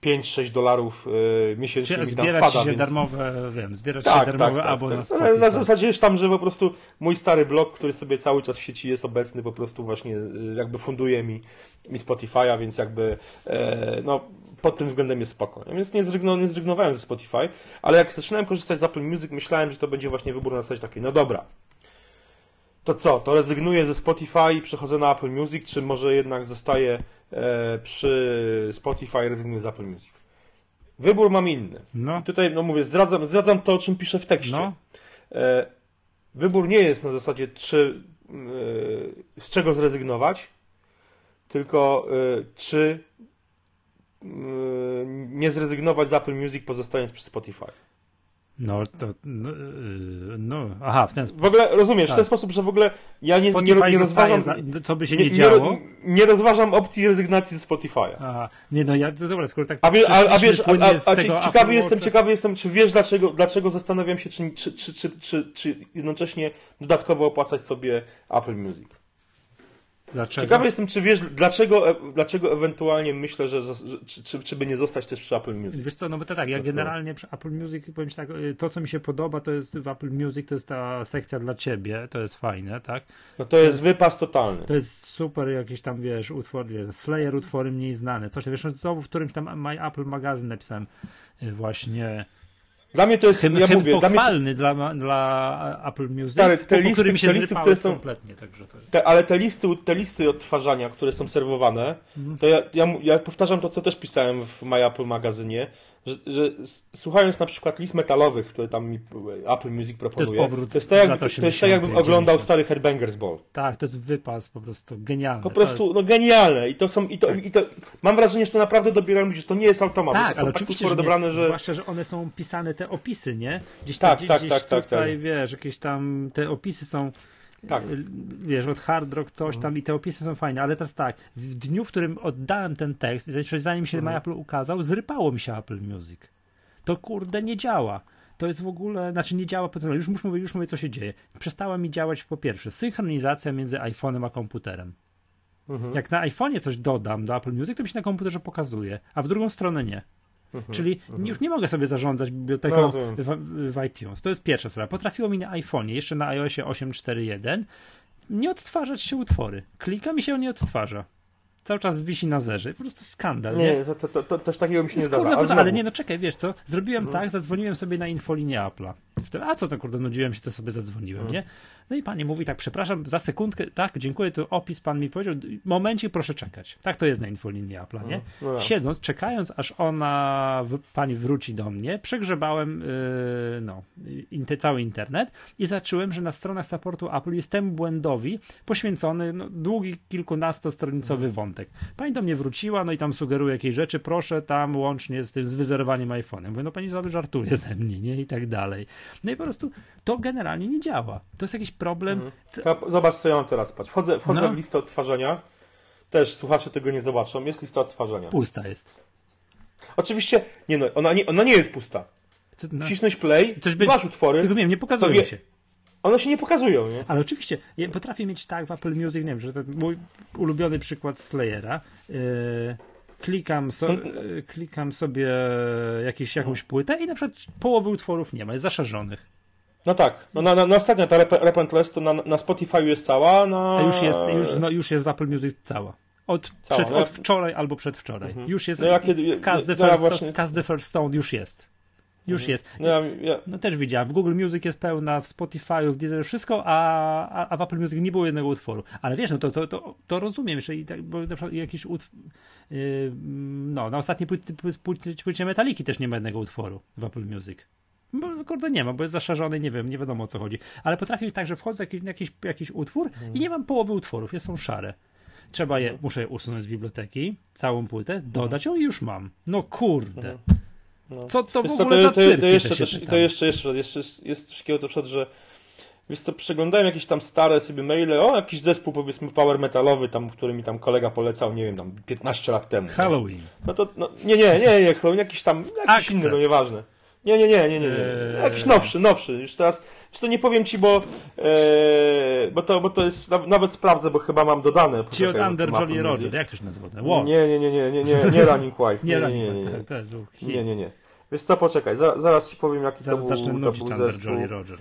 S2: 5-6 dolarów yy, miesięcznie Czyli mi tam
S1: zbierać wpada, się więc... darmowe, wiem, zbierać tak, się darmowe tak, tak, tak. na Spotify.
S2: Na zasadzie jest tam, że po prostu mój stary blog, który sobie cały czas w sieci jest obecny, po prostu właśnie y, jakby funduje mi, mi Spotify'a, więc jakby e, no pod tym względem jest spoko. Więc nie, zrezygnow, nie zrezygnowałem ze Spotify, ale jak zaczynałem korzystać z Apple Music, myślałem, że to będzie właśnie wybór na zasadzie takiej, no dobra, to co, to rezygnuję ze Spotify i przechodzę na Apple Music, czy może jednak zostaję e, przy Spotify i rezygnuję z Apple Music? Wybór mam inny. No. tutaj, no mówię, zdradzam, zdradzam to, o czym piszę w tekście. No. E, wybór nie jest na zasadzie, czy, e, z czego zrezygnować, tylko e, czy nie zrezygnować z Apple Music, pozostając przy Spotify.
S1: No, to, no, yy, no, aha, w ten sposób.
S2: W ogóle rozumiesz, tak. w ten sposób, że w ogóle ja nie, nie, nie rozważam. Za,
S1: co by się nie, nie działo.
S2: Nie, nie, rozważam opcji rezygnacji ze Spotify'a.
S1: Aha, nie, no ja, to dobra, skoro tak.
S2: A, wie, a, a wiesz, a, a, a ciekawy jestem, ciekawy jestem, czy wiesz, dlaczego, dlaczego zastanawiam się, czy, czy, czy, czy, czy, czy jednocześnie dodatkowo opłacać sobie Apple Music. Dlaczego? Ciekawy jestem, czy wiesz, dlaczego, e, dlaczego ewentualnie myślę, że, że czy, czy, by nie zostać też przy Apple Music.
S1: Wiesz co, no bo to tak, ja generalnie przy Apple Music powiem tak, y, to co mi się podoba, to jest w Apple Music, to jest ta sekcja dla ciebie, to jest fajne, tak?
S2: No to, to jest, jest wypas totalny.
S1: To jest super jakiś tam, wiesz, utwór, wiesz, Slayer utwory mniej znane, coś, wiesz, znowu w którymś tam My Apple magazyn napisałem y, właśnie
S2: dla mnie to jest,
S1: Hym,
S2: ja
S1: hym
S2: mówię,
S1: pochwalny dla, mnie... dla, dla Apple Music, Stary, te listy, którymi się te listy, które są, kompletnie. Także to...
S2: te, ale te listy, te listy odtwarzania, które są serwowane, mhm. to ja, ja, ja powtarzam to, co też pisałem w My Apple magazynie, że, że, słuchając na przykład list metalowych, które tam mi Apple Music proponuje, to jest, powrót to jest tak, jak, to jest tak jakbym oglądał stary Headbangers Ball.
S1: Tak, to jest wypas po prostu genialny.
S2: Po prostu, jest... no genialne. I to są, i to, tak. i to, mam wrażenie, że to naprawdę dobierają ludzie, że to nie jest automat.
S1: Tak,
S2: to ale
S1: tak oczywiście, że, dobrane, że Zwłaszcza, że one są pisane, te opisy, nie?
S2: Gdzieś tak, tak,
S1: gdzieś
S2: tak, tak,
S1: tutaj, tak. wiesz, jakieś tam, te opisy są tak. wiesz, od hard rock coś tam i te opisy są fajne, ale teraz tak, w dniu, w którym oddałem ten tekst, zanim się mhm. Apple ukazał, zrypało mi się Apple Music. To kurde nie działa. To jest w ogóle, znaczy nie działa, już, już, mówię, już mówię, co się dzieje. Przestała mi działać po pierwsze synchronizacja między iPhone'em a komputerem. Mhm. Jak na iPhone'ie coś dodam do Apple Music, to mi się na komputerze pokazuje, a w drugą stronę nie. Mhm. Czyli mhm. już nie mogę sobie zarządzać biblioteką w, w, iTunes. To jest pierwsza sprawa. Potrafiło mi na iPhone'ie, jeszcze na iOSie 8.4.1 nie odtwarzać się utwory. Klika mi się on nie odtwarza cały czas wisi na zerze. Po prostu skandal.
S2: Nie, nie? To, to, to, to, też takiego mi się nie
S1: zdarza. Ale, ale nie, no czekaj, wiesz co? Zrobiłem hmm. tak, zadzwoniłem sobie na infolinię Apple'a. A co to kurde, nudziłem się, to sobie zadzwoniłem, hmm. nie? No i pani mówi tak, przepraszam, za sekundkę, tak, dziękuję, to opis pan mi powiedział, momencie proszę czekać. Tak to jest na infolinii Apple, nie? No, no. Siedząc, czekając, aż ona, pani wróci do mnie, przegrzebałem yy, no, cały internet i zacząłem, że na stronach supportu Apple jest temu błędowi poświęcony no, długi, kilkunastostronicowy hmm. wątek. Pani do mnie wróciła, no i tam sugeruje jakieś rzeczy, proszę tam łącznie z tym, z wyzerowaniem iPhone'em. Mówię, no pani sobie żartuje ze mnie, nie? I tak dalej. No i po prostu to generalnie nie działa. To jest jakiś problem.
S2: Mhm. Zobacz, co ja mam teraz spać. Wchodzę, wchodzę no. w listę odtwarzania. Też słuchacze tego nie zobaczą. Jest lista odtwarzania.
S1: Pusta jest.
S2: Oczywiście, nie no, ona nie, ona nie jest pusta. No. Wcisnąć play, Coś by... masz utwory.
S1: Tylko wiem, nie pokazują sobie... się.
S2: One się nie pokazują, nie?
S1: Ale oczywiście, ja potrafię mieć tak w Apple Music, nie wiem, że ten mój ulubiony przykład Slayera. Yy, klikam, so, yy, klikam sobie jakiś, jakąś płytę i na przykład połowy utworów nie ma, jest zaszerzonych.
S2: No tak, no na, na, na ostatnia ta Rep Repentless to na, na Spotify jest cała, na...
S1: A już jest, już, no, już jest w Apple Music cała. Od, cała, przed, no od wczoraj albo przedwczoraj. Mhm. Już jest, no ja kiedy, Cast, the first, ja właśnie... Cast the First Stone już jest. Już mhm. jest. No, ja, ja... no, też widziałem. W Google Music jest pełna, w Spotify, w Deezer, wszystko, a, a, a, w Apple Music nie było jednego utworu. Ale wiesz, no to, to, to, to rozumiem, że tak, bo na przykład jakiś ut... Yy, no, na ostatniej płycie, płycie Metaliki też nie ma jednego utworu w Apple Music. Bo kurde nie ma, bo jest zaszarzony, nie wiem, nie wiadomo o co chodzi. Ale potrafię tak, że wchodzę w jakiś, jakiś, utwór i nie mam połowy utworów, jest są szare. Trzeba je, hmm. muszę je usunąć z biblioteki, całą płytę, dodać ją i już mam. No kurde. No. Co to w ogóle to, to, za cyrki,
S2: to, jeszcze, to, to jeszcze, jeszcze, jeszcze jest, jest takiego to przed, że Wiesz co, przeglądałem jakieś tam stare sobie maile, o, jakiś zespół powiedzmy power metalowy, tam, który mi tam kolega polecał, nie wiem, tam 15 lat temu.
S1: Halloween.
S2: No to, no, nie, nie, nie, nie, Halloween, jakiś tam, jakiś inny, no nieważne. Nie, nie, nie, nie, nie. nie. Eee. Jakiś nowszy, nowszy. Już teraz, już to nie powiem ci, bo, e, bo, to, bo to jest, nawet sprawdzę, bo chyba mam dodane.
S1: Ci od Under Jolly Roger, jak to się nazywa?
S2: Nie, nie, nie, nie, nie, nie, nie Running Wife.
S1: nie, nie, nie, nie, nie, to jest
S2: Nie, nie, nie. Wiesz co, poczekaj, zaraz ci powiem, jaki
S1: zaraz to był, zacznę
S2: to
S1: był Under Jolly Roger.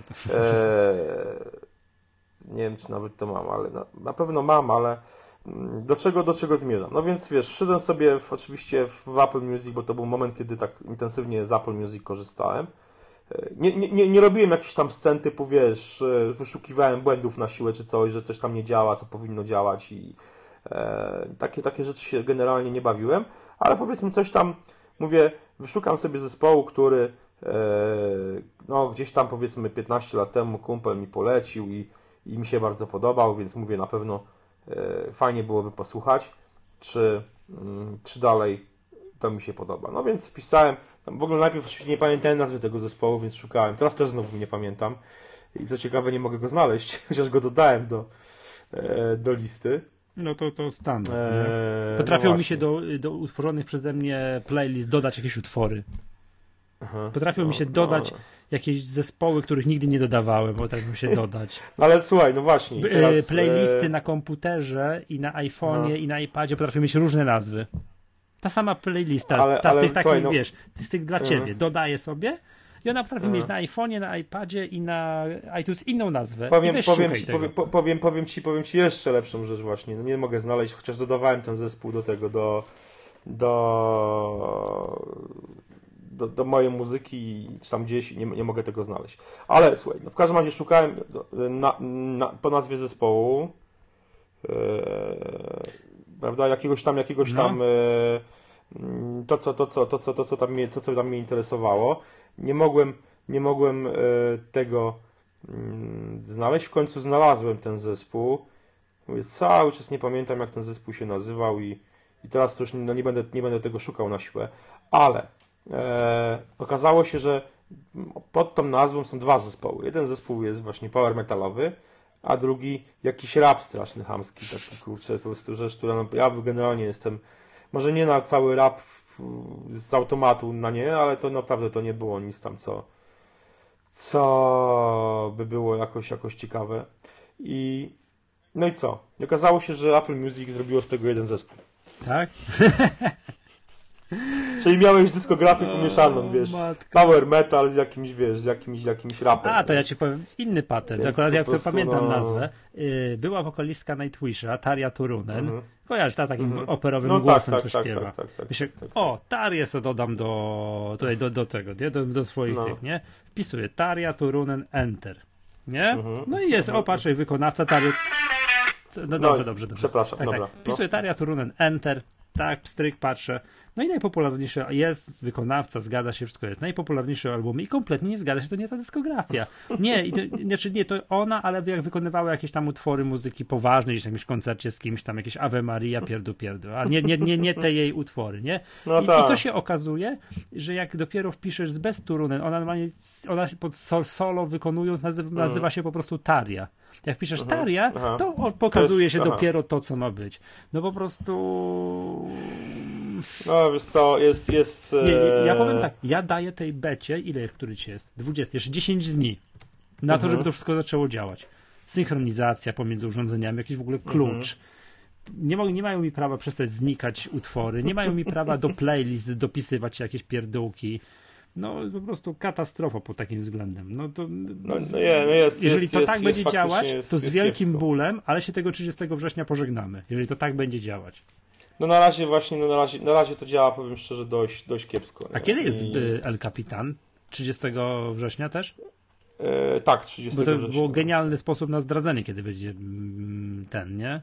S2: nie wiem, czy nawet to mam, ale na, na pewno mam, ale do czego, do czego zmierzam? No więc wiesz, wszedłem sobie w, oczywiście w Apple Music, bo to był moment, kiedy tak intensywnie z Apple Music korzystałem. E, nie, nie, nie robiłem jakichś tam scen typu, wiesz, wyszukiwałem błędów na siłę czy coś, że coś tam nie działa, co powinno działać i e, takie, takie rzeczy się generalnie nie bawiłem, ale powiedzmy coś tam, mówię, wyszukam sobie zespołu, który e, no gdzieś tam powiedzmy 15 lat temu kumpel mi polecił i, i mi się bardzo podobał, więc mówię na pewno E, fajnie byłoby posłuchać, czy, mm, czy dalej to mi się podoba. No więc wpisałem, w ogóle najpierw oczywiście nie pamiętałem nazwy tego zespołu, więc szukałem. Teraz też znowu nie pamiętam. I co ciekawe, nie mogę go znaleźć, chociaż go dodałem do, e, do listy.
S1: No to, to standard. Eee, Potrafią no mi się do, do utworzonych przeze mnie playlist dodać jakieś utwory. Aha, Potrafią no, mi się dodać no. jakieś zespoły, których nigdy nie dodawałem, bo mi się dodać.
S2: No ale słuchaj, no właśnie.
S1: E, teraz, Playlisty e... na komputerze i na iPhone'ie i na iPadzie potrafią mieć różne nazwy. Ta sama playlista, ale, ta z tych takich, no... wiesz, z tych dla ciebie, dodaję sobie i ona potrafi mieć na iPhone'ie, na iPadzie i na iTunes inną nazwę.
S2: Powiem, powiem, ci, powiem, powiem, powiem, ci, powiem ci jeszcze lepszą rzecz właśnie. No nie mogę znaleźć, chociaż dodawałem ten zespół do tego, do do do, do mojej muzyki, czy tam gdzieś, nie, nie mogę tego znaleźć. Ale słuchaj, no w każdym razie szukałem na, na, po nazwie zespołu, e, prawda, jakiegoś tam, jakiegoś no. tam, e, to, co, to, co, to, co, to, co tam mnie, to, co tam mnie interesowało. Nie mogłem, nie mogłem e, tego mm, znaleźć. W końcu znalazłem ten zespół. Mówię, cały czas nie pamiętam, jak ten zespół się nazywał i, i teraz to już no, nie, będę, nie będę tego szukał na siłę. Ale e, okazało się, że pod tą nazwą są dwa zespoły. Jeden zespół jest właśnie power metalowy, a drugi jakiś rap straszny, hamski, taki kurczę, po prostu rzecz, która no, ja generalnie jestem, może nie na cały rap z automatu na nie, ale to naprawdę to nie było nic tam, co co by było jakoś, jakoś ciekawe. I no i co? I okazało się, że Apple Music zrobiło z tego jeden zespół.
S1: Tak?
S2: Czyli miałeś dyskografię pomieszaną, wiesz, matka. power metal z jakimś, wiesz, z jakimś, jakimś rapem.
S1: A, to ja ci powiem inny patent, Więc akurat jak to pamiętam no... nazwę. Y, była wokalistka Nightwisha, Taria Turunen. Mhm. Kojarz, ta takim mhm. operowym no, głosem tak, tak, co tak, śpiewa. Tak, tak, Myślę, tak, o, Tarię sobie dodam do, tutaj do, do tego, nie? Do, do swoich no. tych, nie? Wpisuję Taria Turunen Enter, nie? Mhm. No i jest, o patrzę, wykonawca Taria... No dobrze, no, dobrze, dobrze.
S2: Przepraszam,
S1: tak,
S2: dobra.
S1: Tak. Wpisuję no. Taria Turunen Enter, tak, pstryk, patrzę. No i najpopularniejszy jest wykonawca, zgadza się, wszystko jest. Najpopularniejszy album i kompletnie nie zgadza się, to nie ta dyskografia. Nie, i to, znaczy nie, to ona, ale jak wykonywała jakieś tam utwory muzyki poważnej, gdzieś na jakimś koncercie z kimś tam, jakieś Ave Maria, pierdu, pierdu, a nie, nie, nie, nie te jej utwory, nie? No I, tak. I to się okazuje, że jak dopiero wpiszesz z Bez Turunen, ona ona pod solo wykonując nazywa, mhm. nazywa się po prostu Taria. Jak piszesz mhm. Taria, to pokazuje się dopiero to, co ma być. No po prostu
S2: no wiesz co, jest... jest
S1: nie, ja powiem e, tak, ja daję tej becie, ile który ci jest? 20, jeszcze 10 dni na mhm. to, żeby to wszystko zaczęło działać. Synchronizacja pomiędzy urządzeniami, jakiś w ogóle klucz. Mhm. Nie, mo- nie mają mi prawa przestać znikać utwory, nie mają mi prawa do playlist dopisywać jakieś pierdółki no po prostu katastrofa pod takim względem. No to no, no nie, no jest, jeżeli jest, to tak będzie działać, to z wielkim bólem, ale się tego 30 września pożegnamy. Jeżeli to tak będzie działać.
S2: No na razie właśnie, no na razie, na razie to działa, powiem szczerze, dość, dość kiepsko.
S1: A kiedy jest I... El Capitan? 30 września też?
S2: E, tak, 30
S1: Bo to
S2: września.
S1: był genialny sposób na zdradzenie, kiedy będzie mm, ten, nie?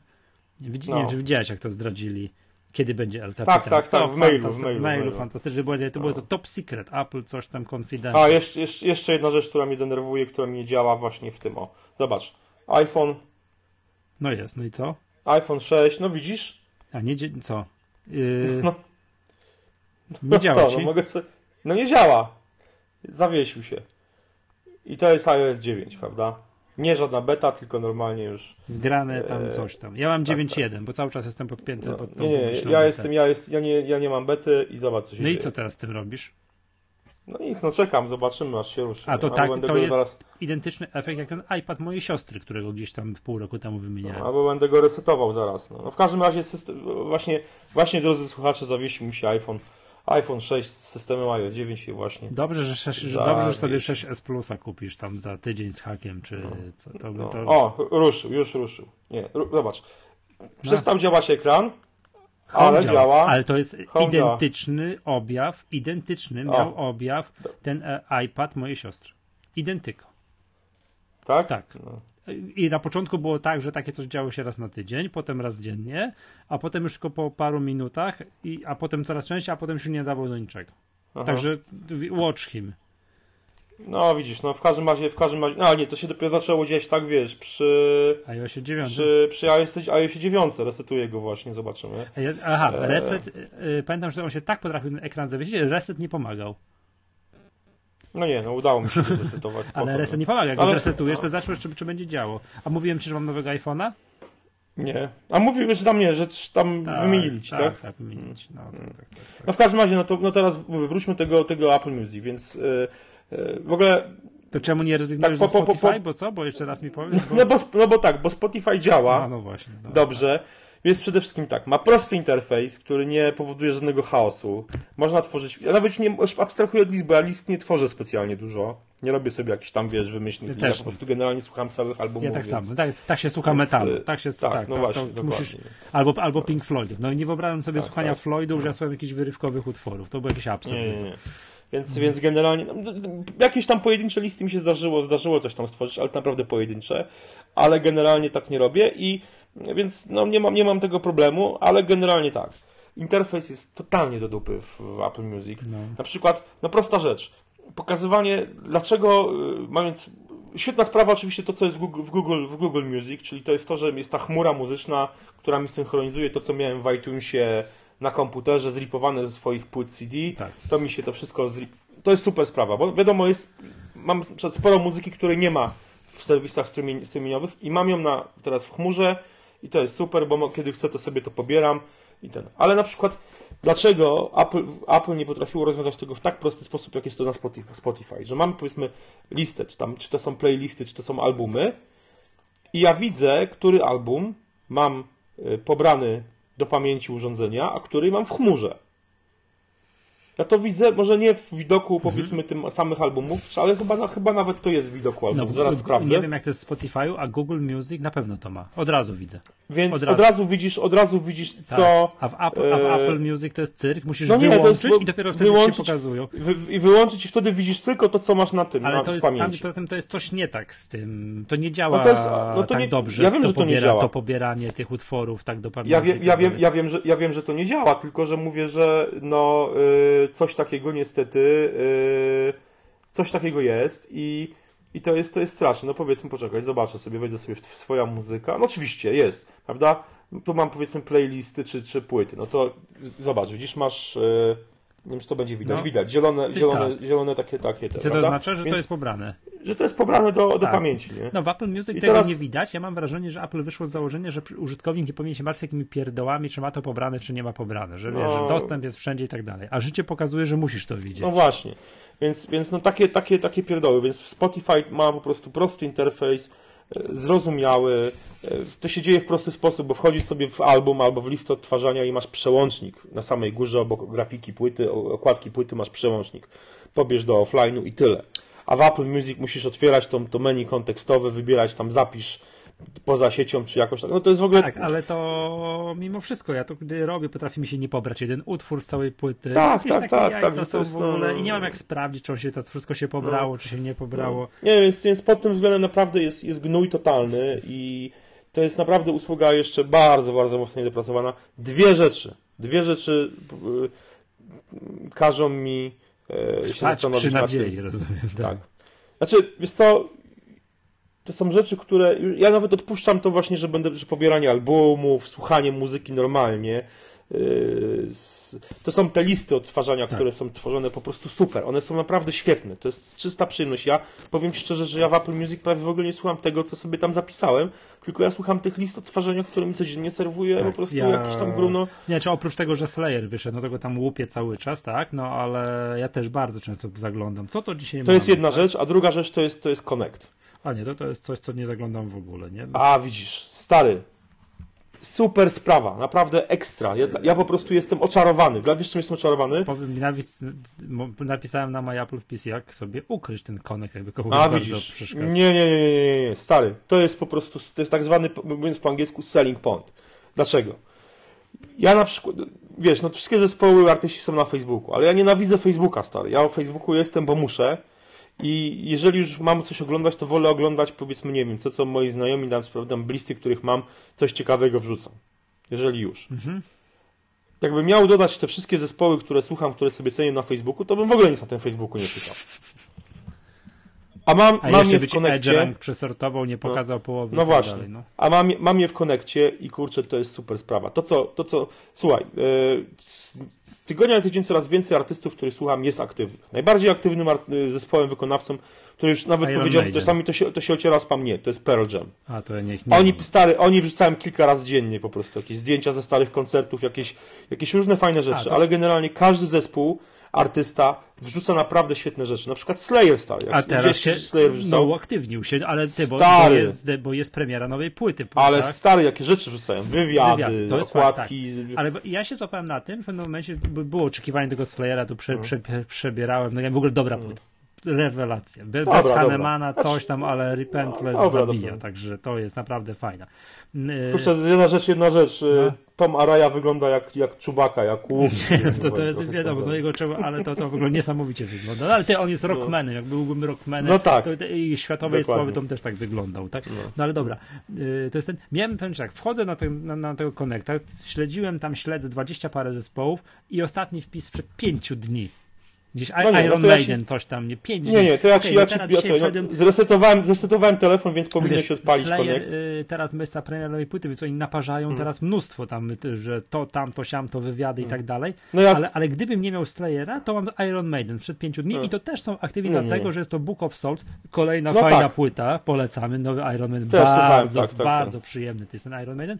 S1: Widz, no. Nie wiem, czy widziałeś, jak to zdradzili. Kiedy będzie Capitan?
S2: Tak, tak, tak, w mailu. W mailu,
S1: w mailu fantastycznie. Było, to było to no. top secret. Apple coś tam confidential.
S2: A, jeszcze, jeszcze jedna rzecz, która mnie denerwuje, która mi nie działa właśnie w tym. O, zobacz. iPhone.
S1: No jest, no i co?
S2: iPhone 6, no widzisz?
S1: A nie, co? Yy... No. Nie działa
S2: co?
S1: ci?
S2: No, mogę sobie... no nie działa. Zawiesił się. I to jest iOS 9, prawda? Nie żadna beta, tylko normalnie już.
S1: Wgrane tam e, coś tam. Ja mam 9.1, tak, tak. bo cały czas jestem podpięty no, pod tą
S2: Nie, nie, ja jestem, ja, jest, ja, nie, ja nie mam bety i zobacz co się
S1: No
S2: dzieje.
S1: i co teraz z tym robisz?
S2: No nic, no czekam, zobaczymy aż się ruszy.
S1: A to tak, to jest zaraz... identyczny efekt jak ten iPad mojej siostry, którego gdzieś tam pół roku temu wymieniałem.
S2: No, albo będę go resetował zaraz. No. no w każdym razie system, właśnie, właśnie drodzy słuchacze zawiesił mi się iPhone iPhone 6 z systemem iOS 9 i właśnie.
S1: Dobrze, że, 6, że dobrze, że sobie 6S Plusa kupisz tam za tydzień z hakiem, czy no. co to,
S2: no.
S1: to...
S2: O, ruszył, już ruszył. Nie, zobacz. Przestał no. działać ekran, ale działa. działa.
S1: Ale to jest Home identyczny działa. objaw, identyczny miał o. objaw ten e, iPad mojej siostry. Identyko.
S2: Tak?
S1: Tak. No. I na początku było tak, że takie coś działo się raz na tydzień, potem raz dziennie, a potem już tylko po paru minutach, i, a potem coraz częściej, a potem już nie dawał do niczego. Aha. Także watch him.
S2: No widzisz, no w każdym razie, w każdym razie, no nie, to się dopiero zaczęło dziać tak, wiesz, przy
S1: iOSie 9.
S2: Przy, przy iOSie, iOSie 9, resetuję go właśnie, zobaczymy.
S1: Aha, e... reset, e, pamiętam, że on się tak potrafił ten ekran zawiesić, reset nie pomagał.
S2: No nie, no udało mi się zresetować.
S1: Ale reset nie pomaga, jak Ale... zresetujesz, to zobaczysz, czy, czy będzie działo. A mówiłem ci, że mam nowego iPhone'a?
S2: Nie. A mówiłeś tam nie, że tam tak, wymienili ci, tak?
S1: Tak, tak wymienili ci. No, tak,
S2: tak, tak, tak, no w każdym razie, no to no teraz wróćmy do tego, tego Apple Music, więc yy, yy, w ogóle...
S1: To czemu nie rezygnujesz tak, po, po, po, Spotify, bo co? Bo jeszcze raz mi powiesz?
S2: Bo... No, bo, no bo tak, bo Spotify działa.
S1: A, no właśnie.
S2: No, dobrze. Jest przede wszystkim tak, ma prosty interfejs, który nie powoduje żadnego chaosu. Można tworzyć, ja nawet nie abstrahuję od list, bo ja list nie tworzę specjalnie dużo. Nie robię sobie jakichś tam, wiesz, wymyślnych. Ja, po prostu generalnie słucham całych albumów.
S1: Ja tak samo, tak, tak się słucha metalu. Tak się tak, tak, no tak, właśnie, musisz, albo, albo Pink Floydów. No nie wyobrażam sobie tak, słuchania tak. Floydów, że ja słucham jakichś wyrywkowych utworów. To był jakiś absurd. Nie, nie, nie.
S2: Więc, hmm. więc generalnie, no, jakieś tam pojedyncze listy mi się zdarzyło, zdarzyło coś tam stworzyć, ale naprawdę pojedyncze, ale generalnie tak nie robię i więc no, nie, mam, nie mam tego problemu, ale generalnie tak. Interfejs jest totalnie do dupy w Apple Music. No. Na przykład, no prosta rzecz. Pokazywanie, dlaczego y, mając. Świetna sprawa oczywiście to, co jest w Google, w Google, w Google Music, czyli to jest to, że jest ta chmura muzyczna, która mi synchronizuje to, co miałem w iTunesie na komputerze, zripowane ze swoich płyt CD. Tak. To mi się to wszystko zrip... To jest super sprawa, bo wiadomo, jest, mam sporo muzyki, której nie ma w serwisach streamingowych i mam ją na, teraz w chmurze i to jest super, bo kiedy chcę to sobie to pobieram i ten. Ale na przykład dlaczego Apple, Apple nie potrafiło rozwiązać tego w tak prosty sposób, jak jest to na Spotify, że mamy powiedzmy listę, czy, tam, czy to są playlisty, czy to są albumy i ja widzę, który album mam y, pobrany do pamięci urządzenia, a który mam w chmurze. Ja to widzę, może nie w widoku mhm. powiedzmy mhm. tym samych albumów, ale chyba, no, chyba nawet to jest w widoku albumów. No, Zaraz sprawdzę.
S1: Nie wiem jak to jest w Spotify'u, a Google Music na pewno to ma. Od razu widzę.
S2: Więc od razu, od razu widzisz, od razu widzisz tak. co...
S1: A w, Apple, a w e, Apple Music to jest cyrk, musisz no nie, wyłączyć jest, i dopiero wtedy się pokazują.
S2: Wy, I wyłączyć i wtedy widzisz tylko to, co masz na tym, Ale na,
S1: to jest,
S2: pamięci.
S1: Tam, to jest coś nie tak z tym. To nie działa no to jest, no to tak nie, dobrze, ja wiem, to, że to, pobiera, nie działa. to pobieranie tych utworów tak do pamięci.
S2: Ja, wie, ja, wiem, ja, wiem, że, ja wiem, że to nie działa, tylko że mówię, że no, y, coś takiego nie niestety yy, coś takiego jest i, i to, jest, to jest straszne. No powiedzmy, poczekaj, zobaczę sobie, wejdę sobie w swoja muzyka. No oczywiście, jest, prawda? Tu mam powiedzmy playlisty czy, czy płyty. No to zobacz, widzisz, masz... Yy, nie wiem, czy to będzie widać. No. Widać. Zielone, zielone, tak. zielone takie, takie.
S1: Te, Co to oznacza, że Więc, to jest pobrane?
S2: Że to jest pobrane do, do tak. pamięci. Nie?
S1: No w Apple Music I tego teraz... nie widać. Ja mam wrażenie, że Apple wyszło z założenia, że użytkownik nie powinien się martwić jakimi pierdołami, czy ma to pobrane, czy nie ma pobrane. Że, no. wiesz, że dostęp jest wszędzie i tak dalej. A życie pokazuje, że musisz to widzieć.
S2: No właśnie. Więc, więc no takie, takie, takie pierdoły. Więc Spotify ma po prostu prosty interfejs, zrozumiały. To się dzieje w prosty sposób, bo wchodzisz sobie w album albo w listę odtwarzania i masz przełącznik na samej górze obok grafiki płyty, okładki płyty masz przełącznik. Pobierz do offline'u i tyle. A w Apple Music musisz otwierać to, to menu kontekstowe, wybierać tam zapisz poza siecią, czy jakoś tak. No to jest w ogóle...
S1: Tak, ale to mimo wszystko, ja to gdy robię, potrafi mi się nie pobrać jeden utwór z całej płyty.
S2: Tak, tak, tak.
S1: Tak, są w ogóle no... i nie mam jak sprawdzić, czy on się to wszystko się pobrało, no. czy się nie pobrało.
S2: No. Nie, więc, więc pod tym względem naprawdę jest, jest gnój totalny i to jest naprawdę usługa jeszcze bardzo, bardzo mocno niedopracowana. Dwie rzeczy, dwie rzeczy yy, każą mi
S1: yy, się zastanowić przy nadziei, rozumiem. Tak.
S2: tak. Znaczy, wiesz co, to są rzeczy, które. Ja nawet odpuszczam to właśnie, że będę że pobieranie albumów, słuchanie muzyki normalnie. Yy, to są te listy odtwarzania, tak. które są tworzone po prostu super. One są naprawdę świetne. To jest czysta przyjemność. Ja powiem szczerze, że ja w Apple Music prawie w ogóle nie słucham tego, co sobie tam zapisałem, tylko ja słucham tych list odtwarzania, które mi codziennie serwuje tak, po prostu ja... jakiś tam gruno.
S1: Nie, czy oprócz tego, że Slayer wyszedł, no tego tam łupię cały czas, tak? No ale ja też bardzo często zaglądam. Co to dzisiaj
S2: To mamy, jest jedna tak? rzecz, a druga rzecz to jest, to jest Connect.
S1: A nie, to, to jest coś, co nie zaglądam w ogóle, nie?
S2: A, widzisz, stary. Super sprawa, naprawdę ekstra. Ja, ja po prostu jestem oczarowany. Dla wiesz, czym jestem oczarowany?
S1: Powiem, napis, napisałem na My Apple wpis, jak sobie ukryć ten connect, jakby kogoś A, widzisz. przeszkadza.
S2: Nie, nie, nie, nie, nie, stary. To jest po prostu, to jest tak zwany, mówiąc po angielsku, selling point. Dlaczego? Ja na przykład, wiesz, no wszystkie zespoły artyści są na Facebooku, ale ja nienawidzę Facebooka, stary. Ja o Facebooku jestem, bo muszę i jeżeli już mam coś oglądać, to wolę oglądać, powiedzmy, nie wiem, co co moi znajomi, tam sprawdzam blisty, których mam, coś ciekawego wrzucą. Jeżeli już. Mhm. Jakbym miał dodać te wszystkie zespoły, które słucham, które sobie cenię na Facebooku, to bym w ogóle nic na tym Facebooku nie czytał.
S1: A mam, a mam je w konekcie. przesortował, nie pokazał tak. połowy.
S2: No tak właśnie. Dalej, no. A mam, mam je w konekcie i kurczę, to jest super sprawa. To co, to co, słuchaj, yy, z, z tygodnia na tydzień coraz więcej artystów, których słucham, jest aktywnych. Najbardziej aktywnym y, zespołem, wykonawcą, który już nawet Iron powiedział, Maiden. czasami to się, to się ociera z nie, to jest Pearl Jam.
S1: A, to niech nie
S2: oni, stary, oni wrzucają kilka razy dziennie po prostu, jakieś zdjęcia ze starych koncertów, jakieś, jakieś różne fajne rzeczy, A, to... ale generalnie każdy zespół artysta wrzuca naprawdę świetne rzeczy. Na przykład Slayer stary.
S1: A teraz się Slayer wrzucał. no, aktywnił się, ale ty, bo, bo, jest, bo jest premiera nowej płyty.
S2: Ale tak? stary, jakie rzeczy wrzucają? Wywiady, to jest okładki.
S1: tak. Ale ja się złapałem na tym, w pewnym momencie było oczekiwanie tego Slayera, tu prze, no. prze, przebierałem, no ja w ogóle dobra płyta rewelacja. Be, dobra, bez Hanemana dobra. coś tam, ale Repentless dobra, zabija, dobra. także to jest naprawdę fajna.
S2: Kurczę, jedna rzecz, jedna rzecz. Y, no. Tom Araya wygląda jak, jak czubaka, jak łuk.
S1: to, to jest wiadomo, no jego trzeba, ale to, to w ogóle niesamowicie wygląda. No, ale ty, on jest no. rockmanem, no. jak byłbym rockmanem, no tak. to, i światowej sławy to też tak wyglądał, tak? No, no ale dobra, y, to jest ten, miałem ten, tak, wchodzę na, ten, na, na tego konekta, śledziłem tam, śledzę 20 parę zespołów i ostatni wpis sprzed pięciu dni Gdzieś no nie, Iron no Maiden, ci... coś tam, nie? 5
S2: Nie, nie, to ja okay, ci, ja ci ja wszedłem... zresetowałem, zresetowałem telefon, więc powinien się odpalić
S1: Slayer, y, teraz ta premiera nowej płyty, więc oni naparzają hmm. teraz mnóstwo tam, że to, tam, to, siam, to wywiady hmm. i tak dalej. No ja... ale, ale gdybym nie miał Slayera, to mam Iron Maiden przed pięciu dni hmm. i to też są aktywni dlatego, że jest to Book of Souls, kolejna no fajna tak. płyta, polecamy, nowy Iron Maiden, Też bardzo, tak, tak, bardzo tak. przyjemny to jest ten Iron Maiden.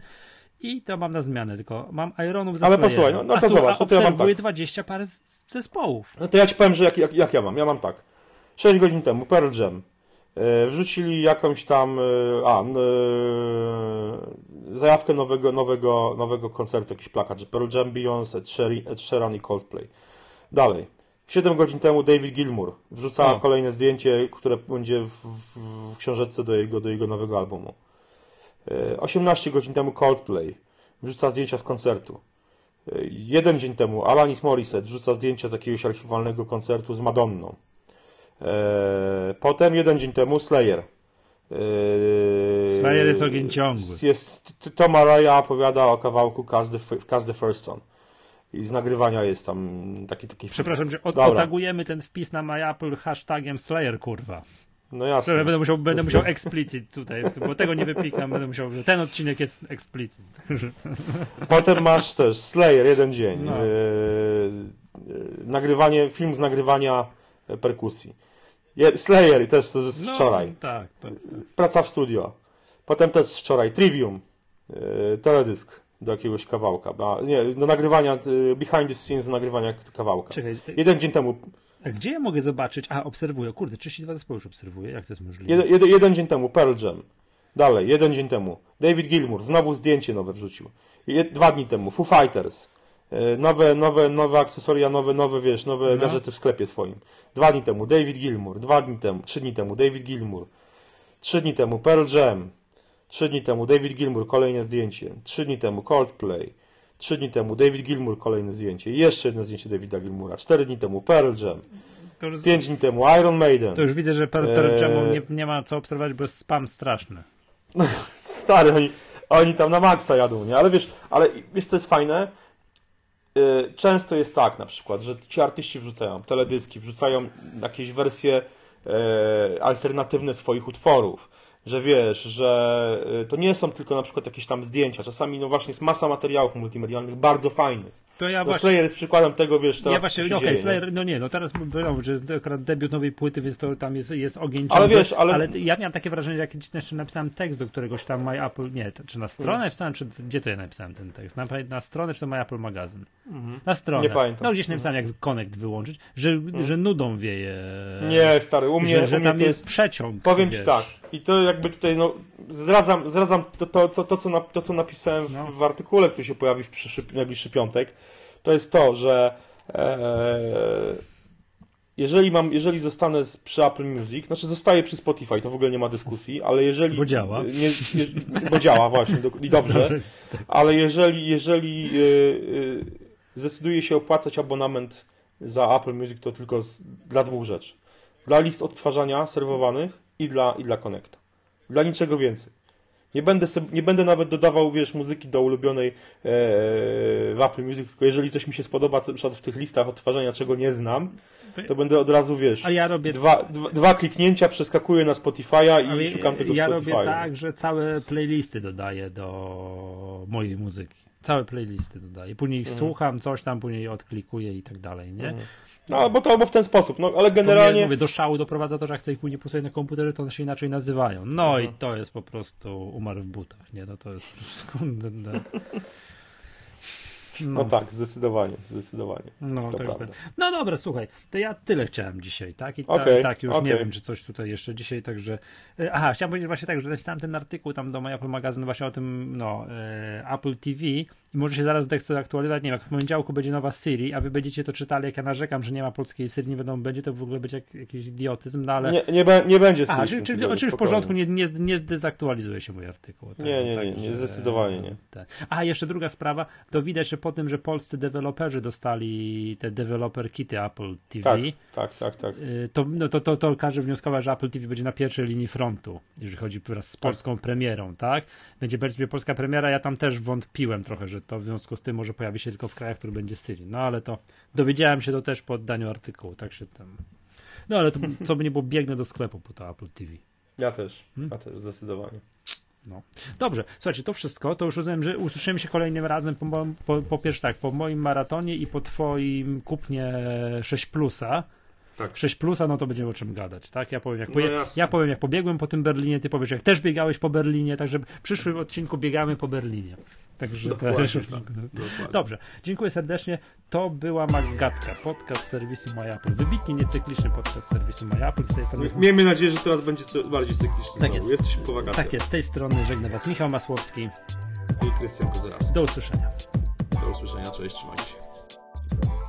S1: I to mam na zmianę, tylko mam Ironów ze
S2: Ale posłuchaj, no, no to zobacz.
S1: No to ja mam tak. 20 parę zespołów.
S2: No to ja ci powiem, że jak, jak, jak ja mam. Ja mam tak. 6 godzin temu Pearl Jam. E, wrzucili jakąś tam e, a, e, zajawkę nowego, nowego, nowego koncertu, jakiś plakat, że Pearl Jam, Beyoncé, Ed Sheeran i Coldplay. Dalej. 7 godzin temu David Gilmour wrzuca o. kolejne zdjęcie, które będzie w, w, w książeczce do jego, do jego nowego albumu. 18 godzin temu Coldplay wrzuca zdjęcia z koncertu. Jeden dzień temu Alanis Morissette wrzuca zdjęcia z jakiegoś archiwalnego koncertu z Madonną. Potem jeden dzień temu Slayer.
S1: Slayer jest ogień ciągły.
S2: Jest, to Mariah opowiada o kawałku Cast the, Cast the First One. I z nagrywania jest tam taki... taki
S1: Przepraszam, że od, otagujemy ten wpis na MyApple hashtagiem Slayer, kurwa.
S2: No jasne.
S1: Będę musiał, będę musiał explicit tutaj, bo tego nie wypikam, będę musiał, że ten odcinek jest explicit.
S2: Potem masz też Slayer, jeden dzień. No. Yy, nagrywanie, film z nagrywania perkusji. Slayer też to jest no, wczoraj.
S1: Tak, tak, tak.
S2: Praca w studio. Potem też wczoraj Trivium, yy, teledysk do jakiegoś kawałka. Nie, do nagrywania, behind the scenes do nagrywania kawałka. Czekaj, jeden dzień temu
S1: gdzie ja mogę zobaczyć? A, obserwuję. Kurde, 32 zespoły już obserwuję. Jak to jest możliwe?
S2: Jeden, jeden, jeden dzień temu Pearl Jam. Dalej, jeden dzień temu. David Gilmour, znowu zdjęcie nowe wrzucił. Jed, dwa dni temu. Foo Fighters. E, nowe, nowe, nowe akcesoria, nowe, nowe, wiesz, nowe no. gadżety w sklepie swoim. Dwa dni temu David Gilmour. Dwa dni temu, trzy dni temu David Gilmour. Trzy dni temu Pearl Jam. Trzy dni temu David Gilmour, kolejne zdjęcie. Trzy dni temu Coldplay. Trzy dni temu David Gilmour, kolejne zdjęcie. Jeszcze jedno zdjęcie Davida Gilmoura. Cztery dni temu Pearl Jam. Już... Pięć dni temu Iron Maiden.
S1: To już widzę, że Pearl, Pearl Jamu nie, nie ma co obserwować, bo jest spam straszny.
S2: stary, oni, oni tam na maksa jadą, nie? Ale wiesz, ale wiesz co jest fajne? Yy, często jest tak na przykład, że ci artyści wrzucają teledyski, wrzucają jakieś wersje yy, alternatywne swoich utworów że wiesz, że y, to nie są tylko na przykład jakieś tam zdjęcia, czasami no właśnie jest masa materiałów multimedialnych bardzo fajnych. To ja no właśnie... Slayer jest przykładem tego, wiesz, teraz
S1: Ja właśnie, okej, okay, Slayer, no nie, no teraz było, że akurat debiut nowej płyty, więc to tam jest, jest ogień
S2: Ale wiesz, ale...
S1: ale ja miałem takie wrażenie, jak jeszcze napisałem tekst do któregoś tam My Apple, nie, czy na stronę hmm. napisałem, czy gdzie to ja napisałem ten tekst? Na, na stronę, czy to My Apple magazyn? Hmm. Na stronę. Nie pamiętam. No gdzieś napisałem, jak Connect wyłączyć, że, hmm. że nudą wieje.
S2: Nie, stary, u mnie,
S1: że, że
S2: u
S1: mnie tam jest, jest przeciąg.
S2: Powiem wiesz. ci tak, i to jakby tutaj, no, zdradzam, zdradzam to, to, to, to, co, na, to co napisałem no. w, w artykule, który się pojawi w przyszły, najbliższy piątek, to jest to, że e, jeżeli mam, jeżeli zostanę przy Apple Music, znaczy zostaję przy Spotify, to w ogóle nie ma dyskusji, ale jeżeli...
S1: Bo działa.
S2: Nie, nie, bo działa, właśnie, do, i dobrze, ale jeżeli, jeżeli yy, zdecyduje się opłacać abonament za Apple Music, to tylko z, dla dwóch rzeczy. Dla list odtwarzania serwowanych i dla, i dla Connecta. Dla niczego więcej. Nie będę, sobie, nie będę nawet dodawał, wiesz, muzyki do ulubionej e, w Apple Music, tylko jeżeli coś mi się spodoba, na przykład w tych listach odtwarzania, czego nie znam, to będę od razu, wiesz,
S1: A ja robię...
S2: dwa, dwa, dwa kliknięcia, przeskakuję na Spotify'a i szukam tego
S1: ja
S2: Spotify'a.
S1: Ja robię tak, że całe playlisty dodaję do mojej muzyki. Całe playlisty dodaję. Później ich mhm. słucham, coś tam, później odklikuję i tak dalej, nie? Mhm.
S2: No, bo to albo w ten sposób, no, ale generalnie...
S1: mówię, do szału doprowadza to, że jak chcę ich później posłuchać na komputerze, to one się inaczej nazywają. No mhm. i to jest po prostu umarł w butach, nie? No to jest...
S2: No. no. tak, zdecydowanie, zdecydowanie.
S1: No, to tak, tak. no dobra, słuchaj, to ja tyle chciałem dzisiaj, tak? I ta, okay, tak, już okay. nie wiem, czy coś tutaj jeszcze dzisiaj, także... E, aha, chciałem powiedzieć właśnie tak, że napisałem ten artykuł tam do Apple Magazine właśnie o tym, no, e, Apple TV i może się zaraz chce aktualizować, nie wiem, jak w poniedziałku będzie nowa Siri, a wy będziecie to czytali, jak ja narzekam, że nie ma polskiej Siri, nie wiadomo, będzie to w ogóle być jak, jakiś idiotyzm, no ale...
S2: Nie, nie, be, nie będzie
S1: Siri. A, czyli, czyli, czyli w porządku, nie, nie, nie zdezaktualizuje się mój artykuł.
S2: Tak, nie, nie, tak, nie, nie, zdecydowanie nie.
S1: Tak. A, jeszcze druga sprawa, to widać, że po tym, że polscy deweloperzy dostali te developer kity Apple TV,
S2: tak, tak, tak, tak.
S1: Y, to, no to, to, to każdy wnioskował, że Apple TV będzie na pierwszej linii frontu, jeżeli chodzi wraz z tak. polską tak. premierą, tak? Będzie będzie polska premiera, ja tam też wątpiłem trochę, że to w związku z tym może pojawi się tylko w krajach, który będzie Syrii. No ale to dowiedziałem się to też po oddaniu artykułu, tak się tam. No ale to co by nie było, biegnę do sklepu po to Apple TV.
S2: Ja też, hmm? ja też, zdecydowanie.
S1: No. Dobrze, słuchajcie, to wszystko. To już rozumiem, że usłyszymy się kolejnym razem po, po, po pierwsze tak, po moim maratonie i po twoim kupnie 6 plusa. Tak. 6 plusa, no to będziemy o czym gadać, tak? Ja powiem, jak, no ja powiem, jak pobiegłem po tym Berlinie, ty powiesz, jak też biegałeś po Berlinie, także w przyszłym odcinku biegamy po Berlinie. Także
S2: dokładnie, też... tak,
S1: Dobrze, dziękuję serdecznie. To była Magatka, podcast serwisu MyApple. Wybitnie niecykliczny podcast serwisu MyApple. Z tej
S2: strony... Miejmy nadzieję, że teraz będzie bardziej cykliczny. Tak jest. Jesteśmy po wakacjach.
S1: Tak jest, z tej strony żegna Was Michał Masłowski
S2: i Krystian Kozerowski.
S1: Do usłyszenia.
S2: Do usłyszenia, cześć, trzymajcie się.